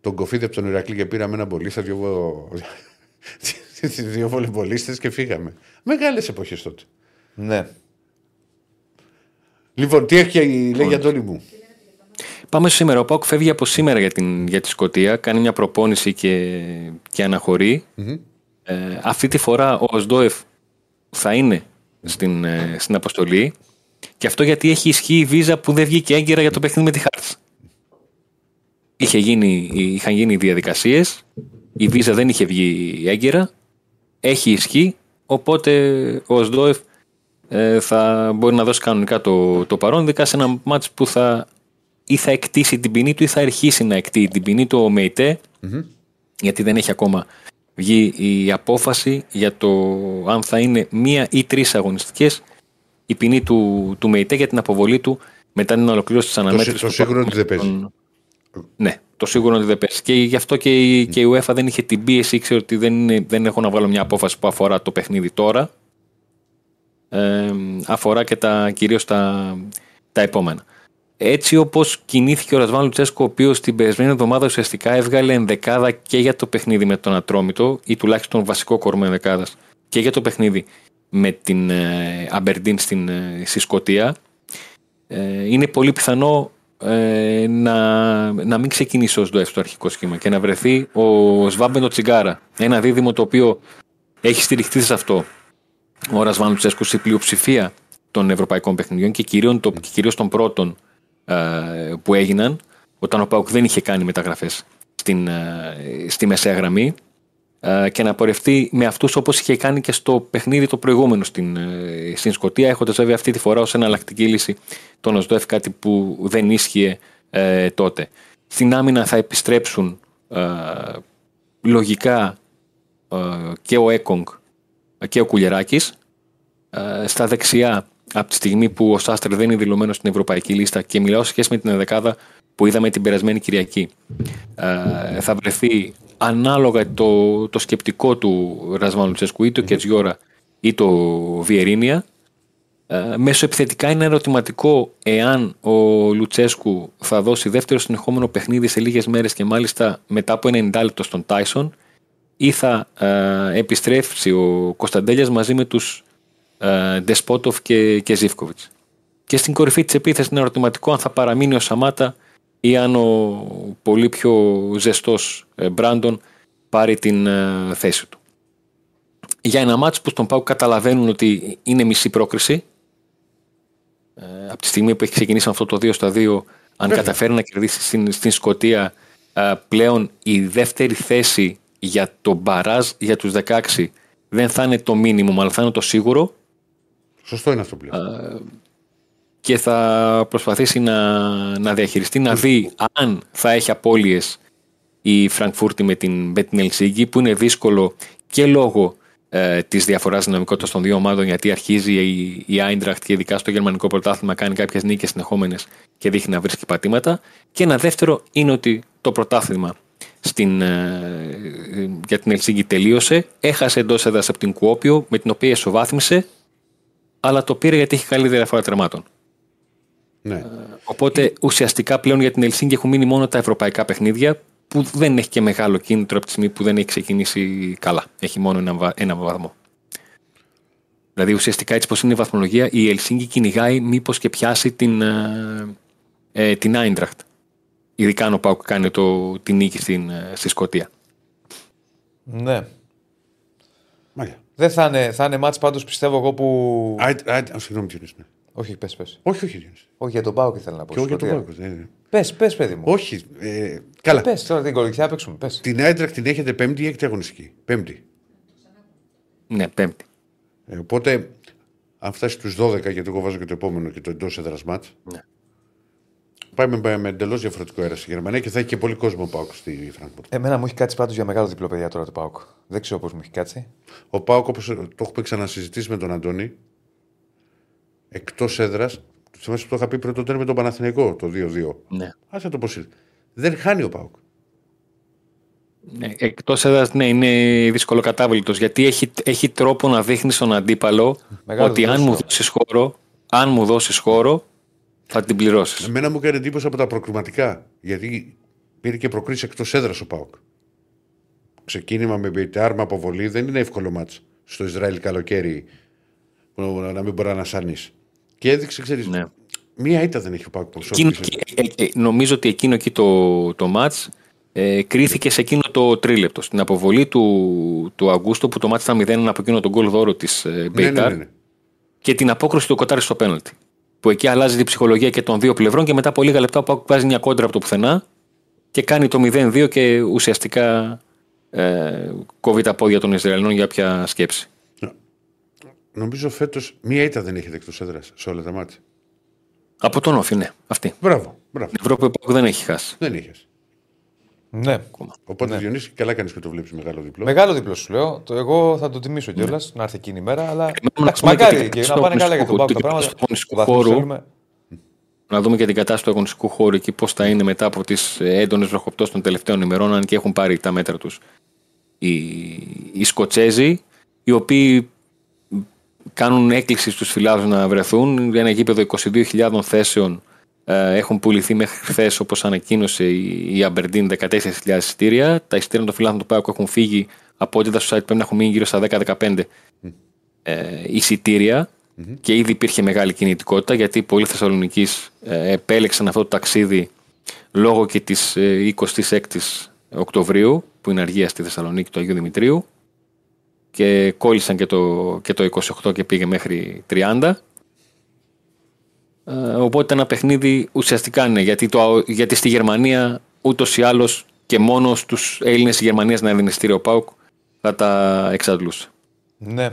τον κοφίδι από τον Ηρακλή και πήραμε ένα μπολίστα, δύο, βο- δύο βολεμπολίστες και φύγαμε. Μεγάλες εποχές τότε. Ναι. Λοιπόν, τι έχει λέει για Αντώνη μου; Πάμε στο σήμερα. Ο Πάουκ φεύγει από σήμερα για, την, για τη Σκωτία. Κάνει μια προπόνηση και, και αναχωρει Ε, αυτή τη φορά ο Οσντόεφ θα είναι στην, ε, στην αποστολή. Και αυτό γιατί έχει ισχύει η βίζα που δεν βγήκε έγκαιρα για το παιχνίδι με τη Χάρτ. είχε γίνει, είχαν γίνει οι διαδικασίες, η βίζα δεν είχε βγει έγκαιρα, έχει ισχύ, οπότε ο ΣΔΟΕΦ ε, θα μπορεί να δώσει κανονικά το, το παρόν, ειδικά σε ένα μάτς που θα ή θα εκτίσει την ποινή του ή θα αρχίσει να εκτεί την ποινή του ο ΜΕΙΤΕ, γιατί δεν έχει ακόμα βγει η απόφαση για το αν θα είναι μία ή τρεις αγωνιστικές η ποινή του, του ΜΕΙΤΕ για την αποβολή του μετά την ολοκλήρωση της αναμέτρησης. το του σίγουρο ότι δεν των- Ναι, το σίγουρο ότι δεν παίζει. Και γι' αυτό και η, και η UEFA δεν είχε την πίεση, ήξερε ότι δεν, είναι, δεν έχω να βγάλω μια απόφαση που αφορά το παιχνίδι τώρα. Ε, αφορά και τα, κυρίως τα, τα επόμενα. Έτσι όπως κινήθηκε ο Ρασβάν Λουτσέσκο, ο οποίος την περασμένη εβδομάδα ουσιαστικά έβγαλε ενδεκάδα και για το παιχνίδι με τον Ατρόμητο, ή τουλάχιστον βασικό κορμό ενδεκάδας, και για το παιχνίδι με την ε, Αμπερντίν στην, ε, στη Σκωτία, ε, είναι πολύ πιθανό ε, να, να μην ξεκινήσει ως ΔΟΕΦ στο αρχικό σχήμα και να βρεθεί ο Σβάμπεντο Τσιγκάρα. Ένα δίδυμο το οποίο έχει στηριχθεί σε αυτό ο Ρασβάν Λουτσέσκος στη πλειοψηφία των ευρωπαϊκών παιχνιδιών και κυρίως, το, και κυρίως των πρώτων ε, που έγιναν όταν ο Πάουκ δεν είχε κάνει μεταγραφές στην, ε, στη μεσαία γραμμή ε, και να πορευτεί με αυτούς όπως είχε κάνει και στο παιχνίδι το προηγούμενο στην, ε, στην Σκωτία έχοντας βέβαια αυτή τη φορά ως εναλλακτική λύση τον ΟΣΔΟΕΦ κάτι που δεν ίσχυε ε, τότε. Στην άμυνα θα επιστρέψουν ε, λογικά ε, και ο Έκογκ και ο Κουλιεράκης. Ε, στα δεξιά, από τη στιγμή που ο Σάστρε δεν είναι δηλωμένος στην ευρωπαϊκή λίστα και μιλάω σε σχέση με την δεκάδα που είδαμε την περασμένη Κυριακή, ε, θα βρεθεί ανάλογα το, το σκεπτικό του Ρασμάν Λουτσέσκου ή το Κετζιόρα ή το Βιερίνια. Ε, μέσω επιθετικά είναι ερωτηματικό εάν ο Λουτσέσκου θα δώσει δεύτερο συνεχόμενο παιχνίδι σε λίγες μέρες και μάλιστα μετά από 90 λεπτό στον Τάισον ή θα ε, επιστρέψει ο Κωνσταντέλιας μαζί με τους ε, Ντεσπότοφ και, και Ζίβκοβιτς. Και στην κορυφή της επίθεσης είναι ερωτηματικό αν θα παραμείνει ο Σαμάτα ή αν ο πολύ πιο ζεστός ε, Μπράντον πάρει την ε, θέση του. Για ένα μάτς που στον Πάου καταλαβαίνουν ότι είναι μισή πρόκριση ε, από τη στιγμή που έχει ξεκινήσει αυτό το 2 στα 2 αν καταφέρει να κερδίσει στην, στην Σκωτία ε, πλέον η δεύτερη θέση για το μπαράζ για τους 16 δεν θα είναι το μήνυμο αλλά θα είναι το σίγουρο Σωστό είναι αυτό πλέον. και θα προσπαθήσει να, να διαχειριστεί, να δει αν θα έχει απώλειες η Φραγκφούρτη με την, με την Ελσίγκη που είναι δύσκολο και λόγω ε, της διαφοράς δυναμικότητας των δύο ομάδων γιατί αρχίζει η, η Άιντραχτ και ειδικά στο γερμανικό πρωτάθλημα κάνει κάποιες νίκες συνεχόμενες και δείχνει να βρίσκει πατήματα και ένα δεύτερο είναι ότι το πρωτάθλημα στην, ε, για την Ελσίγκη τελείωσε έχασε εντός έδρας από την Κουόπιο με την οποία ισοβάθμισε αλλά το πήρε γιατί έχει καλή διαφορά τερμάτων. ναι. Οπότε ουσιαστικά πλέον για την Ελσίνκη έχουν μείνει μόνο τα ευρωπαϊκά παιχνίδια που δεν έχει και μεγάλο κίνητρο από τη στιγμή που δεν έχει ξεκινήσει καλά. Έχει μόνο ένα, βα- ένα βαθμό. Δηλαδή ουσιαστικά έτσι πως είναι η βαθμολογία η Ελσίνκη κυνηγάει μήπως και πιάσει την, ε, ε, την Άιντραχτ. Ειδικά αν ο Πάουκ κάνει το, την νίκη στην, ε, στη Σκωτία. Ναι. Μάλιστα. Δεν θα είναι, θα είναι μάτς πάντως πιστεύω εγώ που... Α, α, α, Συγγνώμη, Διονύση, ναι. Όχι, πες, πες. Όχι, όχι, Διονύση. Όχι για τον ΠΑΟΚ ήθελα να πω. Και όχι για τον Σκωτία. ΠΑΟΚ. ναι, ναι. Πες, πες παιδί μου. Όχι. ε, καλά. Πες τώρα την κορυφή, θα παίξουμε. Πες. Την Άιντραχτ την έχετε πέμπτη ή έκτη αγωνιστική; Πέμπτη. Ναι, πέμπτη. Ε, οπότε, αν φτάσει στους 12, γιατί εγώ βάζω και το επόμενο και το εντός έδρας ματς. Ναι. Πάμε με, με εντελώς διαφορετικό αέρα στη Γερμανία και θα έχει και πολύ κόσμο ΠΑΟΚ στη Φραγκφούρτη. Εμένα μου έχει κάτσει πάντως για μεγάλο διπλό παιδιά τώρα το ΠΑΟΚ. Δεν ξέρω πώς μου έχει κάτσει. Ο Πάοκ, όπως το έχουμε ξανασυζητήσει με τον Αντώνη, εκτός έδρας, το θυμάσαι που το είχα πει πριν το τέρμα με τον Παναθηναϊκό το 2-2. Ναι. Άσε το πώ είναι. Δεν χάνει ο Πάοκ. Ναι, Εκτός έδρας, ναι, είναι δύσκολο κατάβλητο γιατί έχει, έχει τρόπο να δείχνει στον αντίπαλο Μεγάλο ότι αν δώσο. μου δώσεις χώρο, αν μου δώσεις χώρο, θα την πληρώσεις. Εμένα μου έκανε εντύπωση από τα προκριματικά. Γιατί πήρε και προκρίσει εκτός έδρας ο Πάοκ. Ξεκίνημα με Μπεϊτάρ, με αποβολή δεν είναι εύκολο ματς στο Ισραήλ καλοκαίρι που να μην μπορεί να ανασάνεις. Και έδειξε, ξέρεις, Ναι. μία ήττα δεν έχει ο ΠΑΟΚ ποσό. Εκείνο, ε, ε, νομίζω ότι εκείνο εκεί το, το ματς ε, κρίθηκε σε εκείνο το τρίλεπτο. Στην αποβολή του, του Αγκούστο που το ματς ήταν 0 από εκείνο τον γκολ δώρο της ε, Ναι, ναι, Μπεϊτάρ ναι, ναι. και την απόκριση του Κοτάρσκι στο πέναλτι. Που εκεί αλλάζει την ψυχολογία και των δύο πλευρών και μετά από λίγα λεπτά ο ΠΑΟΚ βάζει μια κόντρα από το πουθενά και κάνει το 0-2 και ουσιαστικά ε, κόβει τα πόδια των Ισραηλινών για ποια σκέψη. Νομίζω φέτος μία ήττα δεν έχει εκτό έδρας σε όλα τα μάτια. Από τον Όφη, ναι. Αυτή. Μπράβο. μπράβο. Η Ευρώπη που δεν έχει χάσει. Δεν είχες. Ναι. Οπότε Ναι. Διονύση, καλά κάνεις και το βλέπεις μεγάλο διπλό. Μεγάλο διπλό σου λέω. Το, εγώ θα το τιμήσω κιόλας να έρθει εκείνη η μέρα. Αλλά εντάξει, πούμε και μακάρι την και κατάσταση να πάνε του καλά για τον Πάουκ τα αγωνιστικού- πράγματα. του αγωνιστικού Βαθμούς χώρου. θέλουμε. Να δούμε και την κατάσταση του αγωνιστικού χώρου εκεί πώς θα είναι μετά από τις έντονες βροχοπτώσει των τελευταίων ημερών, αν και έχουν πάρει τα μέτρα τους οι, οι Σκοτσέζοι, οι οποίοι κάνουν έκκληση στους φιλάδους να βρεθούν. Ένα γήπεδο 22.000 θέσεων ε, έχουν πουληθεί μέχρι χθες, όπως ανακοίνωσε η, η Aberdeen, 14.000 εισιτήρια. Τα εισιτήρια των φιλάδων του ΠΑΟΚ έχουν φύγει από ό,τι είδα στο site πρέπει να έχουν μείνει γύρω στα 10-15 ε, εισιτήρια και ήδη υπήρχε μεγάλη κινητικότητα γιατί πολλοί Θεσσαλονικείς ε, επέλεξαν αυτό το ταξίδι λόγω και της ε, 26ης Οκτωβρίου που είναι αργία στη Θεσσαλονίκη του Αγίου Δημητρίου και κόλλησαν και το, και το 28 και πήγε μέχρι 30. Ε, οπότε ένα παιχνίδι ουσιαστικά είναι γιατί, το, γιατί στη Γερμανία ούτως ή άλλως και μόνος στους Έλληνες της Γερμανίας να έδινε στήριο ΠΑΟΚ θα τα εξαντλούσε. Ναι.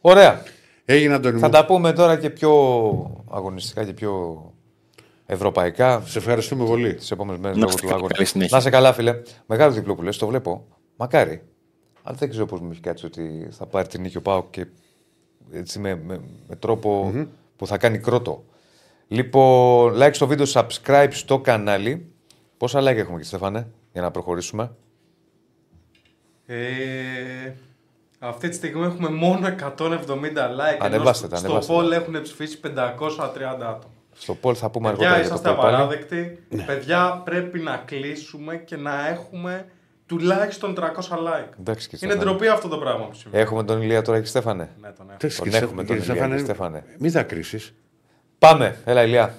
Ωραία. Έγινε Αντώνη Θα μου. τα πούμε τώρα και πιο αγωνιστικά και πιο ευρωπαϊκά Σε ευχαριστούμε πολύ. τι επόμενες μέρες Να λόγω είστε του καλά, αγώνα. καλή συνέχεια. Να σε καλά, φίλε. Μεγάλο διπλό που λε, το βλέπω. Μακάρι. Αλλά δεν ξέρω πώς μου έχει κάτσει ότι θα πάρει την νίκη ο Πάοκ και έτσι με, με, με τροπο που θα κάνει κρότο. Λοιπόν, like στο βίντεο, subscribe στο κανάλι. Πόσα like έχουμε, κύριε Στέφανε, για να προχωρήσουμε; Ε, αυτή τη στιγμή έχουμε μόνο 170 like. Ανεβάστε ενώ τα, στο ανεβάστε poll έχουν ψηφίσει 530 άτομα. Στο poll θα πούμε Παιδιά, αργότερα για το είσαστε poll πάλι. απαράδεκτοι. Παιδιά, πρέπει να κλείσουμε και να έχουμε τουλάχιστον 300 like. Εντάξει, κύριε Είναι Στέφανε. ντροπή αυτό το πράγμα που συμβαίνει. Έχουμε τον Ηλία τώρα, κύριε Στέφανε. Ναι, τον έχω. Εντάξει, Τον κύριε έχουμε Στέφανε, τον κύριε Ηλία, Στέφανε, κύριε Στέφανε. Μην δακρύσεις. Πάμε, έλα Ηλία.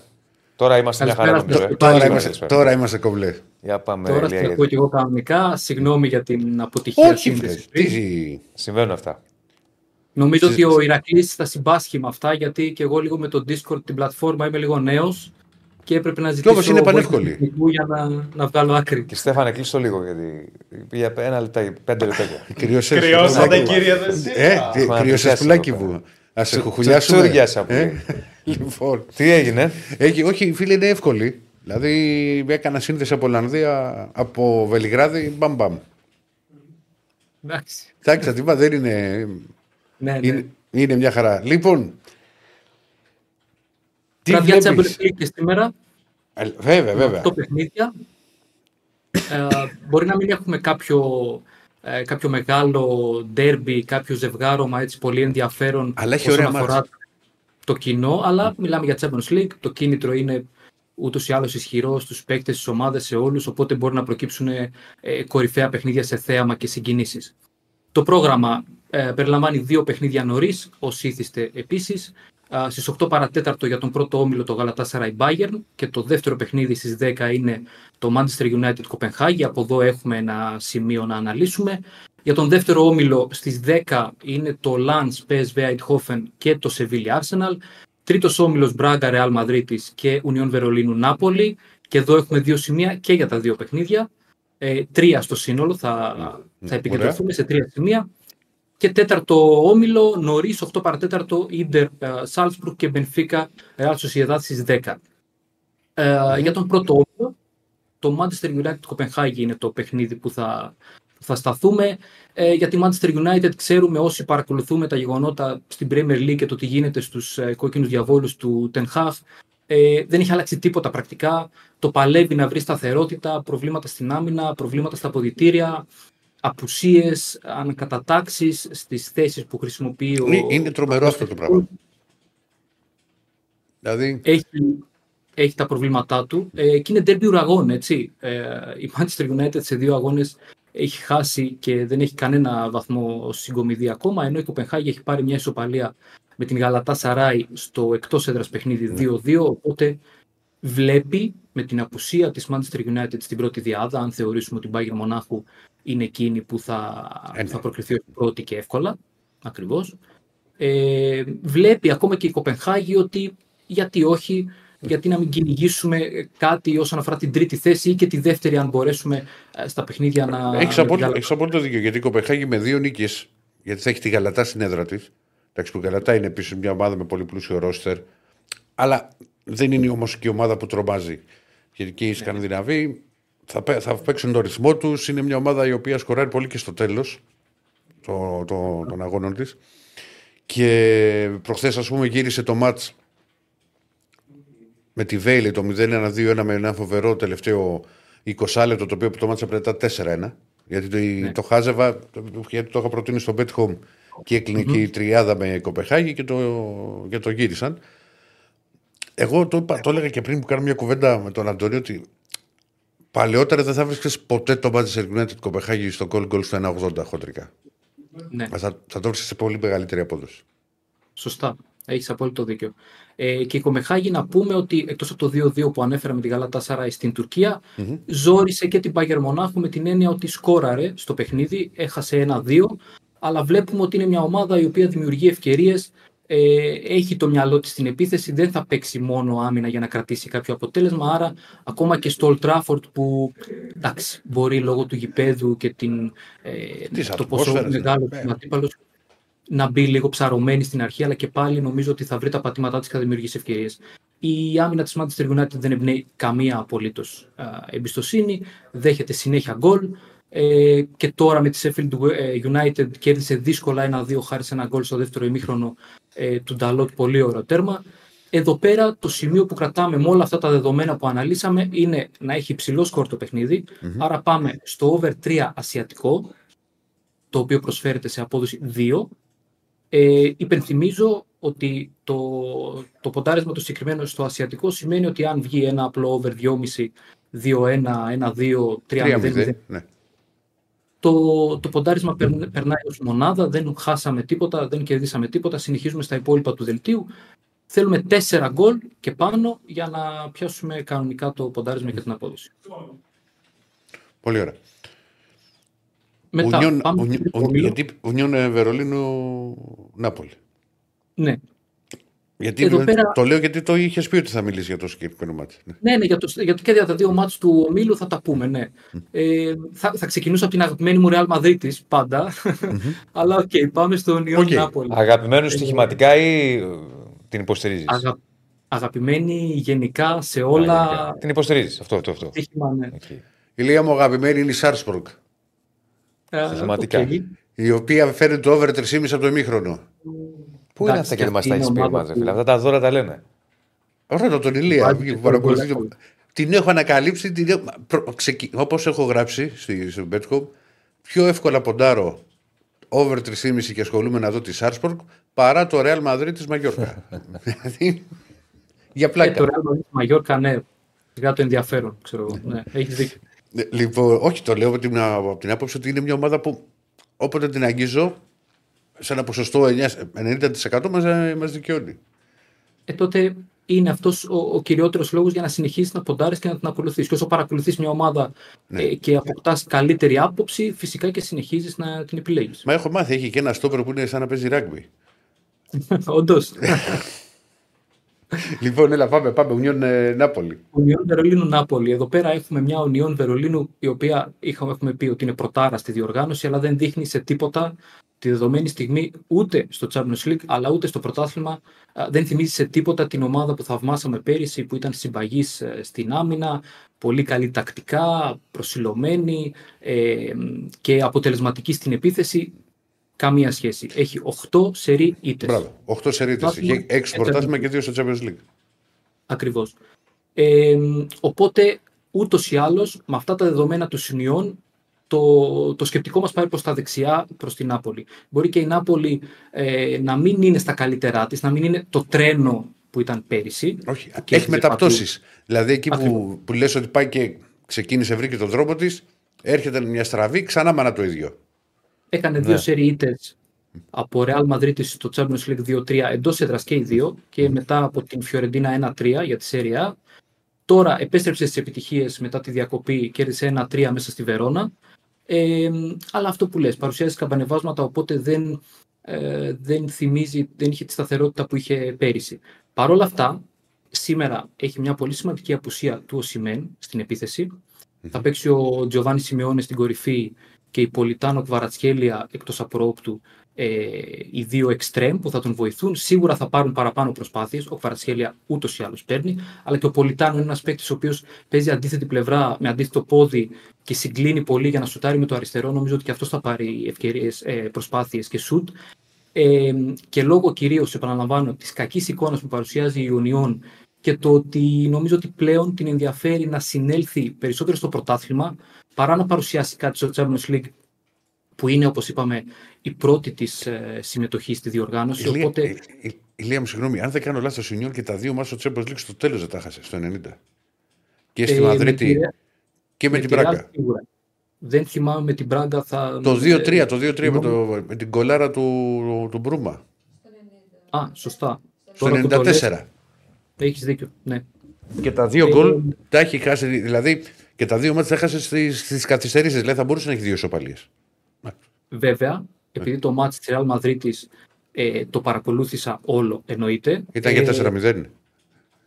Τώρα είμαστε μια χαρά Καλησπέρα νομίζω. ε. σας. Τώρα, Πάλι είμαστε, τώρα είμαστε κομπλέ. Για πάμε, Τώρα Ηλία, σας ακούω γιατί και εγώ κανονικά. Συγγνώμη για την αποτυχία Όχι, φίλε. σύνδεση. Τι. συμβαίνουν αυτά. Νομίζω ότι ο Ηρακλής θα συμπάσχει με αυτά, γιατί και εγώ λίγο με το Discord την πλατφόρμα είμαι λίγο νέος και έπρεπε να ζητήσω όμως είναι βοήθεια πανεύκολη. τεχνικού για να, να βγάλω άκρη. Και Στέφανε, κλείσει το λίγο γιατί πήγε ένα λεπτά, πέντε λεπτάκια. Κρυώσες. Κρυώσατε, πουλάκι. κύριε Δεσίλα. Ε, τι, Μα, κρυώσες πιάσε πουλάκι εδώ μου. Α σε Τσου- κουχουλιάσουμε. τσουτσούριασα πολύ. Ε, Λοιπόν, Τι έγινε, έχει, όχι, φίλε, είναι εύκολη. Δηλαδή, έκανα σύνδεση από Ολλανδία, από Βελιγράδι, μπαμ μπαμ. Εντάξει. Εντάξει, αντίβα δεν είναι, Ναι, ναι. είναι. Είναι μια χαρά. Λοιπόν. Τι Βραδιά βλέπεις; Champions League και σήμερα. Ε, Βέβαια, βέβαια. Το παιχνίδια. Ε, μπορεί να μην έχουμε κάποιο, ε, κάποιο μεγάλο ντέρμπι, κάποιο ζευγάρωμα έτσι πολύ ενδιαφέρον Αλλά έχει όσον ωραία αφορά μάτς. το κοινό, αλλά μιλάμε για Champions League. Το κίνητρο είναι ούτως ή άλλως ισχυρός στους παίκτες, στις ομάδες, σε όλους. Οπότε μπορεί να προκύψουν ε, κορυφαία παιχνίδια σε θέαμα και συγκινήσεις. Το πρόγραμμα ε, περιλαμβάνει δύο παιχνίδια νωρίς, ως ήθιστε επίσης. Στις 8 παρατέταρτο για τον πρώτο όμιλο το Galatasaray Bayern και το δεύτερο παιχνίδι στις 10 είναι το Manchester United Κοπενχάγη. Από εδώ έχουμε ένα σημείο να αναλύσουμε. Για τον δεύτερο όμιλο στις 10 είναι το Lens PSV Eindhoven και το Sevilla Arsenal. Τρίτος όμιλος Braga Real Madrid και Union Βερολίνου Νάπολη. Και εδώ έχουμε δύο σημεία και για τα δύο παιχνίδια. Ε, τρία στο σύνολο, θα, θα επικεντρωθούμε σε τρία σημεία. Και τέταρτο όμιλο, νωρίς 8 παρατέταρτο, Ιντερ Σάλτσμπουργκ και Μπενφίκα Real Sociedad στις 10. Ε, Για τον πρώτο όμιλο, το Manchester United Κοπενχάγη είναι το παιχνίδι που θα, που θα σταθούμε. Ε, για τη Manchester United ξέρουμε όσοι παρακολουθούμε τα γεγονότα στην Premier League και το τι γίνεται στους ε, κόκκινους διαβόλους του Ten Hag. Ε, δεν έχει αλλάξει τίποτα πρακτικά. Το παλεύει να βρει σταθερότητα, προβλήματα στην άμυνα, προβλήματα στα αποδητήρια, απουσίες, ανακατατάξεις στις θέσεις που χρησιμοποιεί ο... Ε, Είναι τρομερό αυτό το πράγμα. Δηλαδή, έχει, έχει τα προβλήματά του ε, και είναι derby ουραγών, έτσι. Ε, η Manchester United σε δύο αγώνες έχει χάσει και δεν έχει κανένα βαθμό συγκομιδή ακόμα, ενώ η Κοπενχάγη έχει πάρει μια ισοπαλία με την Γαλατά Σαράι στο εκτός έδρας παιχνίδι 2-2, οπότε βλέπει με την απουσία της Manchester United στην πρώτη διάδα, αν θεωρήσουμε ότι η Bayern Μονάχου είναι εκείνη που θα, Ε, ναι. θα προκριθεί ως πρώτη και εύκολα, ακριβώς. Ε, βλέπει ακόμα και η Κοπενχάγη ότι γιατί όχι γιατί να μην κυνηγήσουμε κάτι όσον αφορά την τρίτη θέση ή και τη δεύτερη, αν μπορέσουμε ε, στα παιχνίδια να. Έχεις απόλυτο, έχεις απόλυτο δίκιο γιατί η Κοπεχάγη με δύο νίκες, γιατί θα έχει τη Γαλατά στην έδρα της. Εντάξει, που η Γαλατά είναι επίση μια ομάδα με πολύ πλούσιο ρόστερ. Αλλά δεν είναι όμως και η ομάδα που τρομάζει. Γιατί και οι Σκανδιναβοί θα, πέ- θα παίξουν τον ρυθμό τους. Είναι μια ομάδα η οποία σκοράρει πολύ και στο τέλος το, το, των αγώνων της. Και προχθές, ας πούμε, γύρισε το μάτς με τη Βέιλι το 0-1-2-1 με ένα φοβερό τελευταίο 20 λεπτό το οποίο το μάτσα πρέπει να ήταν 4-1. Γιατί το, το χάζευα, το- γιατί το είχα προτείνει στο Bet Home και έκλεινε και η τριάδα με Κοπεχάγη και το, και το γύρισαν. Εγώ το, είπα, το έλεγα και πριν που κάναμε μια κουβέντα με τον Αντώνιο ότι παλαιότερα δεν θα βρίσκες ποτέ το Manchester United Κοπεχάγη στο goal goal στο 1,80 χοντρικά. Ναι. Μα Θα, θα το βρίσκε σε πολύ μεγαλύτερη απόδοση. Σωστά. Έχεις απόλυτο δίκιο. Ε, και η Κομεχάγη να πούμε ότι εκτός από το 2-2 που ανέφερα με τη Γαλατά Σαράι στην τουρκια ζόρισε και την Πάγερ Μονάχου με την έννοια ότι σκόραρε στο παιχνίδι, έχασε 1-2, αλλά βλέπουμε ότι είναι μια ομάδα η οποία δημιουργεί ευκαιρίες, ε, έχει το μυαλό της στην επίθεση, δεν θα παίξει μόνο άμυνα για να κρατήσει κάποιο αποτέλεσμα. Άρα, ακόμα και στο Old Trafford που εντάξει, μπορεί λόγω του γηπέδου και την, ε, Της το πόσο ατμόσφαιρας, μεγάλος ναι. είναι ο αντίπαλος, να μπει λίγο ψαρωμένη στην αρχή, αλλά και πάλι νομίζω ότι θα βρει τα πατήματά της και θα δημιουργήσει ευκαιρίες. Η άμυνα της Manchester United δεν εμπνέει καμία απολύτως εμπιστοσύνη, δέχεται συνέχεια γκολ. Ε, και τώρα με τη Sheffield ε, United κέρδισε δύσκολα ένα-δύο χάρη σε ένα γκολ στο δεύτερο ημίχρονο ε, του Νταλότ. Πολύ ωραίο τέρμα. Εδώ πέρα το σημείο που κρατάμε με όλα αυτά τα δεδομένα που αναλύσαμε είναι να έχει υψηλό σκορ το παιχνιδι Άρα πάμε στο over 3 ασιατικό, το οποίο προσφέρεται σε απόδοση 2. Ε, υπενθυμίζω ότι το, το ποντάρισμα το συγκεκριμένο στο ασιατικό σημαίνει ότι αν βγει ένα απλό over 2,5, 2-1, 1-2, 3-0, 3-0. Ναι. Το, το ποντάρισμα περν- περνάει ως μονάδα, δεν χάσαμε τίποτα, δεν κερδίσαμε τίποτα, συνεχίζουμε στα υπόλοιπα του δελτίου. Θέλουμε 4 γκολ και πάνω για να πιάσουμε κανονικά το ποντάρισμα και την απόδοση. Πολύ ωραία. Μετά, Ουνιόν, πάμε Ουνιόν- στο Ουνιόν- όμιλο. γιατί Ουνιόν ε, Βερολίνου Νάπολη. Ναι, Γιατί, Εδώ πέρα- Το λέω γιατί το είχες πει ότι θα μιλήσεις για το συγκεκριμένο μάτι. Ναι. ναι, ναι για, το, για, και για τα δύο μάτς του ομίλου θα τα πούμε, ναι. Ε, θα, θα ξεκινήσω από την αγαπημένη μου Real Madrid πάντα, αλλά οκ, πάμε στο Union Οκ. Νάπολη. Αγαπημένου στοιχηματικά ή ε, την υποστηρίζεις; Αγα, αγαπημένη γενικά σε όλα. Την υποστηρίζεις. Αυτό, αυτό, αυτό. στοίχημα, ναι. Εκεί. Η Λία μου αγαπημένη είναι η Σάρσπορκ. Ε, Στοιχηματικά. οκ. Η οποία φέρνει το over 3,5 από το ημίχρονο. Πού είναι Εντάξει, αυτά και δεν μα αυτή τα είναι έχει πει ομάδα μας, ρε που- φίλε. Αυτά τα δώρα τα λένε. Ρώτα τον Ηλία Βάζει που και παρακολουθεί. τον Την έχω ανακαλύψει, την έχω... προ- ξεκι- όπως έχω γράψει στη, στο Betcom, πιο εύκολα ποντάρω over 3,5 και ασχολούμαι να δω τη Σάρσπορκ παρά το Real Madrid της Μαγιόρκα. Δηλαδή, για Ε, πλάκα. το Real Madrid Μαγιόρκα, ναι. Για το ενδιαφέρον, ξέρω εγώ. Ναι, έχεις δίκιο. Ναι, Λοιπόν, όχι, το λέω από την, από την άποψη ότι είναι μια ομάδα που όποτε την αγγίζω σε ένα ποσοστό 9 90% μας, ε, μας δικαιώνει. Ε, τότε είναι αυτός ο, ο κυριότερος λόγος για να συνεχίσεις να ποντάρεις και να την ακολουθείς. Και όσο παρακολουθείς μια ομάδα Ναι. ε, και αποκτάς καλύτερη άποψη, φυσικά και συνεχίζεις να την επιλέγεις. Μα έχω μάθει, έχει και ένα στόπερ που είναι σαν να παίζει ράγκμπι. Όντως. λοιπόν, έλα, πάμε, πάμε. Ουνιόν ε, Νάπολη. Ουνιόν Βερολίνου Νάπολη. Εδώ πέρα έχουμε μια Ουνιόν Βερολίνου η οποία είχαμε, έχουμε πει ότι είναι πρωτάρα στη διοργάνωση, αλλά δεν δείχνει σε τίποτα τη δεδομένη στιγμή ούτε στο Champions League αλλά ούτε στο πρωτάθλημα. Α, Δεν θυμίζει σε τίποτα την ομάδα που θαυμάσαμε πέρυσι που ήταν συμπαγής στην άμυνα, πολύ καλή τακτικά, προσιλωμένη ε, και αποτελεσματική στην επίθεση. Καμία σχέση. Έχει 8 σερί ήττες. Μπράβο. 8 σερίτε. Πρωτάθλημα, Έχει 6 στο πρωτάθλημα και 2 στο Champions League. Ακριβώς. Ε, οπότε, ούτως ή άλλως, με αυτά τα δεδομένα του Σινιών, το, το σκεπτικό μας πάει προς τα δεξιά, προς την Νάπολη. Μπορεί και η Νάπολη ε, να μην είναι στα καλύτερά της, να μην είναι το τρένο που ήταν πέρυσι. Όχι, που έχει κέρδιζε μεταπτώσεις. Δηλαδή εκεί που, Ακριβώς. που λες ότι πάει και ξεκίνησε, βρήκε τον τρόπο της, έρχεται μια στραβή, ξανά μάνα το ίδιο. Έκανε Ναι. δύο σερί ήττες από Real Madrid στο Champions League 2-3 εντός έδρας και οι δύο και μετά από την Φιωρεντίνα 1-3 για τη Serie A. Τώρα επέστρεψε στις επιτυχίες μετά τη διακοπή, κέρδισε 1-3 μέσα στη Βερόνα. Ε, αλλά αυτό που λες, παρουσιάζει καμπανεβάσματα οπότε δεν, ε, δεν θυμίζει, δεν είχε τη σταθερότητα που είχε πέρυσι. Παρ' όλα αυτά, σήμερα έχει μια πολύ σημαντική απουσία του Οσημέν στην επιθεση Θα παίξει ο Τζοβάνι Σιμεώνε στην κορυφή και η Πολιτάνο Κβαρατσχέλια εκτός απρόπτου ε, οι δύο εξτρέμ που θα τον βοηθούν. Σίγουρα θα πάρουν παραπάνω προσπάθειες. Ο Κβαρατσχέλια ούτως ή άλλως παίρνει. Αλλά και ο Πολιτάνο είναι ένας παίκτης ο οποίος παίζει αντίθετη πλευρά με αντίθετο πόδι και συγκλίνει πολύ για να σουτάρει με το αριστερό. Νομίζω ότι και αυτός θα πάρει ευκαιρίες, προσπάθειες και σουτ. Ε, και λόγω κυρίως, επαναλαμβάνω, της κακής εικόνας που παρουσιάζει η Ιουνιόν και το ότι νομίζω ότι πλέον την ενδιαφέρει να συνέλθει περισσότερο στο πρωτάθλημα παρά να παρουσιάσει κάτι στο Champions League που είναι, όπως είπαμε, η πρώτη της ε, συμμετοχή στη διοργάνωση. Ηλία, οπότε... ε, ε, Ηλία μου, συγγνώμη, αν δεν κάνω λάθος, ο Σινιόν και τα δύο μάτια στο Champions League στο τέλος δεν τα χάσε, στο 90. Και στη ε, με Μαδρίτη τη Ρεάλ- και με, την τη Ρεάλ Πράγκα. σίγουρα. Δεν θυμάμαι με την Πράγκα θα... Το 2-3, το 2-3 με, συγγνώμη. το, με την κολάρα του, του Μπρούμα. Α, σωστά. Στο Τώρα που το λες, 94. Έχεις δίκιο, ναι. Και τα δύο Ε, γκολ τα έχει χάσει. Δηλαδή και τα δύο μάτια τα έχασε στις καθυστερήσεις. Δηλαδή θα μπορούσε να έχει δύο ισοπαλίες. Βέβαια, επειδή το μάτς της Real Madrid ε, το παρακολούθησα όλο, εννοείται. Ήταν ε, για 4-0.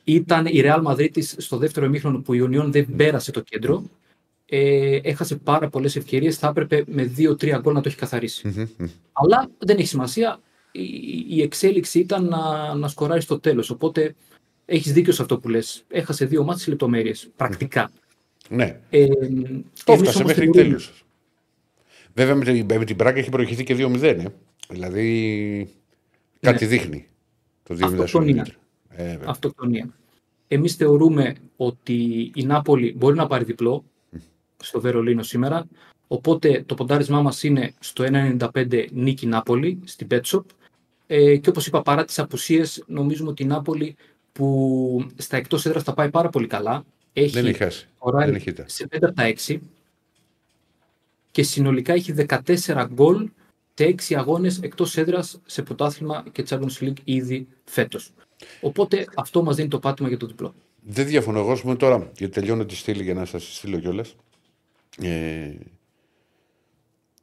Ήταν η Real Madrid της στο δεύτερο ημίχρονο που η Union δεν πέρασε το κέντρο. Ε, έχασε πάρα πολλές ευκαιρίες. Θα έπρεπε με 2-3 γκολ να το έχει καθαρίσει. Αλλά δεν έχει σημασία. Η, η εξέλιξη ήταν να, να σκοράρεις στο τέλος. Οπότε έχεις δίκιο σε αυτό που λες. Έχασε δύο μάτς σε λεπτομέρειες. Πρακτικά. Ναι, Ε, το εμείς έφτασε όμως μέχρι θεωρούμε- τέλου. Βέβαια με την, με την Πράγκα έχει προηγηθεί και 2-0. Ε. Δηλαδή κάτι δείχνει το 2-0. Αυτοκτονία. Ε, βέβαια. αυτοκτονία. Εμείς θεωρούμε ότι η Νάπολη μπορεί να πάρει διπλό στο Βερολίνο σήμερα. Οπότε το ποντάρισμά μας είναι στο 1,95 νίκη Νάπολη στην Betshop. Ε, και όπως είπα παρά τις απουσίες νομίζουμε ότι η Νάπολη που στα εκτός έδρας θα πάει πάρα πολύ καλά. Έχει δεν έχει χάσει. σκοράρει Δεν έχει ήττα. σε 5 από τα 6 και συνολικά έχει 14 γκολ σε 6 αγώνες εκτός έδρας σε πρωτάθλημα και Champions League ήδη φέτος. Οπότε αυτό μας δίνει το πάτημα για το διπλό. Δεν διαφωνώ εγώ, ας πούμε τώρα, γιατί τελειώνω τη στήλη για να σας στείλω κιόλας. Ε,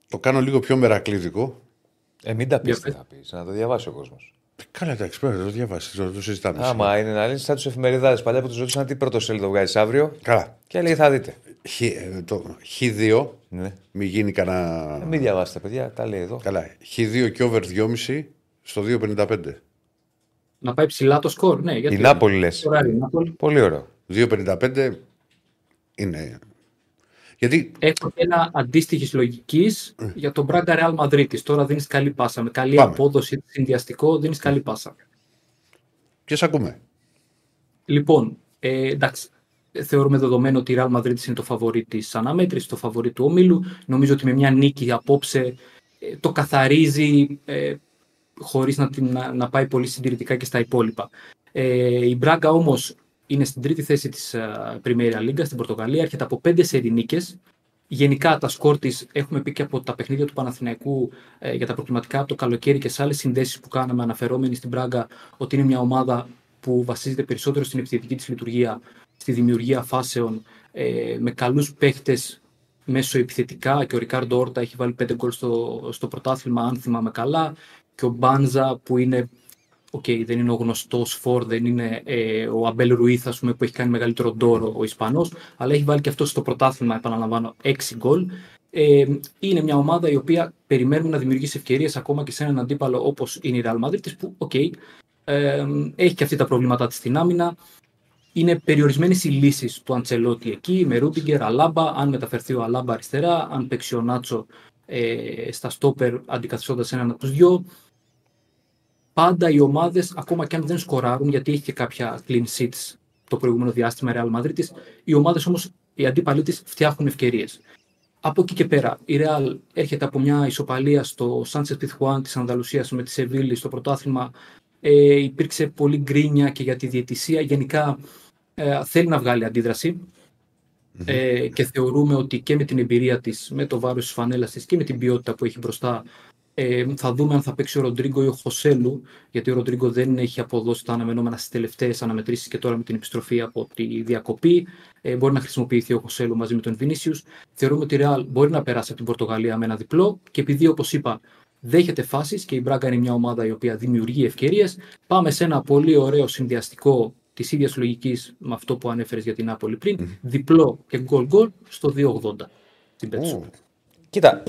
το κάνω λίγο πιο μερακλείδικο. Ε, μην τα πεις Για τι πες. θα πεις, να το διαβάσει ο κόσμος. Ε, Καλά, εντάξει, πρέπει να το διαβάσεις, το, το συζητάμε. Άμα είναι να λύνει, σαν τους εφημεριδάδες παλιά που τους ρωτήσαν τι πρώτο σέλιδο βγάζει αύριο. Καλά. Και έλεγε θα δείτε. Χ, ε, το, Χ2, Ναι. μην γίνει κανένα. Ε, μην διαβάσετε, παιδιά, τα λέει εδώ. Καλά. Χ2 και over 2,5 στο 2,55. Να πάει ψηλά το σκορ, ναι. Γιατί Η Νάπολη λες. Σκοράρει η Νάπολη. Πολύ ωραίο. 2,55 είναι. Γιατί Έχω και ένα αντίστοιχης λογικής για τον Μπράγκα Real Madrid. Τώρα δίνεις καλή πάσα. Με καλή Πάμε. απόδοση, συνδυαστικό, δίνεις καλή πάσα. και σε ακούμε. Λοιπόν, ε, εντάξει. Θεωρούμε δεδομένο ότι η Real Madrid είναι το φαβορή τη αναμέτρηση, το φαβορή του ομίλου. Νομίζω ότι με μια νίκη απόψε ε, το καθαρίζει ε, χωρίς να, την- να, να πάει πολύ συντηρητικά και στα υπόλοιπα. Ε, η Μπράγκα όμως είναι στην τρίτη θέση της Πριμέρια Λίγκα στην Πορτογαλία. Έρχεται από πέντε σερι νίκες. Γενικά τα σκορ της έχουμε πει και από τα παιχνίδια του Παναθηναϊκού ε, για τα προκληματικά από το καλοκαίρι και σε άλλες συνδέσεις που κάναμε αναφερόμενοι στην Πράγκα ότι είναι μια ομάδα που βασίζεται περισσότερο στην επιθετική της λειτουργία, στη δημιουργία φάσεων ε, με καλούς παίχτες μεσοεπιθετικά και ο Ρικάρντο Όρτα έχει βάλει πέντε γκολ στο, στο πρωτάθλημα, αν θυμάμαι καλά. Και ο Μπάνζα που είναι Οκ, δεν είναι ο γνωστός φορ, δεν είναι ε, ο Αμπέλ Ρουίθ, ας πούμε, που έχει κάνει μεγαλύτερο ντόρο ο Ισπανός, αλλά έχει βάλει και αυτό στο πρωτάθλημα, επαναλαμβάνω, 6 γκολ. Ε, είναι μια ομάδα η οποία περιμένουμε να δημιουργήσει ευκαιρίες ακόμα και σε έναν αντίπαλο όπως είναι η Real Madrid, που, οκ, ε, έχει και αυτή τα προβλήματά της στην άμυνα. Είναι περιορισμένες οι λύσεις του Αντσελότη εκεί, με Ρούμπιγκερ, Αλάμπα. Αν μεταφερθεί ο Αλάμπα αριστερά, αν παίξει ο Νάτσο ε, στα στόπερ αντικαθιστώντας έναν από τους δυο πάντα οι ομάδες, ακόμα και αν δεν σκοράρουν, γιατί έχει και κάποια clean sheets το προηγούμενο διάστημα η Real Madrid, οι ομάδες όμως, οι αντίπαλοι της φτιάχνουν ευκαιρίες. Από εκεί και πέρα, η Real έρχεται από μια ισοπαλία στο Sánchez Pizjuán της Ανδαλουσίας με τη Σεβίλη στο πρωτάθλημα. Ε, υπήρξε πολύ γκρίνια και για τη διαιτησία. Γενικά ε, θέλει να βγάλει αντίδραση. Ε, και θεωρούμε ότι και με την εμπειρία της, με το βάρος της φανέλας της και με την ποιότητα που έχει μπροστά ε, θα δούμε αν θα παίξει ο Ροντρίγκο ή ο Χωσέλου, γιατί ο Ροντρίγκο δεν έχει αποδώσει τα αναμενόμενα στις τελευταίες αναμετρήσεις και τώρα με την επιστροφή από τη διακοπή. Ε, μπορεί να χρησιμοποιηθεί ο Χωσέλου μαζί με τον Βινίσιους. Θεωρούμε ότι η Real μπορεί να περάσει από την Πορτογαλία με ένα διπλό και επειδή, όπως είπα, δέχεται φάσεις και η Μπράγκα είναι μια ομάδα η οποία δημιουργεί ευκαιρίες, πάμε σε ένα πολύ ωραίο συνδυαστικό της ίδιας λογικής με αυτό που ανέφερες για την Νάπολη πριν, διπλό και γκολ γκολ στο 2,80 στην Πέτσο. Κοίτα,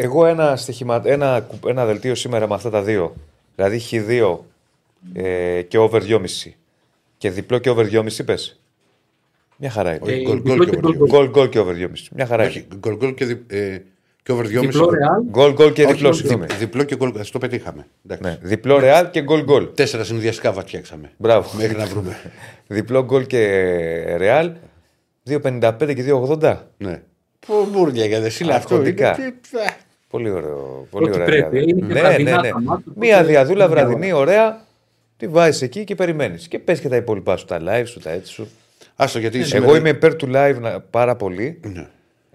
εγώ ένα, στοιχημα... ένα, κου- ένα δελτίο σήμερα με αυτά τα δύο. Δηλαδή Χ2 ε, και over 2,5. Και διπλό και over 2,5 πες. Μια χαρά είναι. Όχι, Ε, γκολ διπλό γκολ και και γκολ over γκολ. Γκολ γκολ και over 2,5. Μια χαρά είναι. Όχι, γκολ γκολ και, δι- ε, και over 2,5. Διπλό ρεάλ, Γκολ γκολ και Όχι, διπλό, δι- συγγνώμη. διπλό και γκολ. ας Το πετύχαμε. Εντάξει. Ναι, διπλό ρεάλ και γκολ γκολ. Τέσσερα συνδυαστικά βατιάξαμε. Μπράβο. Μέχρι να βρούμε. Διπλό γκολ και ρεάλ. 2,55 και 2,80. ναι. Πού μπούρια για δεσίλα αυτό. Αρχοντικά. είναι- τι- α, Πολύ ωραίο. Πολύ Ό,τι ωραία πρέπει. διαδούλα. Είναι και ναι, βραδινά ναι, ναι. τα μάτια, οπότε Μία διαδούλα είναι βραδινή, ωραία. Τη βάζεις εκεί και περιμένεις. Και πες και τα υπόλοιπά σου, τα live σου, τα έτσι σου. Άστο γιατί Εγώ σήμερα- είμαι υπέρ του live να- πάρα πολύ. Ναι.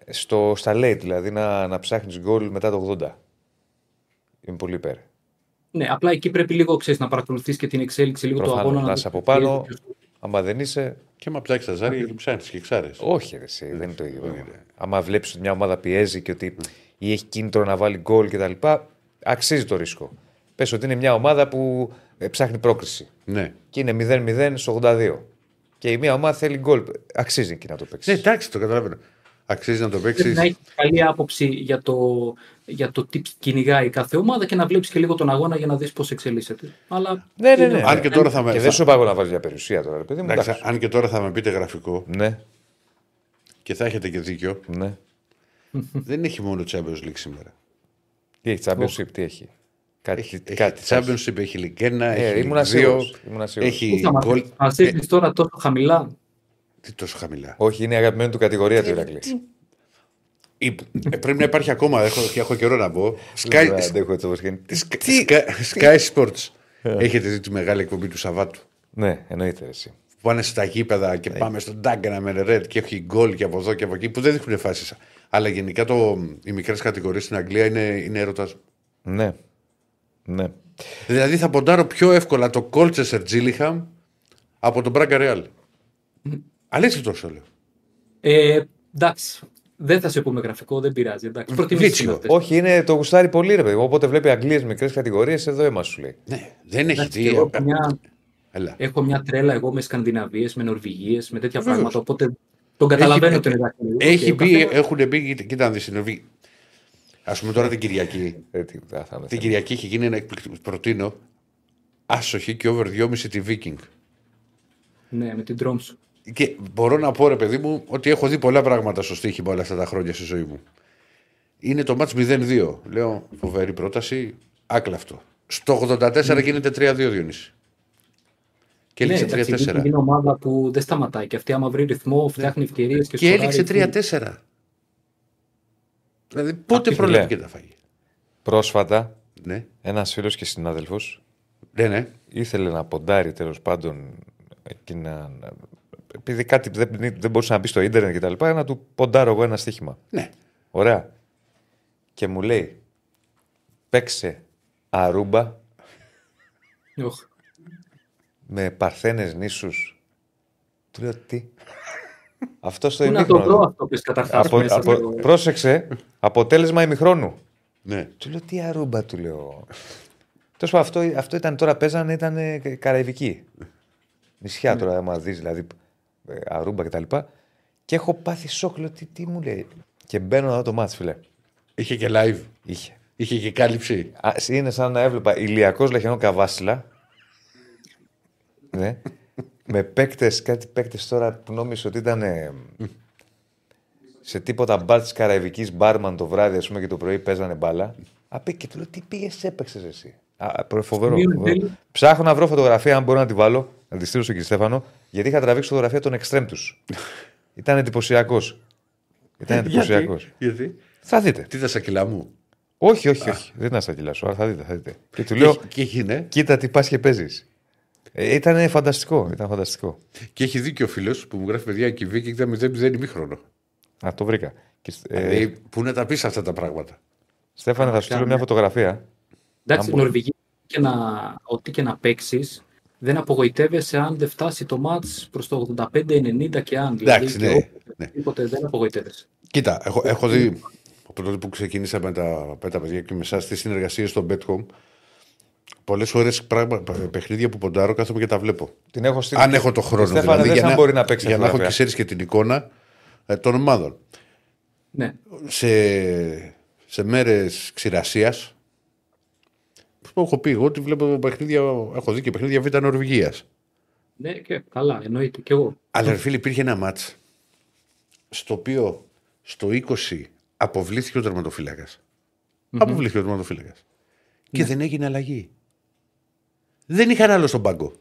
Στο, στα late, δηλαδή να, να ψάχνεις γκολ μετά το 80. Είμαι πολύ υπέρ. Ναι, απλά εκεί πρέπει λίγο ξέρεις, να παρακολουθείς και την εξέλιξη λίγο του Προφανώς, αγώνα. να το είσαι από πιέζει πάνω. ποιος- Άμα δεν είσαι. Και μα ψάξεις τα ζάρια και ψάχνεις και ξάρες. Όχι, ρε, εσύ, δεν είναι το ίδιο. πράγμα. Άμα βλέπεις ότι μια ομάδα πιέζει και ότι ή έχει κίνητρο να βάλει γκολ κτλ. Αξίζει το ρίσκο. Πες ότι είναι μια ομάδα που ε, ψάχνει πρόκριση. Ναι. Και είναι 0-0 στο 82. Και η μία ομάδα θέλει γκολ. Αξίζει εκεί να το παίξεις. Ναι, εντάξει, το καταλαβαίνω. Αξίζει να το Πρέπει παίξεις. να έχεις καλή άποψη για το, για το τι κυνηγάει κάθε ομάδα και να βλέπεις και λίγο τον αγώνα για να δεις πώς εξελίσσεται. Αλλά ναι, ναι. είναι- ναι. Αν και τώρα θα με. Και θα- δεν σου πάω να βάλεις για περιουσία τώρα, ρε παιδί μου. εντάξει, εντάξει. αν και τώρα θα με πείτε γραφικό Ναι, και θα έχετε και δίκιο, ναι. Δεν έχει μόνο Champions League σήμερα. Τι έχει, Championship, τι έχει; Κάτι, Έχει, κάτι έχει Championship, έχει Ligue 1, Ε, έχει ήμουνα Ligue 2, σίγουρος, ήμουνα σίγουρος. Πού έχει θα μας- γκολ. μας Ε, ρίχνεις τώρα τόσο χαμηλά; Τι τόσο χαμηλά; Όχι, είναι η αγαπημένη του κατηγορία του Ηρακλής. Ή- ε, πρέπει να υπάρχει ακόμα, έχω, και έχω καιρό να πω. Δεν Sky, αντέχω έτσι όπως γίνει. Sky, Sky Sports. Έχετε δει τη μεγάλη εκπομπή του Σαββάτου. Ναι, εννοείται εσύ. Που πάνε στα γήπεδα και πάμε στον Ντάγκανα με Ρετ και έχει γκολ και από εδώ και από εκεί που δεν δείχνουν φάσει. Αλλά γενικά το, οι μικρές κατηγορίες στην Αγγλία είναι, είναι έρωτας. Ναι. Ναι. Δηλαδή θα ποντάρω πιο εύκολα το Colchester Gillingham από τον Braga Real. Αλήθεια το λέω. Ε, εντάξει. Δεν θα σε πούμε γραφικό, δεν πειράζει. Εντάξει. Προτιμήσεις Βίτσιο. είναι αυτές. Όχι, είναι, το γουστάρει πολύ ρε παιδί. μου. Όποτε βλέπει Αγγλίες μικρές κατηγορίες, εδώ αίμα σου λέει. Ναι, δεν έχει Εντάξει, δει. εγώ έχω μια, Έλα. έχω μια τρέλα εγώ με Σκανδιναβίες, με Νορβηγίες, με τέτοια Βεβαίως. πράγματα. Οπότε τον καταλαβαίνω Έχει- τον Ηρακλή. Έχει Και ο μπει, καθένας- έχουν μπει, κοίτα- κοίτα να δεις, είναι μπει. Ας πούμε τώρα την Κυριακή. Ε, τι, θα, θα με Την θέλει. Κυριακή έχει γίνει ένα εκπληκτικό. Προτείνω άσοχη και over 2,5 τη Viking. Ναι, με την Τρόμσου. Και μπορώ να πω, ρε παιδί μου, ότι έχω δει πολλά πράγματα στο στοίχημα όλα αυτά τα χρόνια στη ζωή μου. Είναι το μάτς 0-2. Λέω, φοβερή πρόταση, άκλαυτο. Στο 84 γίνεται 3-2 Διονύση. Και Ναι, έληξε εντάξει, η 3-4. Viking είναι ομάδα που δεν σταματάει. Και αυτή, άμα βρει ρυθμό, φτιάχνει ευκαιρίες και Και σκοράρει. έληξε 3-4. Δηλαδή πότε Απ' τη πρόλαβε φιλέ. και τα φάγει. Πρόσφατα, Ναι, ένας φίλος και συνάδελφος ναι, ναι. ήθελε να ποντάρει τέλος πάντων εκεί να. να- Επειδή κάτι δεν, δεν μπορούσε να μπει στο ίντερνετ και τα λοιπά, να του ποντάρω εγώ ένα στοίχημα. ναι. Ωραία. Και μου λέει, παίξε αρούμπα Οχ. Με παρθένες νήσους. Του λέω τι; Αυτός στο Πού να το βρω ημίχρονο. αυτό που καταρχάς Απο, μέσα. απο, στο- πρόσεξε, αποτέλεσμα ημιχρόνου. ναι. Του λέω τι αρούμπα, του λέω. Τέλος πάντων, αυτό, αυτό ήταν τώρα παίζανε, ήταν ε, καραϊβική. Νησιά τώρα, άμα δεις δηλαδή ε, αρούμπα κτλ. Και, και έχω πάθει σοκ, λέω τι, τι μου λέει; Και μπαίνω να δω το μάτς, φίλε. Είχε και live. Είχε. Είχε και κάλυψη. Α, είναι σαν να έβλεπα ηλιακός λαχιανό καβάσιλα. Ναι. με παίκτες, κάτι παίκτες τώρα που νόμιζα ότι ήταν ε, σε τίποτα μπαρ της Καραϊβικής μπάρμαν το βράδυ, ας πούμε, και το πρωί παίζανε μπάλα. Απ' και του λέω τι πήγες, έπαιξες εσύ; Α, προ- φοβερό. Μείον φοβερό. τέλει. Ψάχνω να βρω φωτογραφία, αν μπορώ να τη βάλω, να τη στείλω στον κύριο Στέφανο, γιατί είχα τραβήξει φωτογραφία των εξτρέμ τους. ήταν εντυπωσιακός. Ήταν εντυπωσιακός. Γιατί; Θα δείτε. Τι τα σακυλά μου; Όχι, όχι, όχι. Δεν ήταν στα κιλά σου, αλλά θα δείτε. Θα δείτε. Και του λέω, Και, και, έχει, ναι. κοίτα τι πας και παίζεις. Ε, ήταν φανταστικό. Ήταν φανταστικό. και έχει δίκιο ο φίλος που μου γράφει παιδιά και η Viking ήταν 0-0 ημίχρονο. Α, το βρήκα. Και, ε, Δηλαδή, πού να τα πεις αυτά τα πράγματα; Στέφανε, θα σου στείλω μια φωτογραφία. Εντάξει, Αν μπορεί. Νορβηγία, και να, ό,τι και να παίξεις, δεν απογοητεύεσαι αν δεν φτάσει το μάτς προς το 85-90 και αν. Εντάξει, και ναι, όπου- ναι. Τίποτε δεν απογοητεύεσαι. Κοίτα, έχω, έχω δει από τότε που ξεκίνησα με τα, με τα παιδιά και με εσάς τις συνεργασίες στο Betcom. Πολλές φορές παιχνίδια που ποντάρω κάθομαι και τα βλέπω. Την έχω στείλει. Αν έχω το χρόνο. Στέφανε, δηλαδή, δες για αν να, μπορεί να παίξει για να έχω φωτογραφία. και ξέρεις και την εικόνα ε, των ομάδων. Ναι. Σε, σε μέρες ξηρασίας. Που έχω πει εγώ ότι βλέπω παιχνίδια. Έχω δει και παιχνίδια Β' Νορβηγίας. ναι, και καλά, εννοείται και εγώ. Αλλά ρε φίλε, υπήρχε ένα μάτς στο οποίο στο 20 αποβλήθηκε ο τερματοφύλακας. Αποβλήθηκε ο τερματοφύλακας. Και δεν έγινε αλλαγή. Δεν είχαν άλλο στον πάγκο.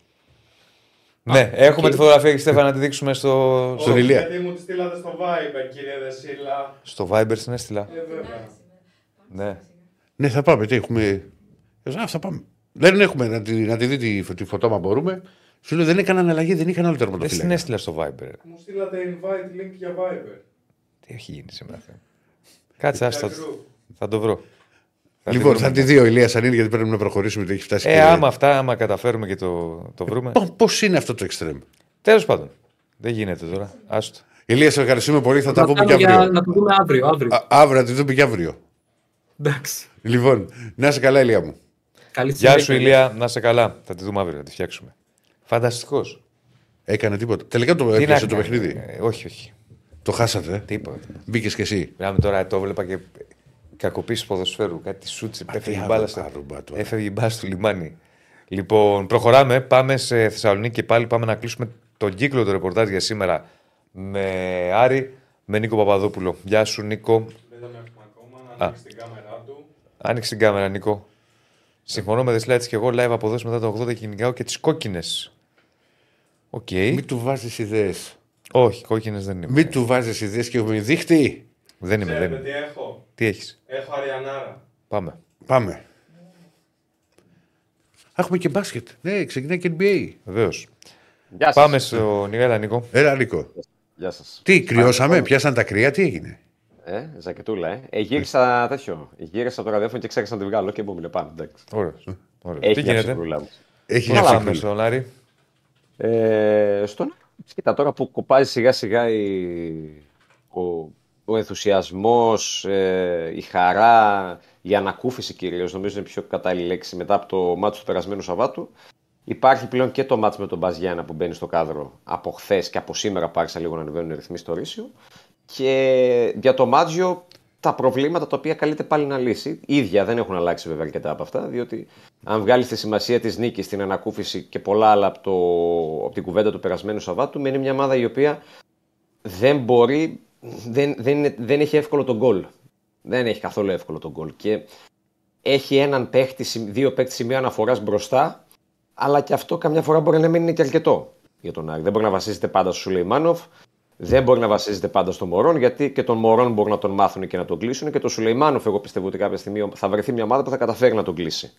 Ναι, έχουμε τη φωτογραφία και Στέφανα να τη δείξουμε στο, Στον Ηλία. Γιατί μου τη στείλατε στο Viber, κύριε Δεσίλα. στο Viber στην έστειλα. Ε, βέβαια. Ναι. Ναι, θα πάμε. Τι έχουμε. Α, θα πάμε. Δεν έχουμε να τη, να τη δει τη, τη φωτό, μα μπορούμε. Σου λέω δεν έκαναν αλλαγή, δεν είχαν άλλο Δεν στην τερματοφύλακα. έστειλα στο Viber. Μου στείλατε invite link για Viber. Τι έχει γίνει σήμερα. Θεέ; Κάτσε, άστα. Κρού. Θα το βρω. Λοιπόν, τη θα τη δει ο Ηλίας αν είναι γιατί πρέπει να προχωρήσουμε. ότι Έχει φτάσει Ε, και... άμα αυτά, άμα καταφέρουμε και το, το βρούμε. Πώς είναι αυτό το εξτρέμ; Τέλος πάντων. Δεν γίνεται τώρα. Άστο. Ηλίας, σε ευχαριστούμε πολύ. Θα τα Να πούμε κάνουμε και για αύριο. να το δούμε αύριο. αύριο. Α, αύριο να τη δούμε και αύριο. Εντάξει. Λοιπόν, να είσαι καλά, Ηλία μου. Καλή Γεια συνέχεια. σου, Ηλία. Να σε καλά. Θα τη δούμε αύριο, θα τη φτιάξουμε. Φανταστικός. Έκανε τίποτα. Τελικά το έπιασε το παιχνίδι. όχι, όχι. Το χάσατε. ε. Τίποτα. Μπήκες κι εσύ. Μιλάμε τώρα, το έβλεπα και κακοποίηση ποδοσφαίρου. Κάτι σούτσι. Έφευγε η τι μπάλα, άλλο στο... άρουμπα τώρα. έφευγε η μπάλα στο λιμάνι. Λοιπόν, προχωράμε. Πάμε σε Θεσσαλονίκη και πάλι πάμε να κλείσουμε τον κύκλο του ρεπορτάζ για σήμερα με Άρη, με Νίκο Παπαδόπουλο. Γεια σου, Νίκο. Δεν τον έχουμε ακόμα, να ανοίξει την κάμερά του. Άνοιξε την κάμερα, Νίκο. Συμφωνώ με Δεσλάτη και εγώ live από εδώ μετά το 80 και νικάω και τις κόκκινες. Οκ. Μην του βάζεις ιδέες. Όχι, κόκκινες δεν είμαι. Μην του βάζεις ιδέες και με δείχτη. Δεν είμαι, δεν Ξέρετε είμαι. τι έχω; Τι έχεις; Έχω Αριανάρα. Πάμε. Πάμε. Έχουμε και μπάσκετ. Ναι, ξεκινάει και NBA. Βεβαίως. Γεια σας. Πάμε στο Νιγέλα, Νίκο. Έλα, Νίκο. Γεια σας. Τι, κρυώσαμε, πιάσαν τα κρύα, τι έγινε; Ε, ζακετούλα, ε. ε γύρισα τέτοιο. Γύρισα από το ραδιόφωνο και ξέχασα να τη βγάλω και μου μιλε πάμε. Εντάξει. Ωραίος. Ωραίος. Έχει Τι μια γίνεται; ψυχρούλα μου. Έχει Καλά, μια πάμε ψυχούλα. στον Άρη. Ε, στον... Κοίτα, τώρα που κοπάζει σιγά σιγά η... ο, ο ενθουσιασμός, ε, η χαρά, η ανακούφιση κυρίως, νομίζω είναι πιο κατάλληλη λέξη μετά από το μάτσο του περασμένου Σαββάτου. Υπάρχει πλέον και το μάτς με τον Μπαζ Γιάννα που μπαίνει στο κάδρο από χθες και από σήμερα που άρχισαν λίγο να ανεβαίνουν οι ρυθμοί στο Ρήσιο. Και για το Μάτζιο τα προβλήματα τα οποία καλείται πάλι να λύσει. ίδια δεν έχουν αλλάξει βέβαια αρκετά από αυτά, διότι αν βγάλεις τη σημασία της νίκης, την ανακούφιση και πολλά άλλα από, το, από την κουβέντα του περασμένου Σαββάτου, μένει μια ομάδα η οποία δεν μπορεί, δεν, δεν, είναι- δεν έχει εύκολο τον γκολ. Δεν έχει καθόλου εύκολο τον γκολ. Και έχει έναν παίχτη, σημ- δύο παίχτη σημείο αναφοράς μπροστά, αλλά και αυτό καμιά φορά μπορεί να μην είναι και αρκετό για τον Άρη. Δεν μπορεί να βασίζεται πάντα στο Σουλεϊμάνοφ, δεν μπορεί να βασίζεται πάντα στο Μωρόν, γιατί και τον Μωρόν μπορεί να τον μάθουν και να τον κλείσουν. Και το Σουλεϊμάνοφ, εγώ πιστεύω ότι κάποια στιγμή θα βρεθεί μια ομάδα που θα καταφέρει να τον κλείσει.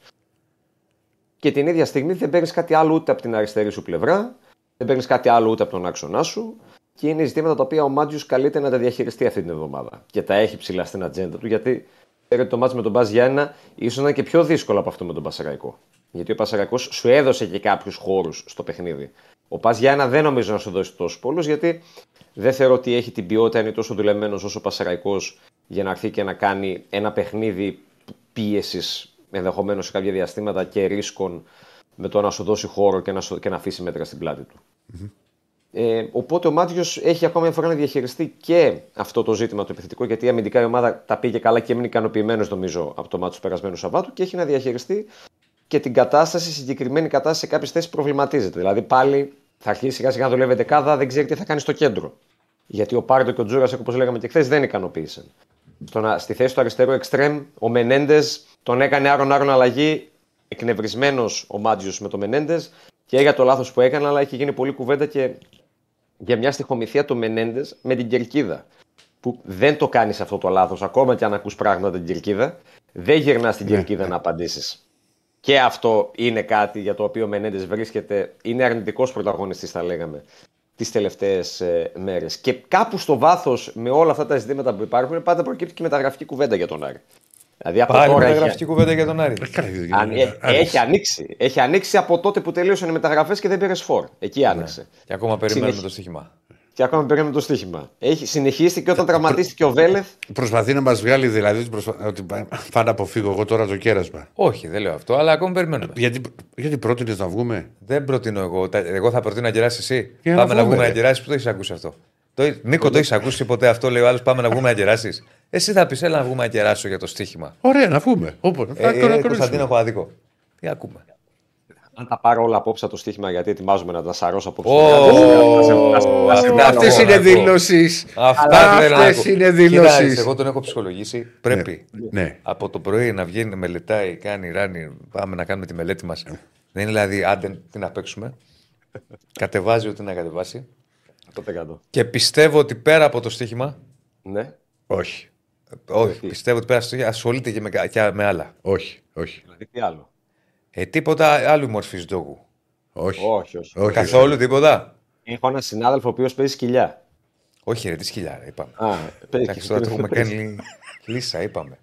Και την ίδια στιγμή δεν παίρνεις κάτι άλλο ούτε από την αριστερή σου πλευρά, δεν παίρνεις κάτι άλλο ούτε από τον άξονά σου. Και είναι ζητήματα τα οποία ο Μάτζιου καλείται να τα διαχειριστεί αυτή την εβδομάδα. Και τα έχει ψηλά στην ατζέντα του, γιατί ξέρετε το μάτς με τον Μπαζ Γιάννα ίσως να είναι και πιο δύσκολο από αυτό με τον Πασαραϊκό. Γιατί ο Πασαραϊκός σου έδωσε και κάποιους χώρους στο παιχνίδι. Ο Πα Γιάννα δεν νομίζω να σου δώσει τόσους πολλούς, γιατί δεν θεωρώ ότι έχει την ποιότητα, είναι τόσο δουλεμένος όσο ο Πασαραϊκός για να έρθει και να κάνει ένα παιχνίδι πίεσης ενδεχομένως σε κάποια διαστήματα και ρίσκων με το να σου δώσει χώρο και να, σου, και να αφήσει μέτρα στην πλάτη του. Ε, οπότε ο Μάτιος έχει ακόμα μια φορά να διαχειριστεί και αυτό το ζήτημα το επιθετικό, γιατί αμυντικά η ομάδα τα πήγε καλά και έμεινε ικανοποιημένος νομίζω από το μάτι του περασμένου Σαββάτου και έχει να διαχειριστεί και την κατάσταση, η συγκεκριμένη κατάσταση σε κάποιες θέσεις προβληματίζεται. Δηλαδή πάλι θα αρχίσει σιγά σιγά να δουλεύει δεκάδα, δεν ξέρει τι θα κάνει στο κέντρο. Γιατί ο Πάρντο και ο Τζούρας, όπως λέγαμε και χθες, δεν ικανοποίησαν. Στο να- στη θέση του αριστερού εξτρέμ, ο Μενέντες τον έκανε άρον-άρον αλλαγή, εκνευρισμένος ο Μάτζιο με τον Μενέντες και για το λάθος που έκανε, αλλά έχει γίνει πολλή κουβέντα και για μια στοιχομηθεία του Μενέντες με την κερκίδα. Που δεν το κάνεις αυτό το λάθος, ακόμα και αν ακούς πράγματα την κερκίδα, δεν γυρνάς στην κερκίδα να απαντήσεις. Και αυτό είναι κάτι για το οποίο ο Μενέντες βρίσκεται, είναι αρνητικός πρωταγωνιστής, θα λέγαμε, τις τελευταίες μέρες. Και κάπου στο βάθος με όλα αυτά τα ζητήματα που υπάρχουν, πάντα προκύπτει και μεταγραφική κουβέντα για τον Άρη. Δηλαδή από Πάλι τώρα έχει, μεταγραφική κουβέντα για τον Άρη. Καλά, αν- ε, έχει ανοίξει. Έχει ανοίξει από τότε που τελείωσαν οι μεταγραφές και δεν πήρε φόρ. Εκεί άνοιξε. Και ακόμα περιμένουμε Συνεχι- το στοίχημα. και ακόμα παίρνουμε το στοίχημα. Έχει, συνεχίστηκε όταν τραυματίστηκε ο Βέλεθ. Προσπαθεί να μας βγάλει δηλαδή ότι προσπα- ότι πά- πάω να αποφύγω εγώ τώρα το κέρασμα. Όχι, δεν λέω αυτό, αλλά ακόμα περιμένουμε. Γιατί, γιατί πρότεινες να βγούμε; Δεν προτείνω εγώ. Τα- Εγώ θα προτείνω να κεράσει εσύ. Για να πάμε να βγούμε, βγούμε να ρε. κεράσει. Πού το έχεις ακούσει αυτό; Το, Νίκο, το έχεις ακούσει ποτέ αυτό, λέει ο άλλος. Πάμε να βγούμε να κεράσεις; Εσύ θα πεις, έλα να βγούμε να κεράσω για το στοίχημα. Ωραία, να βγούμε. Όποτε. Ε, Θα ε, το να Κωνσταντίνο, κρίνουμε. έχω άδικο. Τι ακούμε; Αν τα πάρω όλα απόψε από το στοίχημα, γιατί ετοιμάζομαι να τα σαρώσω απόψε. Ω, αυτά Αυτές θέλω είναι να πω. δηλώσεις. Αυτά θέλω να Αυτέ πω. είναι Κοίτα, δηλώσεις. Εγώ τον έχω ψυχολογήσει. Πρέπει Ναι. από το πρωί να βγαίνει, να μελετάει, κάνει ράνι. Πάμε να κάνουμε τη μελέτη μας. Δεν είναι δηλαδή, άντε τι να παίξουμε. Κατεβάζει ό,τι να κατεβάσει. 100%. Και πιστεύω ότι πέρα από το στοίχημα. Ναι. Όχι. Όχι, πιστεύω ότι πέρα από το στοίχημα ασχολείται και με, κα- και με άλλα. Όχι. Όχι. Δηλαδή τι άλλο; Ε, τίποτα άλλη μορφής τζόγου. Όχι. Όχι, όχι. όχι. Καθόλου τίποτα. Έχω έναν συνάδελφο ο οποίος παίζει σκυλιά. Όχι, ρε, τι σκυλιά, ρε, είπαμε. Α, παίζει. Εντάξει, τώρα το έχουμε κάνει λύσα, είπαμε.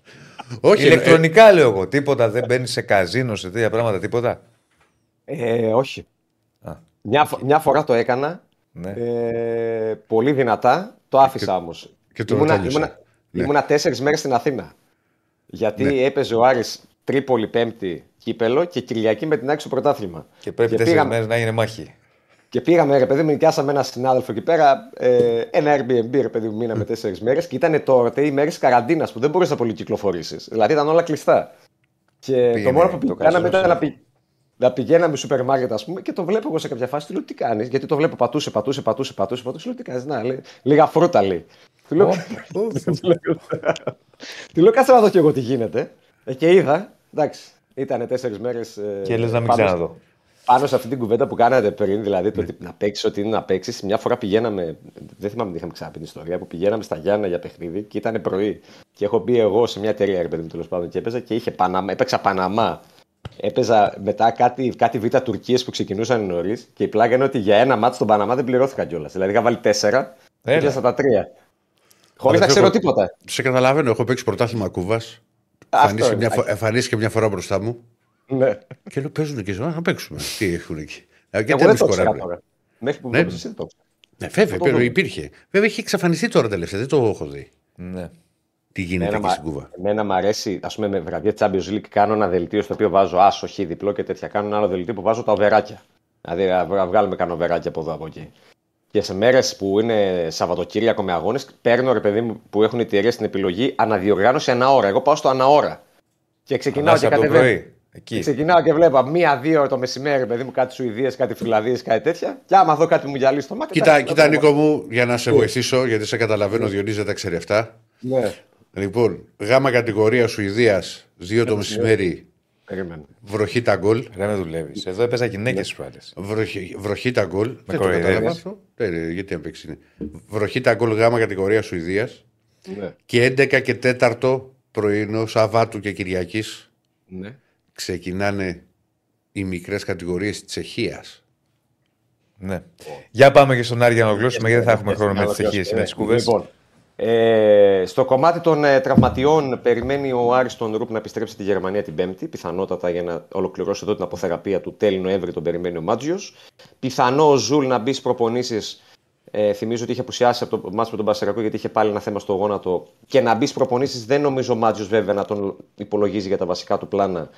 Όχι, Ηλεκτρονικά λέω εγώ. Τίποτα δεν μπαίνει σε καζίνο, σε τέτοια πράγματα, τίποτα. Ε, όχι. Α. Μια, φο- μια φορά το έκανα. Ναι. Ε, πολύ δυνατά. Το άφησα όμως. και το ήμουνα, τέλειωσα. ήμουνα, Ναι. ήμουνα τέσσερις μέρες στην Αθήνα. Γιατί έπαιζε ο Άρης Τρίπολη Πέμπτη κύπελο και Κυριακή με την άξιο πρωτάθλημα. Και πρέπει τέσσερις πήγαμε- μέρες να είναι μάχη. Και πήγαμε, ρε παιδί μου, νοικιάσαμε ένα συνάδελφο εκεί πέρα. Ε, ένα Airbnb, ρε παιδί μου, μείναμε τέσσερις μέρες. Και ήταν τότε οι μέρες καραντίνας που δεν μπορούσε να πολύ κυκλοφορήσει. Δηλαδή ήταν όλα κλειστά. Και το Πήγαινε μόνο που το κάναμε καζίνο, ήταν να, πη... να πηγαίναμε σούπερ μάρκετ, ας πούμε, και το βλέπω εγώ σε κάποια φάση. Του λέω τι κάνεις, γιατί το βλέπω πατούσε, πατούσε, πατούσε, πατούσε. πατούσε. Λέω τι κάνεις, να λέει, λίγα φρούτα λέει. Του λέω, του λέω κάτσε να δω κι εγώ τι γίνεται. Ε, και είδα, εντάξει, ήταν τέσσερις μέρες. Και λες να μην ξαναδώ. Πάνω σε αυτή την κουβέντα που κάνατε πριν, δηλαδή το ότι να παίξεις ό,τι είναι να παίξεις. Μια φορά πηγαίναμε, δεν θυμάμαι τι είχαμε ξαναπεί την ιστορία, που πηγαίναμε στα Γιάννα για παιχνίδι και ήταν πρωί. Και έχω μπει εγώ σε μια εταιρεία, ρε παιδί μου, τέλος πάντων, και έπαιζα και είχε Παναμά, έπαιξα Παναμά. Έπαιζα μετά κάτι, κάτι β' Τουρκίες που ξεκινούσαν νωρίς και η πλάκα είναι ότι για ένα μάτσο στον Παναμά δεν πληρώθηκα κιόλας. Δηλαδή είχα βάλει τέσσερα και Έλα. έπιασα τα τρία. Χωρίς να Αδερφέ, ξέρω έχω- τίποτα. Σε καταλαβαίνω, έχω παίξει πρωτάθλημα Κούβας. Αυτό Εμφανίστηκε είναι. μια, φο- εμφανίστηκε μια φορά μπροστά μου Ναι. και λέω: Παίζουν και ζωή, να παίξουμε. Τι έχουν εκεί. Ε, Και Εγώ δεν δεν με το ήξερα σκοράρουν. τώρα. Μέχρι που Ναι. βλέπεις εσύ δεν το ήξερα. Ναι, βέβαια, το pero δούμε. υπήρχε. Βέβαια, έχει εξαφανιστεί τώρα τελευταία, δεν το έχω δει. Ναι. Τι γίνεται Εμένα, εκεί μα- στην Κούβα; εμένα μου αρέσει, ας πούμε, με βραδιά Champions League κάνω ένα δελτίο στο οποίο βάζω άσο, χ, διπλό και τέτοια. Κάνω ένα άλλο δελτίο που βάζω τα οβεράκια. Δηλαδή, να βγα- βγάλουμε κανένα οβεράκι από εδώ από εκεί. Και σε μέρες που είναι Σαββατοκύριακο με αγώνες, παίρνω ρε παιδί μου που έχουν οι εταιρείες την επιλογή αναδιοργάνωση ανά ώρα. Εγώ πάω στο ανά ώρα. Και ξεκινάω Ανάσα και από το κατεβαίνω. πρωί. Εκεί. Ξεκινάω και βλέπω μία-δύο το μεσημέρι, παιδί μου, κάτι Σουηδίες, κάτι Φιλανδίες, κάτι τέτοια. Και άμα δω κάτι μου γυαλίσει στο μάτι. Κοίτα, εντάξει, κοίτα το Νίκο μου, για να σε βοηθήσω, γιατί σε καταλαβαίνω, Διονύζη δεν τα ξέρει αυτά. Ναι, Λοιπόν, γάμα κατηγορία Σουηδίας, 2 το μεσημέρι, περίμενε. βροχή τα γκολ. Ρε με δουλεύεις. Εδώ έπαιζα γυναίκες τι προάλλε. Βροχή, βροχή τα γκολ. Δεν το κοροϊδεύεις. κατάλαβα αυτό. Ναι, ναι, γιατί να παίξει. είναι. Βροχή τα γκολ γάμα κατηγορία Σουηδίας. Ναι, Και 11 και 4 πρωινό Σαββάτου και Κυριακής ναι. ξεκινάνε οι μικρές κατηγορίες της Τσεχίας. Ναι. Για πάμε και στον Άρη για να ολοκληρώσουμε, γιατί δεν θα έχουμε χρόνο με τις Ολοκληρώσουμε. τυχίε με τις κουβέ. Λοιπόν, ε, στο κομμάτι των ε, τραυματιών περιμένει ο Άρης τον Ρουπ να επιστρέψει στη Γερμανία την Πέμπτη. Πιθανότατα για να ολοκληρώσει εδώ την αποθεραπεία του τέλη Νοέμβρη τον περιμένει ο Μάτζιος. Πιθανό ο Ζουλ να μπει στις προπονήσεις. Ε, θυμίζω ότι είχε απουσιάσει από το ματς με τον Πανσερραϊκό γιατί είχε πάλι ένα θέμα στο γόνατο. Και να μπει στις προπονήσεις δεν νομίζω ο Μάτζιος βέβαια να τον υπολογίζει για τα βασικά του πλάνα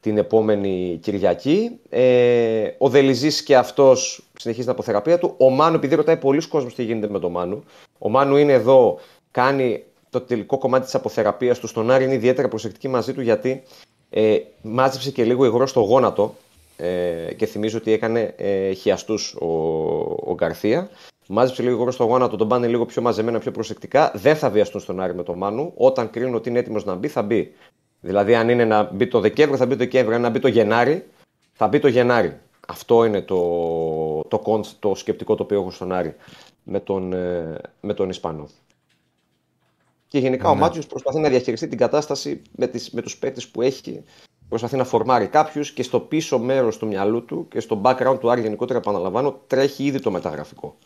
την επόμενη Κυριακή. Ε, ο Δελιζής και αυτός συνεχίζει την αποθεραπεία του. Ο Μάνου, επειδή ρωτάει πολλοί κόσμος τι γίνεται με τον Μάνου, ο Μάνου είναι εδώ, κάνει το τελικό κομμάτι της αποθεραπείας του. Στον Άρη είναι ιδιαίτερα προσεκτική μαζί του γιατί ε, μάζεψε και λίγο υγρό στο γόνατο ε, και θυμίζω ότι έκανε ε, χιαστούς ο, ο Γκαρθία. Μάζεψε λίγο υγρό στο γόνατο, τον πάνε λίγο πιο μαζεμένα, πιο προσεκτικά. Δεν θα βιαστούν στον Άρη με τον Μάνου. Όταν κρίνουν ότι είναι έτοιμος να μπει, θα μπει. Δηλαδή, αν είναι να μπει το Δεκέμβριο, θα μπει το Δεκέμβριο. Αν να μπει το Γενάρη, θα μπει το Γενάρη. Αυτό είναι το, το, κόντ- το σκεπτικό το οποίο έχω στον Άρη με τον, ε, με τον Ισπανό. Και γενικά ο Μάτζιο προσπαθεί να διαχειριστεί την κατάσταση με, τις, με τους παίκτες που έχει. Προσπαθεί να φορμάρει κάποιους και στο πίσω μέρος του μυαλού του και στο background του Άρη γενικότερα, επαναλαμβάνω, τρέχει ήδη το μεταγραφικό.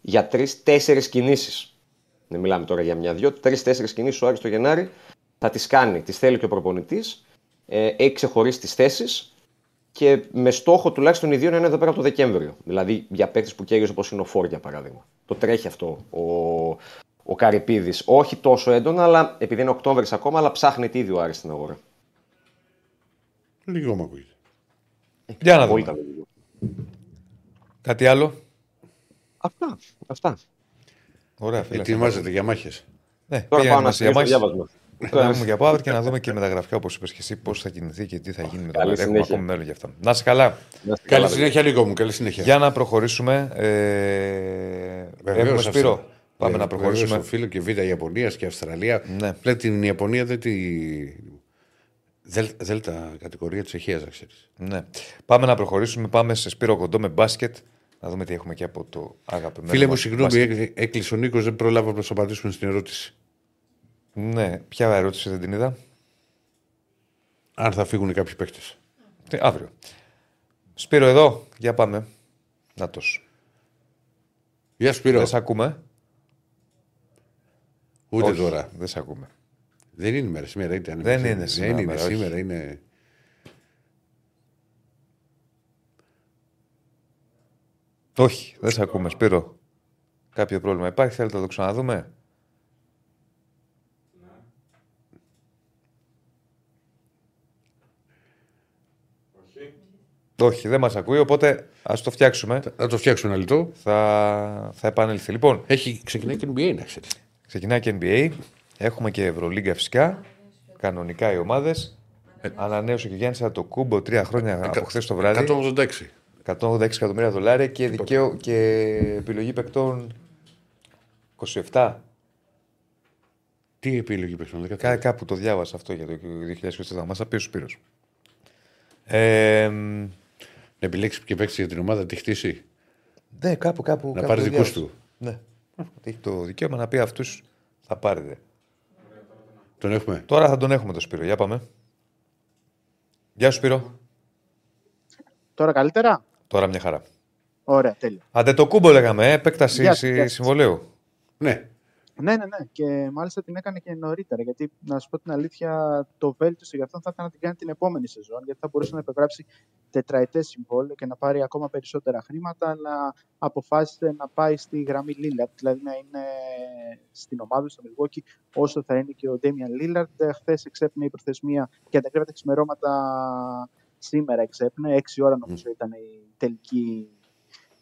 Για τρει-τέσσερι κινήσεις. Δεν μιλάμε τώρα για μια-δυο. Τρει-τέσσερι κινήσεις ο Άρης το Γενάρη θα τις κάνει, τις θέλει και ο προπονητής. Ε, έχει ξεχωρίσει τις θέσεις και με στόχο τουλάχιστον οι δύο να είναι εδώ πέρα από το Δεκέμβριο. Δηλαδή για παίκτες που κέρδισε όπως είναι ο Φόρ για παράδειγμα. Το τρέχει αυτό ο, ο Καρυπίδης. Όχι τόσο έντονα, αλλά επειδή είναι Οκτώβρης ακόμα, αλλά ψάχνει ήδη ο Άρης στην αγορά. Λίγο μου ακούγεται. Για να Πολύ δούμε. καλό. Κάτι άλλο; Αυτά. αυτά. Ωραία, φίλε. Ετοιμάζεται για μάχες. Ναι, Τώρα πήγαμε πάω να μας για στείλω το μάχες. Διάβασμα. Να δούμε για Power και να δούμε και με τα γραφικά όπως είπες και εσύ πώς θα κινηθεί και τι θα γίνει με το Καλή Power. Έχουμε συνέχεια. ακόμη μέλλον για αυτά. Να είσαι καλά. Να είστε Καλή καλά, συνέχεια, Νίκο μου. Καλή συνέχεια. Για να προχωρήσουμε. Ε... Βεβαίως, Έχουμε Σπύρο. αυτό. Πάμε Ε, να προχωρήσουμε. βεβαίως, Το φίλος και Β' Ιαπωνίας και Αυστραλία. Ναι. Πλέον την Ιαπωνία δεν τη. Δέλ- Δέλτα κατηγορία της Αιχαία, να ξέρεις. Ναι. Πάμε να προχωρήσουμε. Πάμε σε Σπύρο Κοντό με μπάσκετ. Να δούμε τι έχουμε και από το αγαπημένο. Φίλε μου, μας συγγνώμη, μπάσκετ. έκλει- έκλεισε ο Νίκος, δεν προλάβαμε να σου απαντήσουμε στην ερώτηση. Ναι, ποια ερώτηση δεν την είδα. Αν θα φύγουν κάποιοι παίκτες. Τι, αύριο. Σπύρο εδώ, για πάμε. Νάτος. Γεια σου, Σπύρο. Δεν σε ακούμε. Ούτε Όχι, τώρα. Δεν σε ακούμε. Δεν είναι ημέρα. Σήμερα ήταν. Δεν είναι σήμερα, Δεν είναι όχι. σήμερα. Είναι... Όχι, δεν σε ακούμε, Σπύρο. Κάποιο πρόβλημα υπάρχει, θέλετε να το ξαναδούμε; Όχι, δεν μας ακούει, οπότε ας το φτιάξουμε. Θα το φτιάξουμε ένα λεπτό. Θα, θα επανέλθει. Λοιπόν, Έχει ξεκινάει και NBA, να ξέρεις. ξεκινάει και NBA. Έχουμε και Ευρωλίγκα φυσικά. Κανονικά οι ομάδες. Ανανέωσε και ο Γιάννης το κούμπο τρία χρόνια από χθες το βράδυ. 186. 186 εκατομμύρια δολάρια και, δικαίω, και επιλογή παικτών 27. Τι επιλογή παίξαμε, δεν Κά, κατάλαβα. κάπου το διάβασα αυτό για το 2027. Μας θα πει ο Σπύρος. Ε, μ, Να επιλέξεις και παίξει για την ομάδα, τη χτίσει. ναι, κάπου, κάπου. Να κάπου πάρεις το δικούς διάβασα. του. Ναι. Έχει το δικαίωμα να πει αυτούς θα πάρετε. Τον έχουμε. Τώρα θα τον έχουμε τον Σπύρο. Για πάμε. Γεια σου Σπύρο. Τώρα καλύτερα; Τώρα μια χαρά. Ωραία, τέλεια. Αντε το κούμπο λέγαμε, ε, επέκταση Γεια σου, γεια συ- σου. συμβολέου. Ναι. Ναι, ναι, ναι. Και μάλιστα την έκανε και νωρίτερα. Γιατί να σου πω την αλήθεια, το βέλτιστο για αυτόν θα ήταν να την κάνει την επόμενη σεζόν. Γιατί θα μπορούσε να υπεγράψει τετραετές συμβόλαιο και να πάρει ακόμα περισσότερα χρήματα. Αλλά αποφάσισε να πάει στη γραμμή Lillard. Δηλαδή να είναι στην ομάδα του, στο Milwaukee, όσο θα είναι και ο Damian Lillard. Χθες εξέπνε η προθεσμία και αντακρύβεται ξημερώματα σήμερα εξέπνε. Έξι ώρα νομίζω ήταν η τελική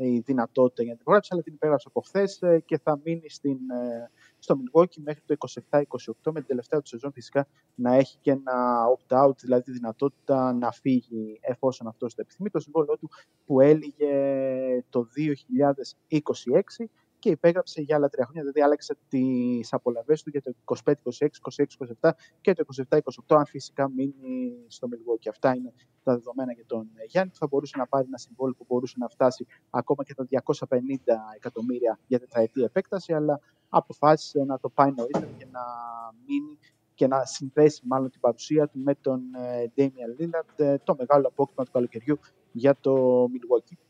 η δυνατότητα για να την υπογράψει, αλλά την υπέγραψε από χθες και θα μείνει στην, ε, στο Milwaukee μέχρι το 27-28 με την τελευταία του σεζόν φυσικά να έχει και ένα opt-out, δηλαδή τη δυνατότητα να φύγει εφόσον αυτός το επιθυμεί. Το συμβόλαιο του που έλυγε το 2026 και υπέγραψε για άλλα τρία χρόνια, δηλαδή άλλαξε τις απολαυές του για το 25-26, 26-27 και το 27-28, αν φυσικά μείνει στο Milwaukee. Αυτά είναι τα δεδομένα για τον ε, Γιάννη, που θα μπορούσε να πάρει ένα συμβόλαιο που μπορούσε να φτάσει ακόμα και τα 250 εκατομμύρια για τετραετή επέκταση, αλλά αποφάσισε να το πάει νωρίτερα και να μείνει και να συνδέσει μάλλον την παρουσία του με τον ε, Damian Lillard, ε, το μεγάλο απόκτημα του καλοκαιριού για το Milwaukee.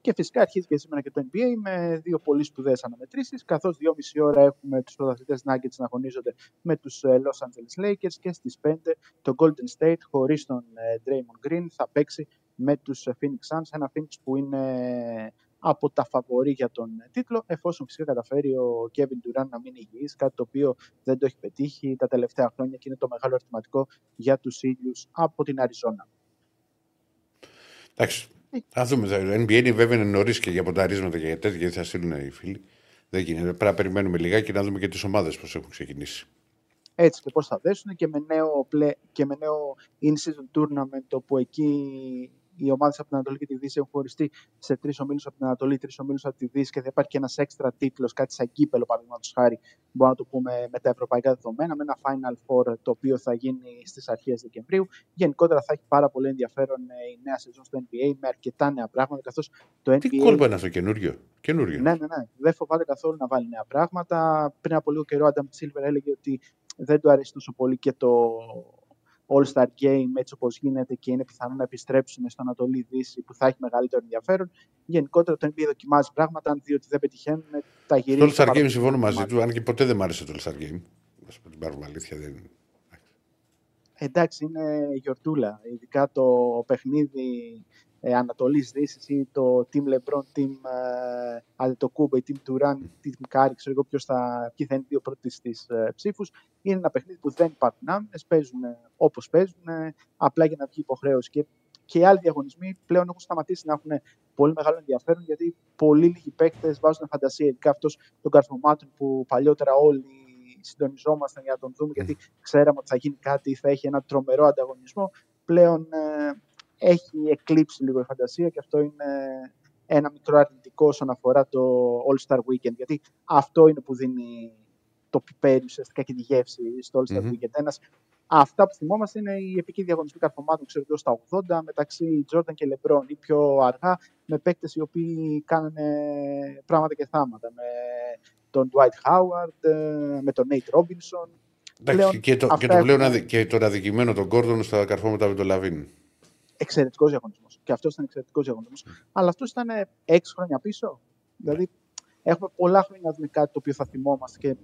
Και φυσικά αρχίζει και σήμερα και το NBA με δύο πολύ σπουδαίες αναμετρήσεις. Καθώς 2,5 ώρα έχουμε τους πρωταθλητές Nuggets να αγωνίζονται με τους Los Angeles Lakers και στις 5 το Golden State χωρίς τον ε, Draymond Green θα παίξει με τους Phoenix Suns. Ένα Phoenix που είναι από τα φαβορή για τον τίτλο, εφόσον φυσικά καταφέρει ο Kevin Durant να μείνει υγιής, κάτι το οποίο δεν το έχει πετύχει τα τελευταία χρόνια και είναι το μεγάλο ερωτηματικό για τους ίδιους από την Αριζόνα. Εντάξει. Θα δούμε. Το NBA είναι βέβαια νωρίς και για πονταρίσματα και για τέτοια, γιατί θα στείλουν οι φίλοι. Δεν γίνεται. Πρέπει να περιμένουμε λιγάκι να δούμε και τις ομάδες πώς έχουν ξεκινήσει. Έτσι και πώς θα δέσουν και με νέο, πλε... και με νέο in-season tournament όπου εκεί οι ομάδε από την Ανατολή και τη Δύση έχουν χωριστεί σε τρεις ομίλους από την Ανατολή, τρεις ομίλους από τη Δύση και θα υπάρχει και ένας έξτρα τίτλος, κάτι σαν κύπελο παραδείγματος χάρη, μπορούμε να το πούμε με τα ευρωπαϊκά δεδομένα, με ένα Final Four το οποίο θα γίνει στις αρχές Δεκεμβρίου. Γενικότερα θα έχει πάρα πολύ ενδιαφέρον ε, η νέα σεζόν στο NBA με αρκετά νέα πράγματα, καθώς το NBA. Τι κόλπο είναι αυτό καινούριο; καινούριο. Ναι, ναι, ναι. Δεν φοβάται καθόλου να βάλει νέα πράγματα. Πριν από λίγο καιρό, ο Adam Silver έλεγε ότι δεν του αρέσει τόσο πολύ και το All-Star Game έτσι όπως γίνεται και είναι πιθανό να επιστρέψουν στο Ανατολή Δύση που θα έχει μεγαλύτερο ενδιαφέρον. Γενικότερα το NBA δοκιμάζει πράγματα, αν δει ότι δεν πετυχαίνουν, τα Το γυρίζει. All Star Game συμφωνώ μαζί του, αν και ποτέ δεν μ' άρεσε το All Star Game. Να σου πω την πάρουμε αλήθεια. Δεν... Εντάξει, είναι γιορτούλα. Ειδικά το παιχνίδι ε, Ανατολής Δύσης ή το Team LeBron, Team ε, Αντετοκούμπο ή Team Turan, Team Curry, ξέρω εγώ ποιος θα, ποιοι θα είναι οι δύο πρώτοι στις ε, ψήφους. Είναι ένα παιχνίδι που δεν υπάρχουν άμυνες, παίζουν ε, όπως παίζουν, ε, απλά για να βγει υποχρέωση. Και, και οι άλλοι διαγωνισμοί πλέον έχουν σταματήσει να έχουν πολύ μεγάλο ενδιαφέρον γιατί πολύ λίγοι παίκτες βάζουν φαντασία. Ειδικά αυτός των καρφωμάτων που παλιότερα όλοι συντονιζόμασταν για να τον δούμε γιατί ξέραμε ότι θα γίνει κάτι, θα έχει ένα τρομερό ανταγωνισμό. Πλέον ε, έχει εκλείψει λίγο η φαντασία και αυτό είναι ένα μικρό αρνητικό όσον αφορά το All-Star Weekend. Γιατί αυτό είναι που δίνει το πιπέρι ουσιαστικά και τη γεύση στο All-Star Μμμ. Weekend. Ένας, αυτά που θυμόμαστε είναι οι επικοί διαγωνισμοί καρφωμάτων, ξέρω εγώ, στα 80 μεταξύ Jordan και LeBron ή πιο αργά με παίκτες οι οποίοι κάνανε πράγματα και θάματα. Με τον Dwight Howard, ε, με τον Nate Robinson. Εντάξει, Πλέον και, το, και, αυτά το πλέον έχουν- αδι, και τον αδικημένο τον Gordon στα καρφώματα με τον Λαβίν. Εξαιρετικός διαγωνισμός. Και αυτός ήταν εξαιρετικός διαγωνισμός. Αλλά αυτός ήταν έξι χρόνια πίσω. Δηλαδή, έχουμε πολλά χρόνια να δούμε κάτι το οποίο θα θυμόμαστε. Και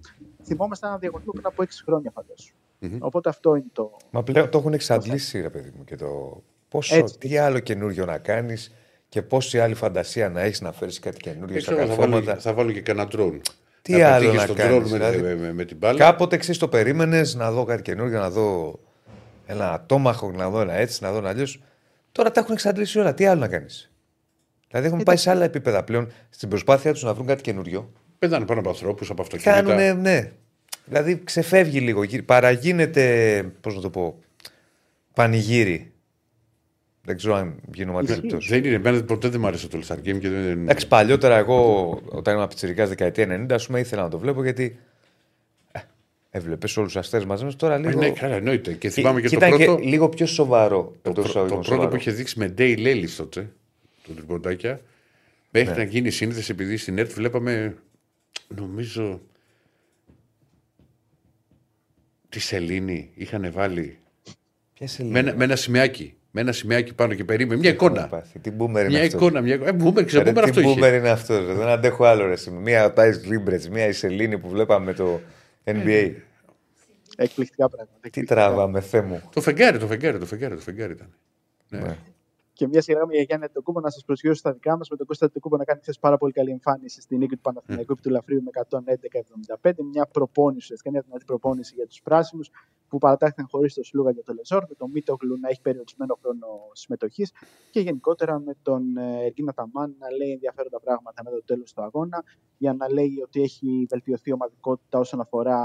θυμόμαστε ένα διαγωνισμό πριν από έξι χρόνια, φαντάσου. Μμμ. Οπότε αυτό είναι το. Μα πλέον το έχουν εξαντλήσει, ρε παιδί μου. Και το πόσο, Έτσι. τι άλλο καινούριο να κάνεις και πόση άλλη φαντασία να έχεις να φέρεις κάτι καινούριο Δεν στα ξέρω, θα βάλω, καρφώματα. θα βάλω και κανένα drone. Τι να άλλο πετύχει να στον κάνεις, drone με, δηλαδή. με, με, με την μπάλα. Κάποτε εξή το περίμενες να δω κάτι καινούριο, να δω ένα ατόμαχο, να δω ένα έτσι, να δω ένα αλλιώς. Τώρα τα έχουν εξαντλήσει όλα. Τι άλλο να κάνεις; Δηλαδή έχουν πάει σε άλλα επίπεδα πλέον στην προσπάθεια τους να βρουν κάτι καινούριο. Πέθανε πάνω από ανθρώπους, από αυτοκίνητα. Κάνουν, ναι. Δηλαδή ξεφεύγει λίγο. γύρι- Παραγίνεται, πώς να το πω, πανηγύρι. Δεν ξέρω αν γίνομαι αντιληπτό. Δεν είναι, εμένα ποτέ δεν μου άρεσε το All Star Game και δεν. Εντάξει, παλιότερα εγώ, όταν ήμουν πιτσιρικά δεκαετία 90, ας πούμε, ήθελα να το βλέπω γιατί. Ε, έβλεπες όλους τους αστέρες μαζί μας. Τώρα Ε, λίγο. Ναι, καλά, εννοείται. Και θυμάμαι και, και το ήταν πρώτο. και λίγο πιο σοβαρό. Το, εντός πρω- το εισαγωγικών πρώτο σοβαρό. που είχε δείξει με Day Lellis τότε, το τριποντάκια, μέχρι Ναι. να γίνει σύνδεση, επειδή στην ΕΡΤ βλέπαμε, νομίζω, τη Σελήνη είχαν βάλει Ποια σελήνη, με, ένα- ρε. με ένα σημαίακι. Με ένα σημαίακι πάνω και περίμενε. Μια Έχουμε εικόνα. πάθει. Τι boomer είναι Μια αυτός. εικόνα. Μια... Ε, boomer, ξέρω, Ρε, boomer αυτό τι είχε. boomer είναι αυτός. Δεν αντέχω άλλο. Ρε. σήμερα. Μία Τάι Λίμπρετ, μία η Σελήνη που βλέπαμε με το NBA. Εκπληκτικά πράγματα. Τι εκπληκτικά. τράβαμε, Θεέ μου. Το φεγγάρι, το φεγγάρι, το φεγγάρι, το φεγγάρι ήταν. Ναι. Ναι. Και μια σειρά για Γιάννη Αντετοκούμπο να σας προσγειώσω στα δικά μας. Με τον Κώστα Αντετοκούμπο να κάνει χθε πάρα πολύ καλή εμφάνιση στην νίκη του Παναθηναϊκού επί του Λαφρίου με 111-75. Μια προπόνηση, ουσιαστικά μια δυνατή προπόνηση για τους πράσινους που παρατάχθηκαν χωρίς το Σλούγα για το Λεζόρ, με τον Μίτογλου να έχει περιορισμένο χρόνο συμμετοχής και γενικότερα με τον ε, Εργίνα Ταμάν να λέει ενδιαφέροντα πράγματα μετά το τέλος του αγώνα, για να λέει ότι έχει βελτιωθεί η ομαδικότητα όσον αφορά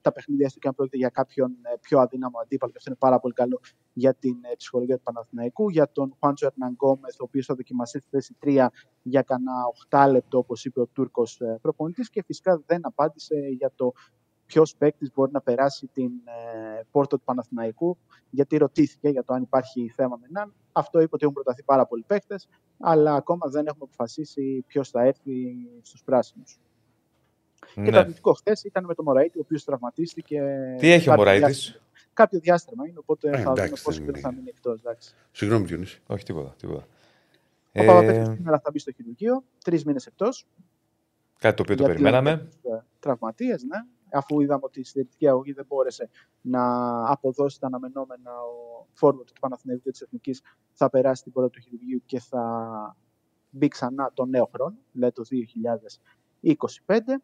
τα παιχνίδια, έστω και αν πρόκειται για κάποιον ε, πιο αδύναμο αντίπαλο. Και αυτό είναι πάρα πολύ καλό για την ε, ψυχολογία του Παναθηναϊκού. Για τον Χουάντσο Ερναν Γκόμεθ, ο οποίος θα δοκιμαστεί στη θέση 3 για κανένα 8 λεπτό, όπως είπε ο Τούρκος προπονητής. Και φυσικά δεν απάντησε για το ποιος παίκτης μπορεί να περάσει την ε, πόρτα του Παναθηναϊκού, γιατί ρωτήθηκε για το αν υπάρχει θέμα με έναν. Αυτό είπε ότι έχουν προταθεί πάρα πολλοί παίκτες, αλλά ακόμα δεν έχουμε αποφασίσει ποιος θα έρθει στους πράσινους. Και το Ναι. αρνητικό χθες ήταν με τον Μωραήτη, ο οποίος τραυματίστηκε. Τι έχει ο κάποιο Μωραήτης; διάστημα- Κάποιο διάστημα είναι, οπότε Ε, θα δούμε εντάξει, πόσο δεν καιρό θα είναι. μείνει εκτός. Συγγνώμη, Διονύση. Όχι, τίποτα. τίποτα. Ο Ε, Παπαπέτρου σήμερα θα μπει στο χειρουργείο, τρεις μήνες εκτός. κάτι το οποίο το περιμέναμε. Τραυματίε, ναι. Αφού είδαμε ότι η συντηρητική αγωγή δεν μπόρεσε να αποδώσει τα αναμενόμενα, ο φόρμα του Παναθηναϊκού και της Εθνικής θα περάσει την πόρτα του χειρουργείου και θα μπει ξανά το νέο χρόνο, δηλαδή το 2025.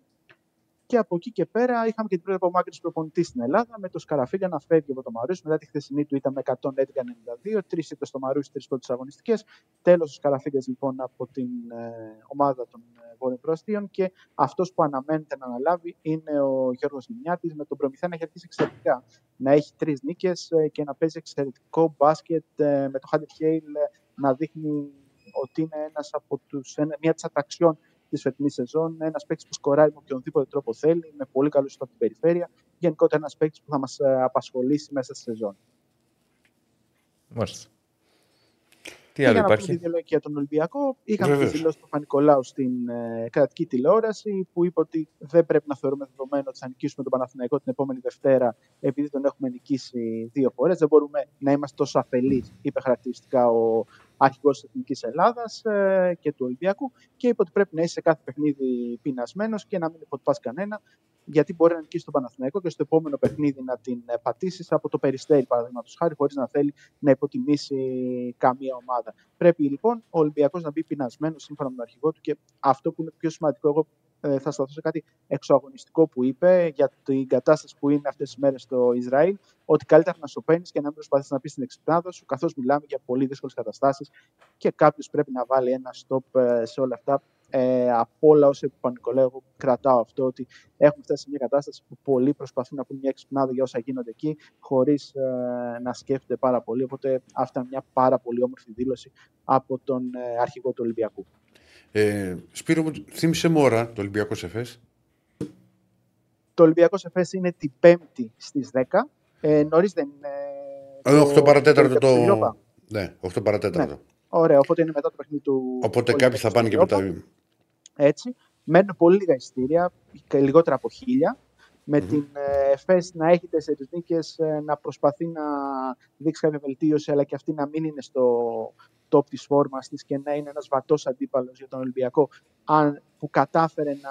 Και από εκεί και πέρα είχαμε και την πρώτη απομάκρυνση προπονητή στην Ελλάδα με το Σκαραφίλια να φεύγει από το Μαρούσι. Μετά τη χθεσινή του ήταν με 111-92, τρεις ήττε στο Μαρούσι, τρεις πρώτες αγωνιστικές. Τέλος ο Σκαραφίλιας λοιπόν από την ε, ομάδα των ε, Βόρειων Προαστίων και αυτός που αναμένεται να αναλάβει είναι ο Γιώργος Νιμιάτη με τον Προμηθέα να έχει αρχίσει εξαιρετικά. Να έχει τρεις νίκες και να παίζει εξαιρετικό μπάσκετ ε, με το Χάντερ Χέιλ να δείχνει ότι είναι ένας από τους, ένα, μια τη ατραξιών της φετινής σεζόν. Ένας παίκτης που σκοράρει με οποιονδήποτε τρόπο θέλει, με πολύ καλού από την περιφέρεια. Γενικότερα ένας παίκτης που θα μας απασχολήσει μέσα στη σεζόν. Μάλιστα. Τι Και άλλο για να πούμε υπάρχει. δύο λόγια για τον Ολυμπιακό, είχαμε τη Βεβαίως. δηλώση του Παπα-Νικολάου στην ε, κρατική τηλεόραση που είπε ότι δεν πρέπει να θεωρούμε δεδομένο ότι θα νικήσουμε τον Παναθηναϊκό την επόμενη Δευτέρα επειδή τον έχουμε νικήσει δύο φορές. Δεν μπορούμε να είμαστε τόσο αφελείς, είπε χαρακτηριστικά ο αρχηγός της Εθνικής Ελλάδας ε, και του Ολυμπιακού. Και είπε ότι πρέπει να είσαι σε κάθε παιχνίδι πεινασμένος και να μην υποτυπάς κανένα. γιατί μπορεί να νικήσει τον Παναθηναϊκό και στο επόμενο παιχνίδι να την ε, πατήσεις από το περιστέρι, παραδείγματος χάρη, χωρίς να θέλει να υποτιμήσει καμία ομάδα. Πρέπει λοιπόν ο Ολυμπιακός να μπει πεινασμένος σύμφωνα με τον αρχηγό του και αυτό που είναι πιο σημαντικό, εγώ ε, θα σταθώ σε κάτι εξωαγωνιστικό που είπε για την κατάσταση που είναι αυτές τις μέρες στο Ισραήλ, ότι καλύτερα να σωπαίνει και να μην προσπαθείς να πεις στην εξυπνάδα σου, καθώς μιλάμε για πολύ δύσκολες καταστάσεις και κάποιος πρέπει να βάλει ένα stop ε, σε όλα αυτά. Ε, από όλα όσα είπε ο Νικολάου, κρατάω αυτό ότι έχουμε φτάσει σε μια κατάσταση που πολλοί προσπαθούν να πούν μια εξυπνάδα για όσα γίνονται εκεί, χωρίς ε, να σκέφτονται πάρα πολύ. Οπότε, αυτά είναι μια πάρα πολύ όμορφη δήλωση από τον ε, αρχηγό του Ολυμπιακού. Ε, Σπύρο μου, θύμισε μου ώρα το Ολυμπιακός Εφές. Το Ολυμπιακός Εφές είναι την Πέμπτη στις 10. Ε, νωρίς δεν είναι... Ε, 8 παρατέταρτο το το... Europa. Ναι, 8 παρατέταρτο. Ωραία, οπότε είναι μετά το παιχνίδι του. Οπότε Ολυμπιακού κάποιοι θα πάνε και στο μετά. Europa. Έτσι. Μένουν πολύ λίγα εισιτήρια, και λιγότερα από χίλια. Με την ε, ΕΦΕΣ να έχει τέσσερις νίκες, να προσπαθεί να δείξει κάποια βελτίωση, αλλά και αυτή να μην είναι στο top της φόρμας της και να είναι ένας βατός αντίπαλος για τον Ολυμπιακό, αν, που κατάφερε να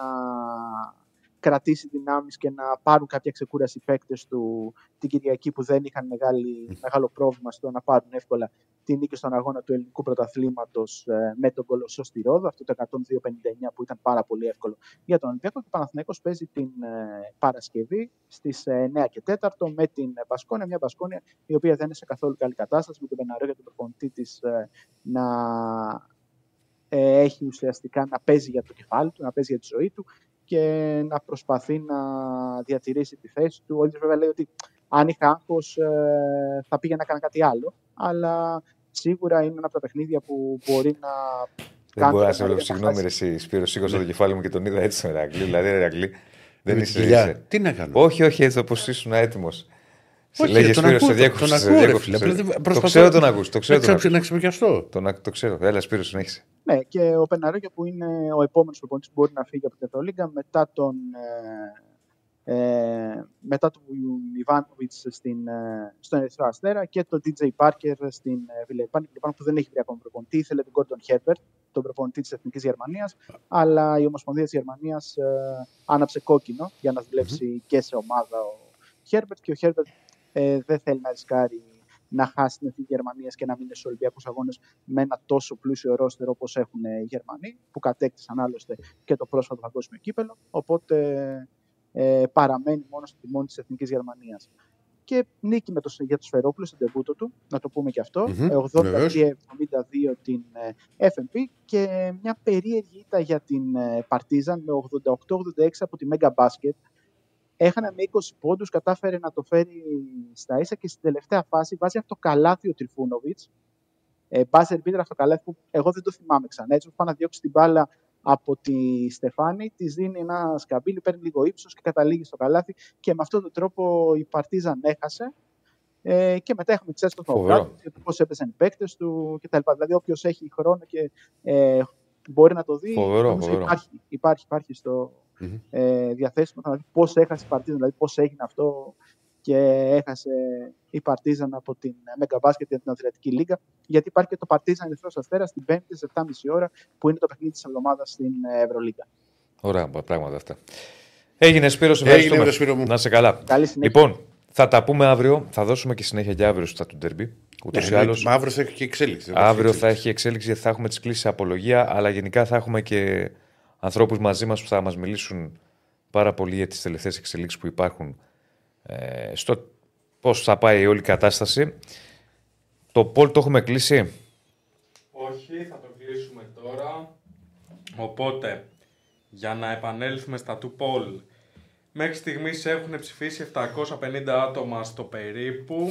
κρατήσει δυνάμεις και να πάρουν κάποια ξεκούραση οι παίκτες του την Κυριακή που δεν είχαν μεγάλη, μεγάλο πρόβλημα στο να πάρουν εύκολα τη νίκη στον αγώνα του ελληνικού πρωταθλήματος με τον Κολοσσό στη Ρόδο, αυτό το 102-59 που ήταν πάρα πολύ εύκολο για τον Ολυμπιακό. Και ο Παναθηναϊκός παίζει την ε, Παρασκευή στις 9 και 4 με την Μπασκόνια. Μια Μπασκόνια η οποία δεν είναι σε καθόλου καλή κατάσταση με τον Πεναρό για τον προπονητή της να ε, έχει ουσιαστικά να παίζει για το κεφάλι του, να παίζει για τη ζωή του και να προσπαθεί να διατηρήσει τη θέση του. Ο ίδιος βέβαια λέει ότι αν είχα άγχος ε, θα πήγαινα να κάνω κάτι άλλο, αλλά σίγουρα είναι ένα από τα παιχνίδια που μπορεί να Δεν μπορώ να τον σε βλέπω. Παναθηναϊκό Συγγνώμη, ρε, χάσει. εσύ, Σπύρος, σήκωσα το κεφάλι μου και τον είδα έτσι στον Ερακλή. Δηλαδή, ρε, Ερακλή, δεν Με είσαι. τη κοιλιά. είσαι. Τι να κάνω; Όχι, όχι, έτσι όπω ήσουν έτοιμος. Όχι, Λέγε τον Σπύρο, ακούω, σε τον- διέκοψε. τον σε ακούω, ρε διέκοψε, φίλε, σε- απλά δεν- Το προσπαθώ- ξέρω τον ακούς, το ξέρω Δεν τον ξέρω ακούς. να ξεπιαστώ. Τον ακ- Το ξέρω. Έλα, Σπύρο, συνέχισε. Ναι, και ο Πεναρόγια που είναι ο επόμενος προπονητής που μπορεί να φύγει από την Ευρωλίγκα μετά τον. Ε, ε, μετά τον Ιβάνοβιτς στην, ε, στον Ερυθρό Αστέρα και τον DJ Parker στην ε, Βιλερμπάν, που δεν έχει βρει ακόμα προπονητή. Ήθελε τον Gordon Herbert, τον προπονητή της Εθνικής Γερμανίας, αλλά η Ομοσπονδία της Γερμανίας ε, άναψε κόκκινο για να δουλεψει και σε ομάδα ο Herbert και ο Herbert ε, δεν θέλει να ρισκάρει να χάσει την Εθνική Γερμανία και να μην είναι στους Ολυμπιακούς Αγώνες με ένα τόσο πλούσιο ρόστερ όπως έχουν ε, οι Γερμανοί, που κατέκτησαν άλλωστε και το πρόσφατο παγκόσμιο κύπελο. Οπότε ε, παραμένει μόνο στο τιμόνι της Εθνικής Γερμανίας. Και νίκη με το, για το Σφερόπουλο στην τεμπούτο του, να το πούμε και αυτό. Μμμ, ε, βεβαίως. 83-72 την ε, FMP και μια περίεργη ήττα για την ε, Παρτίζαν με 88-86 από τη Mega Basket. Έχανε με 20 πόντους, κατάφερε να το φέρει στα ίσα και στην τελευταία φάση βάζει αυτό το καλάθι ο Τριφούνοβιτς. Ε, Μπάζερ μπίτερ αυτό το καλάθι που εγώ δεν το θυμάμαι ξανά. Έτσι, που πάει να διώξει την μπάλα από τη Στεφάνη, της δίνει ένα σκαμπίλι, παίρνει λίγο ύψος και καταλήγει στο καλάθι. Και με αυτόν τον τρόπο η Παρτίζαν έχασε. Ε, και μετά έχουμε τις έστω Φοβερό. πώς έπεσαν οι παίκτες του κτλ. Δηλαδή, όποιος έχει χρόνο και ε, μπορεί να το δει, Φοβερό, νομίζω φοβερό. Υπάρχει, υπάρχει, υπάρχει στο Μμμ. ε, διαθέσιμο να δει πώς έχασε η Παρτίζαν, δηλαδή πώς έγινε αυτό και έχασε η Παρτίζαν από την Μέγκα Μπάσκετ για την Αδριατική Λίγα. Γιατί υπάρχει και το Παρτίζαν Ερυθρό Αστέρας την 5η στι 7.30 ώρα που είναι το παιχνίδι της εβδομάδας στην ε, Ευρωλίγα. Ωραία πράγματα αυτά. Έγινε Σπύρο, σε Έγινε, ευχαριστούμε. ρε, Σπύρο μου. Να σε καλά. Καλή συνέχεια. Λοιπόν, θα τα πούμε αύριο. Θα δώσουμε και συνέχεια και αύριο στα του Ντέρμπι. Ούτως Ναι, ή άλλως. Μα αύριο θα έχει και εξέλιξη. Αύριο θα έχει εξέλιξη γιατί θα έχουμε τις κλήσεις απολογία, αλλά γενικά θα έχουμε και ανθρώπους μαζί μας που θα μας μιλήσουν πάρα πολύ για τις τελευταίες εξελίξεις που υπάρχουν ε, στο πώς θα πάει η όλη κατάσταση. Το Πολ το έχουμε κλείσει; Όχι, θα το κλείσουμε τώρα. Οπότε, για να επανέλθουμε στα του Πολ. Μέχρι στιγμής έχουν ψηφίσει 750 άτομα στο περίπου.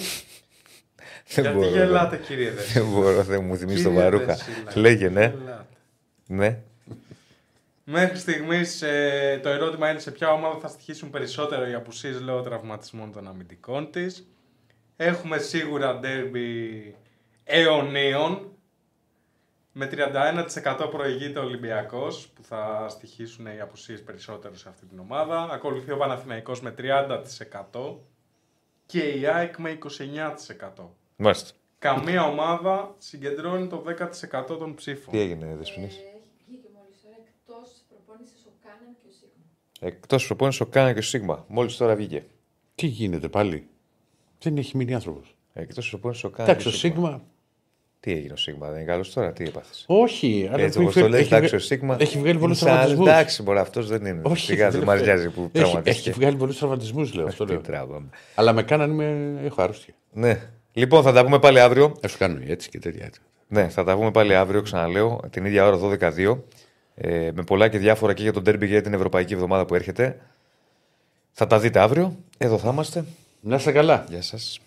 Δεν Γιατί μπορώ, γελάτε δεν- κύριε Δεσίλα. Δεν μπορώ, δεν μου θυμίζει τον Κύριε Βαρούχα. Δεσίλα, Λέγε, ναι. γελάτε. ναι. Μέχρι στιγμής ε, το ερώτημα είναι σε ποια ομάδα θα στοιχήσουν περισσότερο οι απουσίες λόγω τραυματισμών των αμυντικών της. Έχουμε σίγουρα ντέρμπι αιωνίων. Με 31% προηγείται ο Ολυμπιακός που θα στοιχήσουν οι απουσίες περισσότερο σε αυτή την ομάδα. Ακολουθεί ο Παναθηναϊκός με 30% και η ΑΕΚ με 29%. Μάλιστα. Καμία ομάδα συγκεντρώνει το 10% των ψήφων. Τι έγινε, Δεσποινής; Ε, έχει βγει και μόλις τώρα εκτός προπόνησης ο Κάναν και ο Σίγμα. Εκτός προπόνησης ο Κάνα και ο Σίγμα. Μόλις τώρα βγήκε. Τι γίνεται πάλι; Δεν έχει μείνει άνθρωπος. Εκτός προπόνησης ο Κάνα. Εντάξει, και ο Σίγμα. Τι έγινε ο Σίγμα, δεν είναι καλός τώρα, τι έπαθες; Όχι, αλλά Έτσι που όπως έχει- το λες, έχει εντάξει, βγα- ο Σίγμα. Έχει βγάλει πολλούς είναι σαν- τραυματισμούς. Εντάξει, μπορεί αυτός δεν είναι. Όχι, Σιγά δεν μα τελευταία. νοιάζει που Έχει, τραυματίστηκε. έχει βγάλει πολλούς τραυματισμούς, λέω. Αυτό Τι λέω. τράβαμε. Αλλά με κάνανε με... έχω άρρωστη. Ναι. Λοιπόν, θα τα πούμε πάλι αύριο. Θα σου κάνουν έτσι και τέτοια. έτσι. Ναι, θα τα πούμε πάλι αύριο, ξαναλέω, την ίδια ώρα 12-2. Ε, με πολλά και διάφορα και για τον Derby για την Ευρωπαϊκή Εβδομάδα που έρχεται. Θα τα δείτε αύριο. Εδώ θα είμαστε. Να είστε καλά. Γεια σας.